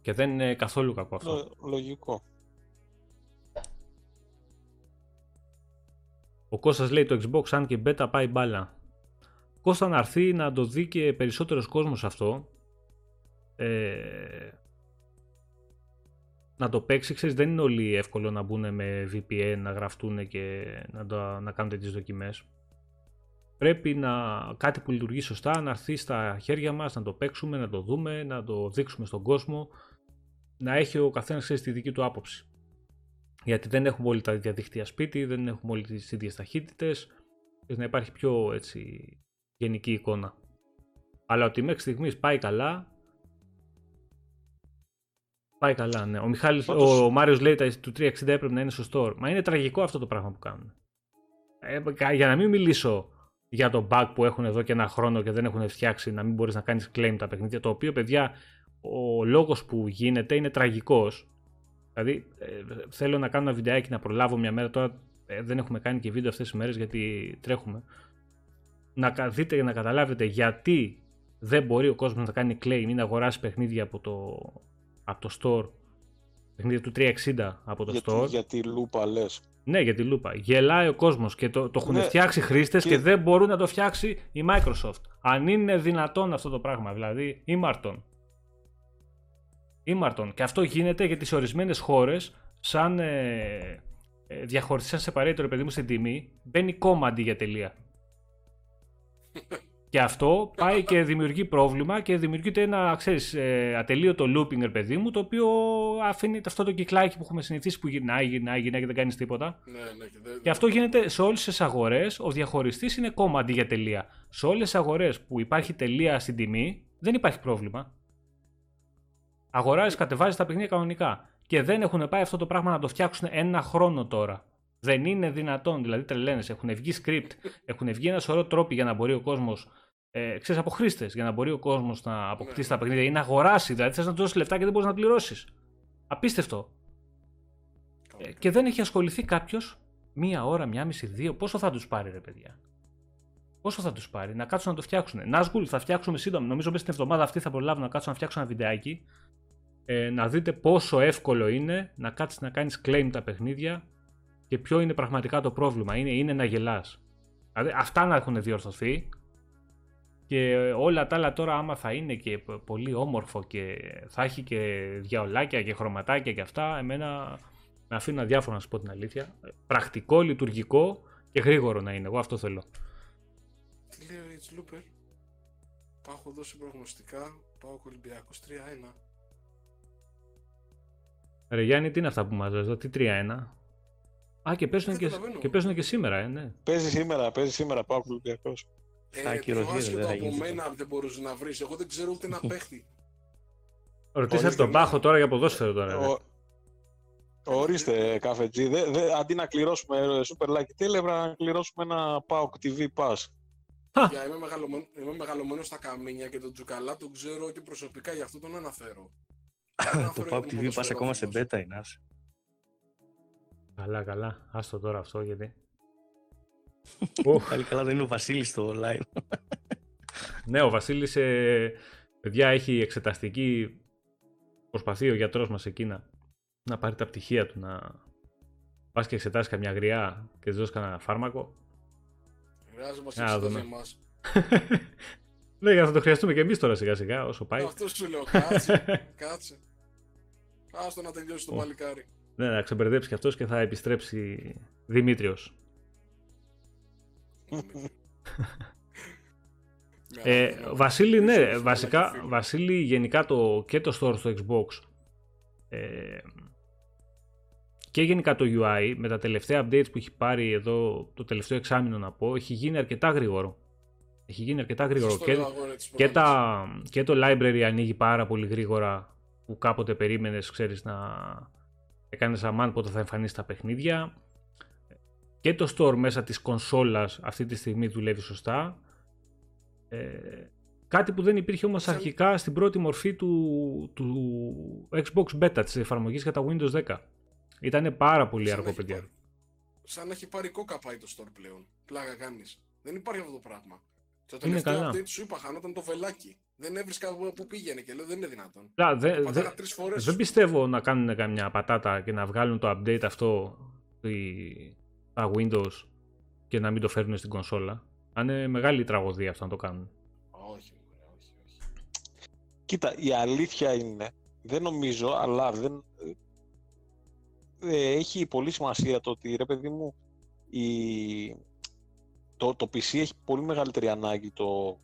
Και δεν είναι καθόλου κακό αυτό. Λο- λογικό. Ο Κώστας λέει το Xbox αν και beta πάει μπάλα. Κώστα να έρθει να το δει και περισσότερος κόσμος αυτό. Ε, να το παίξει, ξέρεις, δεν είναι όλοι εύκολο να μπουν με VPN, να γραφτούν και να, το, να κάνουν τις δοκιμές. Πρέπει να κάτι που λειτουργεί σωστά να έρθει στα χέρια μας, να το παίξουμε, να το δούμε, να το δείξουμε στον κόσμο, να έχει ο καθένας ξέρεις, τη δική του άποψη. Γιατί δεν έχουμε όλοι τα ίδια δίκτυα σπίτι, δεν έχουμε όλοι τις ίδιες ταχύτητες, και να υπάρχει πιο έτσι, γενική εικόνα. Αλλά ότι μέχρι στιγμής πάει καλά, πάει καλά, ναι. Ο, Μιχάλης, Πάντως- ο Μάριος λέει τα του 360 έπρεπε να είναι στο store. Μα είναι τραγικό αυτό το πράγμα που κάνουν. Ε, κα- για να μην μιλήσω για το bug που έχουν εδώ και ένα χρόνο και δεν έχουν φτιάξει να μην μπορείς να κάνεις claim τα παιχνίδια, το οποίο παιδιά ο λόγος που γίνεται είναι τραγικός. Δηλαδή ε, θέλω να κάνω ένα βιντεάκι να προλάβω μια μέρα τώρα ε, δεν έχουμε κάνει και βίντεο αυτές τις μέρες γιατί τρέχουμε να κα- δείτε και να καταλάβετε γιατί δεν μπορεί ο κόσμος να κάνει claim ή να αγοράσει παιχνίδια από το, από το store παιχνίδια του 360 από το Γιατί, store γιατί λούπα λες. ναι, για τη λούπα. Γελάει ο κόσμος και το, το έχουν Ναι, φτιάξει χρήστες και... και- δεν μπορούν να το φτιάξει η Microsoft. Αν είναι δυνατόν αυτό το πράγμα, δηλαδή ήμαρτον. Ήμαρτον. Και αυτό γίνεται γιατί σε ορισμένες χώρες, σαν ε, ε, διαχωριστή, σαν separator, ρε παιδί μου, στην τιμή, μπαίνει κόμμα αντί για τελεία. [LAUGHS] Και αυτό πάει και δημιουργεί πρόβλημα και δημιουργείται ένα, ξέρεις, ε, ατελείωτο looping, ρε παιδί μου, το οποίο αφήνει αυτό το κυκλάκι που έχουμε συνηθίσει που γυρνάει, γυρνάει, γυρνάει και δεν κάνεις τίποτα. Ναι, ναι, και, δεν- Και αυτό γίνεται σε όλες τις αγορές, ο διαχωριστής είναι κόμμα αντί για τελεία. Σε όλες τις αγορές που υπάρχει τελεία στην τιμή, δεν υπάρχει πρόβλημα. Αγοράζεις, κατεβάζεις τα παιχνίδια κανονικά. Και δεν έχουν πάει αυτό το πράγμα να το φτιάξουν ένα χρόνο τώρα. Δεν είναι δυνατόν, δηλαδή τρελαίνες. Έχουν βγει script, έχουν βγει ένα σωρό τρόποι για να μπορεί ο κόσμος, ε, ξέρεις, από χρήστες, για να μπορεί ο κόσμος να αποκτήσει τα παιχνίδια ή να αγοράσει. Δηλαδή θες να του δώσεις λεφτά και δεν μπορείς να πληρώσεις. Απίστευτο. Ε, και δεν έχει ασχοληθεί κάποιος μία ώρα, μία μισή, δύο. Πόσο θα τους πάρει, ρε παιδιά; Πόσο θα τους πάρει, να κάτσουν να το φτιάξουν. Nazgul θα φτιάξουμε σύντομα. Νομίζω μέσα στην εβδομάδα αυτή θα προλάβουν να κάτσουν να φτιάξουν ένα βιντεάκι. Ε, να δείτε πόσο εύκολο είναι να κάτσεις να κάνεις claim τα παιχνίδια και ποιο είναι πραγματικά το πρόβλημα. Είναι, είναι να γελάς. Δηλαδή αυτά να έχουν διορθωθεί και όλα τα άλλα τώρα άμα θα είναι και πολύ όμορφο και θα έχει και διαολάκια και χρωματάκια και αυτά, εμένα με αφήνουν αδιάφορο να σου πω την αλήθεια. Πρακτικό, λειτουργικό και γρήγορο να είναι. Εγώ αυτό θέλω. Τι λέει ο Rich Looper. Πάω έχω δώσει προγνωστικά. Πάω Ολυμπιακός 3-1. Ρε Γιάννη, τι είναι αυτά που μας λες εδώ, τι 3-1. Α, και παίζουν, Δεν και, καταλαβαίνω. και παίζουν και σήμερα, ε, ναι. Παίζει σήμερα, παίζει σήμερα πάω Ολυμπιακός. Θα Ε, ακυρωθεί, το ρε, άσχετο δεν θα από γίνει μένα δεν μπορούσε να βρεις. Εγώ δεν ξέρω ούτε να [LAUGHS] παίχτη. Ρωτήσατε Ορίστε, τον Πάχο τώρα για ποδόσφαιρο τώρα. ρε. Ο- Ορίστε, καφετζή. Δε, δε, αντί να κληρώσουμε ε, Super Lucky Telegram, να κληρώσουμε ένα PAOK TV Pass. Για είμαι, μεγαλωμένο, είμαι μεγαλωμένος στα καμίνια και τον Τζουκαλά τον ξέρω και προσωπικά, γι' αυτό τον αναφέρω. Το Αναφέρω PUBG για τον TV πας ακόμα σε ποδοσφαιρόφιλος. beta είναι. άσε. Καλά, καλά. Άστο τώρα αυτό γιατί. Οχ. Πάλι καλά δεν είναι ο Βασίλης στο online. ναι, ο Βασίλης, ε, παιδιά, έχει εξεταστική. Προσπαθεί ο γιατρός μας εκείνα να πάρει τα πτυχία του, να πας και εξετάσεις καμιά γριά και της δώσει κανένα φάρμακο. Χρειάζεται μας Να εξετάζει δούμε. εμάς. [LAUGHS] Ναι, για να το χρειαστούμε και εμείς τώρα σιγά σιγά όσο πάει. Αυτό σου λέω, κάτσε, [LAUGHS] κάτσε. Άστο να τελειώσει το Ω. παλικάρι. Ναι, να ξεμπερδέψει και αυτός και θα επιστρέψει Δημήτριος. Με Ε, αυτό, Βασίλη, δεν ναι, ξέρω, βασικά, φίλο. Βασίλη, γενικά το, και το store στο Xbox ε, και γενικά το UI με τα τελευταία updates που έχει πάρει εδώ το τελευταίο εξάμεινο να πω, έχει γίνει αρκετά γρήγορο. Έχει γίνει αρκετά γρήγορο. Σωστό Και, λέω, αγόρι της και, προάλλης. τα, και το library ανοίγει πάρα πολύ γρήγορα που κάποτε περίμενες, ξέρεις, να έκανες αμάν πότε θα εμφανίσεις τα παιχνίδια. Και το store μέσα της κονσόλας αυτή τη στιγμή δουλεύει σωστά. Ε, κάτι που δεν υπήρχε όμως Σαν- αρχικά στην πρώτη μορφή του, του Xbox Beta της εφαρμογής για τα Windows 10. Ήταν πάρα πολύ Σαν να αργό, έχει παιδιά. πάρει- Σαν να έχει πάρει κόκα πάει το store πλέον. Πλάκα κάνεις. Δεν υπάρχει αυτό το πράγμα. Το Είναι τελευταίο καλά. update σου είπα, χανόταν το βελάκι. Δεν έβρισκα που- που πήγαινε και λέω δεν είναι δυνατόν. Λά, δε- δε- Πατάρα τρεις φορές. Δεν πιστεύω να κάνουν καμιά πατάτα και να βγάλουν το update αυτό στη- στα Windows και να μην το φέρουν στην κονσόλα. Αν είναι μεγάλη τραγωδία αυτό να το κάνουν. Όχι, μωρέ, όχι, όχι. Κοίτα, η αλήθεια είναι, δεν νομίζω, αλλά δεν... ε, έχει πολύ σημασία το ότι, ρε παιδί μου, η... το, το PC έχει πολύ μεγαλύτερη ανάγκη το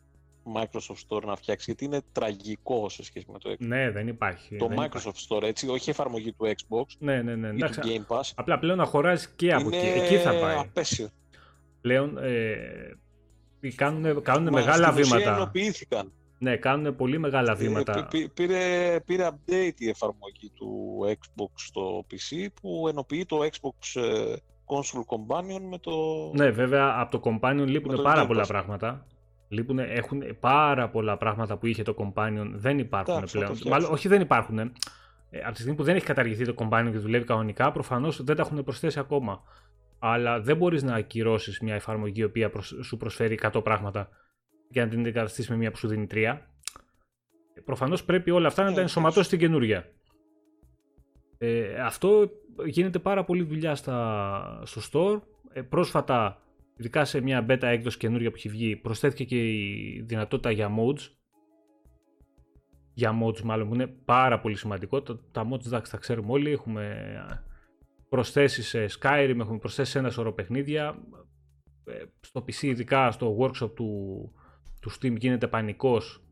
Microsoft Store να φτιάξει, γιατί είναι τραγικό σε σχέση με το Xbox. Ναι, δεν υπάρχει. το δεν Microsoft υπάρχει. Store, έτσι, όχι η εφαρμογή του Xbox Ναι, ναι, ναι. ή του Εντάξει, Game Pass, απλά πλέον να χωράζει και από είναι εκεί. Εκεί θα πάει. απέσιο. Πλέον ε, κάνουν, κάνουν Μα μεγάλα στην ουσία βήματα. ενοποιήθηκαν. Ναι, κάνουν πολύ μεγάλα Ε, βήματα. πή- πή- πήρε, πήρε update η εφαρμογή του Xbox στο PC που ενοποιεί το Xbox ε, Console Companion με το... Ναι, βέβαια από το Companion λείπουν Με το πάρα Game πολλά Pass. πράγματα. Λείπουν, έχουν πάρα πολλά πράγματα που είχε το Companion, δεν υπάρχουν Εντάξει, θα το πλέον. φτιάξουν. Μάλλον, όχι δεν υπάρχουν. Ε, από τη στιγμή που δεν έχει καταργηθεί το Companion και δουλεύει κανονικά, προφανώς δεν τα έχουν προσθέσει ακόμα. Αλλά δεν μπορείς να ακυρώσεις μια εφαρμογή η οποία προσ- σου προσφέρει 100 πράγματα και να την αντικαταστήσει με μια που σου δίνει 3. Προφανώς πρέπει όλα αυτά να Ναι, τα εντάξει. ενσωματώσεις στην καινούρια. Ε, αυτό γίνεται πάρα πολύ δουλειά στα, στο store. Ε, πρόσφατα, ειδικά σε μια beta έκδοση καινούρια που έχει βγει, προσθέθηκε και η δυνατότητα για modes. Για modes μάλλον που είναι πάρα πολύ σημαντικό. Τα, τα modes εντάξει τα ξέρουμε όλοι. Έχουμε προσθέσεις σε Skyrim, έχουμε προσθέσεις σε ένα σωρό παιχνίδια. Ε, στο PC ειδικά στο workshop του, του Steam γίνεται πανικός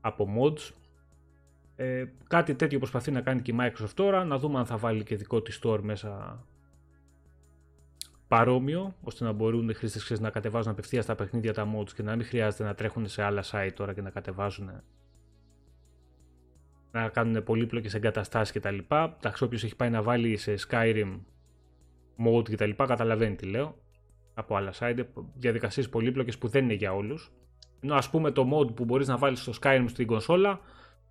από mods. Ε, κάτι τέτοιο προσπαθεί να κάνει και η Microsoft τώρα, να δούμε αν θα βάλει και δικό της store μέσα παρόμοιο, ώστε να μπορούν οι χρήστες ξέρεις, να κατεβάζουν απευθεία τα παιχνίδια τα mods και να μην χρειάζεται να τρέχουν σε άλλα site τώρα και να κατεβάζουν να κάνουν πολύπλοκες εγκαταστάσεις κτλ. Εντάξει, όποιος έχει πάει να βάλει σε Skyrim mode κτλ. καταλαβαίνει τι λέω. Από άλλα site, διαδικασίες πολύπλοκες που δεν είναι για όλους. Ενώ ας πούμε το mode που μπορείς να βάλεις στο Skyrim στην κονσόλα,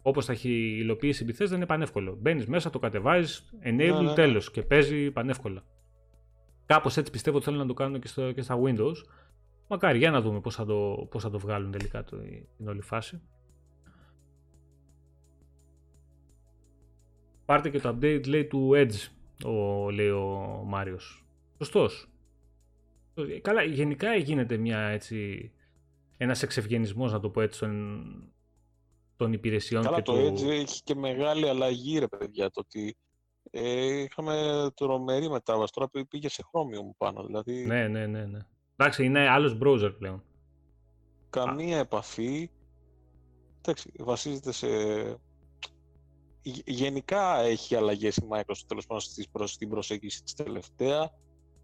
όπως θα έχει υλοποιήσει η Bethesda είναι πανεύκολο. Μπαίνεις μέσα, το κατεβάζεις, enable, ναι, ναι. τέλος και παίζει πανεύκολα. Κάπως έτσι πιστεύω ότι θέλουν να το κάνουν και, στο, και στα Windows. Μακάρι, για να δούμε πώς θα το, πώς θα το βγάλουν τελικά το, την όλη φάση. Πάρτε και το update λέει του Edge, ο, λέει ο Μάριος. Σωστός. Καλά, γενικά γίνεται μια έτσι, ένας εξευγενισμός, να το πω έτσι, των, των υπηρεσιών. Καλά, και το του... Edge έχει και μεγάλη αλλαγή, ρε παιδιά, το ότι ε, είχαμε τρομερή μετάβαση, τώρα πήγε σε Chromium πάνω, δηλαδή Ναι, ναι, ναι, ναι. Εντάξει, είναι άλλος browser πλέον. καμία επαφή, εντάξει, βασίζεται σε... Γε- Γενικά έχει αλλαγές η Microsoft τέλος πάντων στις προς, στην προσέγγιση της τελευταία.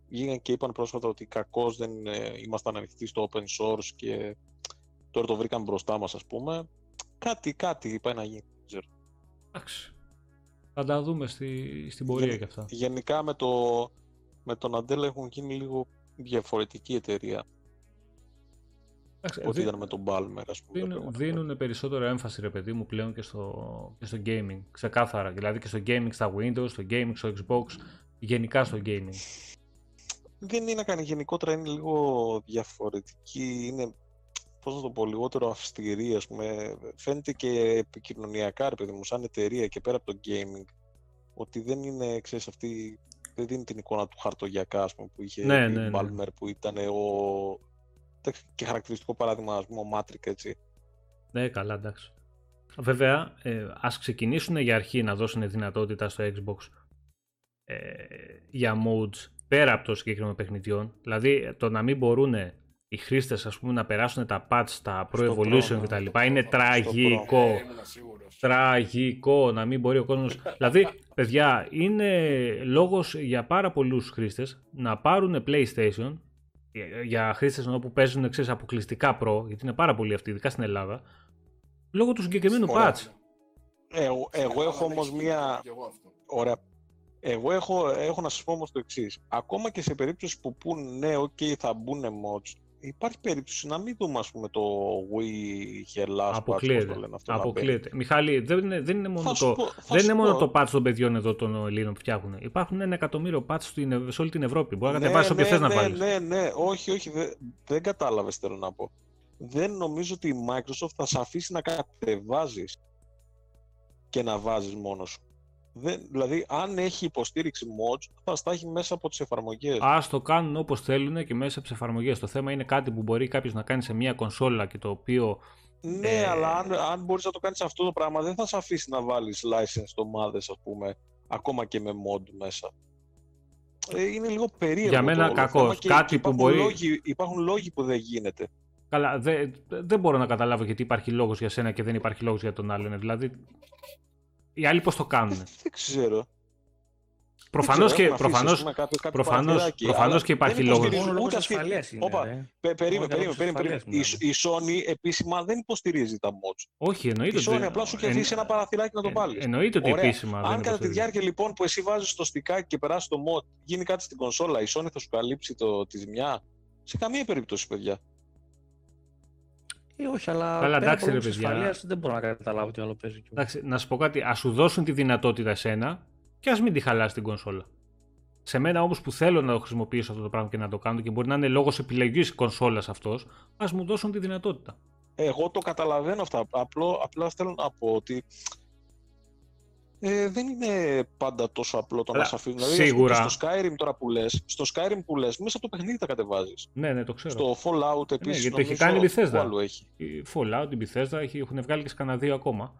Βγήκαν και είπαν πρόσφατα ότι κακώς δεν ε, ήμασταν ανοιχτοί στο open source και τώρα το βρήκαν μπροστά μας ας πούμε. Κάτι, κάτι πάει να γίνει. δεν ξέρω. Εντάξει. Θα τα δούμε στη, στην πορεία Γεν- και αυτά. Γενικά με, το, με τον Αντέλα έχουν γίνει λίγο διαφορετική εταιρεία Εντάξει, από ό,τι δι- ήταν με τον Balmer ας πούμε. δίνουν, δίνουν περισσότερο έμφαση ρε παιδί μου πλέον και στο, και στο gaming. Ξεκάθαρα. Δηλαδή και στο gaming στα Windows, στο gaming στο Xbox, γενικά στο gaming. Δεν είναι να κάνει γενικότερα, είναι λίγο διαφορετική, είναι πώς να το πω, λιγότερο αυστηρή, ας πούμε. Φαίνεται και επικοινωνιακά, ρε παιδί μου, σαν εταιρεία και πέρα από το gaming, ότι δεν είναι, ξέρεις, αυτή, δεν δίνει την εικόνα του χαρτογιακά, ας πούμε, που είχε Ναι, η ναι, ναι. Balmer, που ήταν ο... εντάξει, και χαρακτηριστικό παράδειγμα, ας πούμε, ο Matrix, έτσι. Ναι, καλά, εντάξει. Βέβαια, ε, ας ξεκινήσουν για αρχή να δώσουν δυνατότητα στο Xbox ε, για modes πέρα από το συγκεκριμένο παιχνιδιών. Δηλαδή, το να μην μπορούν οι χρήστες ας πούμε, να περάσουν τα patch, τα Pro Στο Evolution Pro, ναι, κτλ. στο Είναι Pro, στο τραγικό. Ε, ήμουνα σίγουρος. Τραγικό να μην μπορεί ο κόσμος. δηλαδή, παιδιά, είναι λόγος για πάρα πολλούς χρήστες να πάρουν PlayStation για- για χρήστες ενώ που παίζουν ξέρεις, αποκλειστικά Pro, γιατί είναι πάρα πολλοί αυτοί, ειδικά στην Ελλάδα, λόγω του συγκεκριμένου Ωραία. patch. Ε, εγώ, εγώ έχω όμως μία... Και εγώ αυτό. Ωραία. Εγώ έχω, έχω να σας πω όμως το εξής. Ακόμα και σε περίπτωση που πούν ναι, ok, θα μπουν mods, υπάρχει περίπτωση να μην δούμε ας πούμε το Wii είχε last patch, πώς Αποκλείεται. το λένε αυτό. να Αποκλείεται. Μιχάλη, δεν είναι, δεν είναι μόνο, Θα σου το, πω- θα δεν σου είναι μόνο πω. το patch των παιδιών εδώ των Ελλήνων που φτιάχνουν. Υπάρχουν ένα εκατομμύριο patch στην, σε όλη την Ευρώπη. Μπορεί να Ναι, κατεβάσεις όποιο ναι, θες να ναι, βάλεις. Ναι, ναι, όχι, όχι, δε- δεν κατάλαβες θέλω να πω. Δεν νομίζω ότι η Microsoft θα σε αφήσει να κατεβάζεις και να βάζεις μόνος σου. Δεν, δηλαδή, αν έχει υποστήριξη mods, θα στα έχει μέσα από τις εφαρμογές. Α το κάνουν όπως θέλουν και μέσα από τις εφαρμογές. Το θέμα είναι κάτι που μπορεί κάποιος να κάνει σε μια κονσόλα και το οποίο. Ναι, Ε, αλλά αν, αν μπορείς να το κάνεις αυτό το πράγμα, δεν θα σε αφήσει να βάλεις licensed ομάδες, ας πούμε, ακόμα και με mod μέσα. Ε, είναι λίγο περίεργο Για μένα το όλο κακός. θέμα και- Κάτι και που υπάρχουν μπορεί- Λόγοι, υπάρχουν λόγοι που δεν γίνεται. Καλά, δεν δεν μπορώ να καταλάβω γιατί υπάρχει λόγος για σένα και δεν υπάρχει λόγος για τον άλλον. Δηλαδή. Οι άλλοι πώς το κάνουν. [LAUGHS] Δεν ξέρω. Προφανώς Δεν ξέρω, και, έχουν αφήσει, προφανώς, ας πούμε, κάποιο- κάποιο προφανώς, παραθυράκι, προφανώς αλλά και υπάρχει δεν λόγος. υποστηρίζουν Μόνο λόγος ούτε αυτή- ασφαλείας είναι, Όπα, ρε. πε- περίμενε, Μόνο περίμενε, λόγος περίμενε, περίμενε. ασφαλείας Η, η Sony επίσημα δεν υποστηρίζει τα mods. όχι, εννοείται. Η Sony ότι- απλά σου έχει εν- αφήσει ένα παραθυράκι να το εν- βάλεις. Εννοείται ότι Ωραία. επίσημα. δεν Αν κατά τη υποστηρίζει. διάρκεια λοιπόν που εσύ βάζεις το στικάκι και περάσεις το mod, γίνει κάτι στην κονσόλα, η Sony θα σου καλύψει το, τη ζημιά; Σε καμία περίπτωση, παιδιά. Ε, όχι, αλλά Καλά, πέρα εντάξει, από ρε, λόγους παιδιά. ασφαλείας δεν μπορώ να καταλάβω τι άλλο παίζει. Εντάξει, να σου πω κάτι, ας σου δώσουν τη δυνατότητα εσένα και ας μην τη χαλάσει την κονσόλα. Σε μένα όμως που θέλω να το χρησιμοποιήσω αυτό το πράγμα και να το κάνω και μπορεί να είναι λόγος επιλογής κονσόλας αυτός, ας μου δώσουν τη δυνατότητα. Εγώ το καταλαβαίνω αυτά. Απλό, απλά θέλω να πω ότι ε, δεν είναι πάντα τόσο απλό το Αλλά να σε αφήνουν. Δηλαδή, ας πούμε, σίγουρα. και στο Skyrim τώρα που λες, στο Skyrim που λες, μέσα από το παιχνίδι τα κατεβάζεις. Ναι, ναι, το ξέρω. Στο Fallout επίσης, γιατί το έχει νομίζω, κάνει η Bethesda. που άλλο έχει. Η Fallout, η Bethesda έχει- έχουν βγάλει και σκανα δύο ακόμα.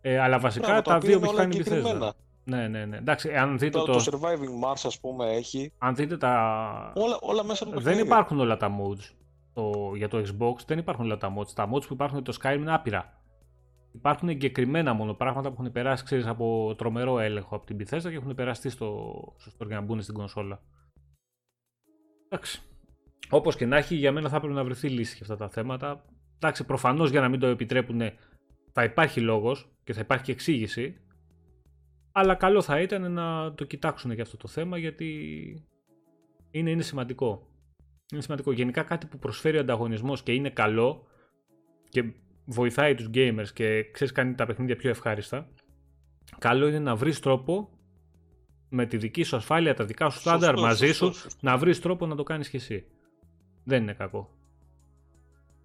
Ε, αλλά βασικά Μπράβο, τα οποία δύο που είναι έχει κάνει όλα η Bethesda. εγκεκριμένα. Ναι, ναι, ναι. Εντάξει, αν δείτε, Το, το, το Surviving Mars, ας πούμε, έχει. αν δείτε τα... Όλα, όλα μέσα από το Δεν παιχνίδι. υπάρχουν όλα τα mods. Το, για το Xbox δεν υπάρχουν όλα τα mods. Τα mods που υπάρχουν για το Skyrim είναι άπειρα. Υπάρχουν εγκεκριμένα μόνο πράγματα που έχουν περάσει ξέρεις, από τρομερό έλεγχο από την Bethesda και έχουν περαστεί στο, στο store για να μπουν στην κονσόλα. Εντάξει. Όπως και να έχει, για μένα θα έπρεπε να βρεθεί λύση για αυτά τα θέματα. Εντάξει, προφανώς για να μην το επιτρέπουν θα υπάρχει λόγος και θα υπάρχει και εξήγηση. Αλλά καλό θα ήταν να το κοιτάξουν για αυτό το θέμα γιατί είναι, είναι σημαντικό. Είναι σημαντικό. Γενικά κάτι που προσφέρει ο ανταγωνισμός και είναι καλό και βοηθάει τους gamers και ξέρεις κάνει τα παιχνίδια πιο ευχάριστα. Καλό είναι να βρεις τρόπο με τη δική σου ασφάλεια, τα δικά σου στάνταρ Σωστό, μαζί σωστό, σου, σωστό. να βρεις τρόπο να το κάνεις και εσύ. Δεν είναι κακό.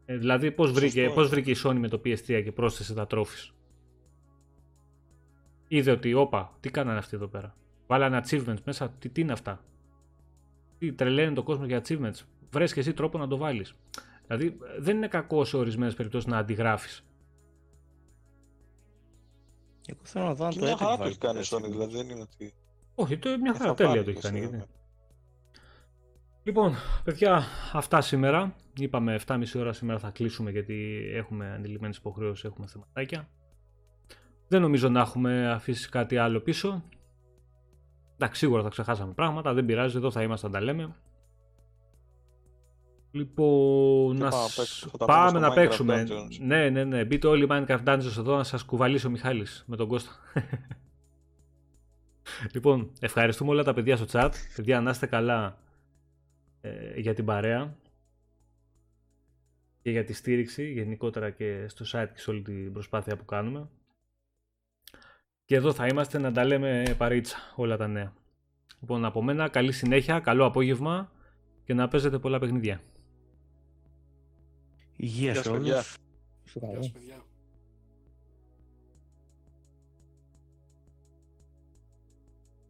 Ε, δηλαδή, πώς βρήκε, Σωστό πώς είναι. βρήκε η Sony με το PS3 και πρόσθεσε τα trophies. Είδε ότι, όπα, τι κάνανε αυτοί εδώ πέρα; Βάλανε achievements μέσα, τι, τι είναι αυτά; Τι τρελαίνει το κόσμο για achievements; Βρες και εσύ τρόπο να το βάλεις. Δηλαδή, δεν είναι κακό σε ορισμένες περιπτώσεις να αντιγράφεις. Εγώ θέλω να δω αν Και το μια Epic χαρά το βάλει έχει κάνει η το Sony, Resident Evil. δηλαδή δεν είναι ότι. Όχι, το, μια Ε, χαρά θα τέλεια πάρει το έχει και κάνει. εσύ, γιατί. βέβαια. Λοιπόν, παιδιά, αυτά σήμερα. Είπαμε 7,5 ώρα σήμερα θα κλείσουμε γιατί έχουμε αντιλημμένες υποχρεώσεις, έχουμε θεματάκια. Δεν νομίζω να έχουμε αφήσει κάτι άλλο πίσω. Εντάξει, σίγουρα θα ξεχάσαμε πράγματα, δεν πειράζει, εδώ θα είμαστε να τα λέμε. Λοιπόν, Και να πάμε να σ- παίξουμε. Θα τα πάμε πούμε να στο παίξουμε. Minecraft Dungeons. Ναι, ναι, ναι. Μπείτε όλοι Minecraft Dungeons εδώ να σας κουβαλήσει ο Μιχάλης με τον Κώστα. [LAUGHS] λοιπόν, ευχαριστούμε όλα τα παιδιά στο chat. Παιδιά, να είστε καλά ε, για την παρέα και για τη στήριξη γενικότερα και στο site και σε όλη την προσπάθεια που κάνουμε. Και εδώ θα είμαστε να τα λέμε παρίτσα όλα τα νέα. Λοιπόν, από μένα καλή συνέχεια, καλό απόγευμα και να παίζετε πολλά παιχνίδια. Υγεία Γεια σε σας, παιδιά. όλους. Γεια σας, παιδιά.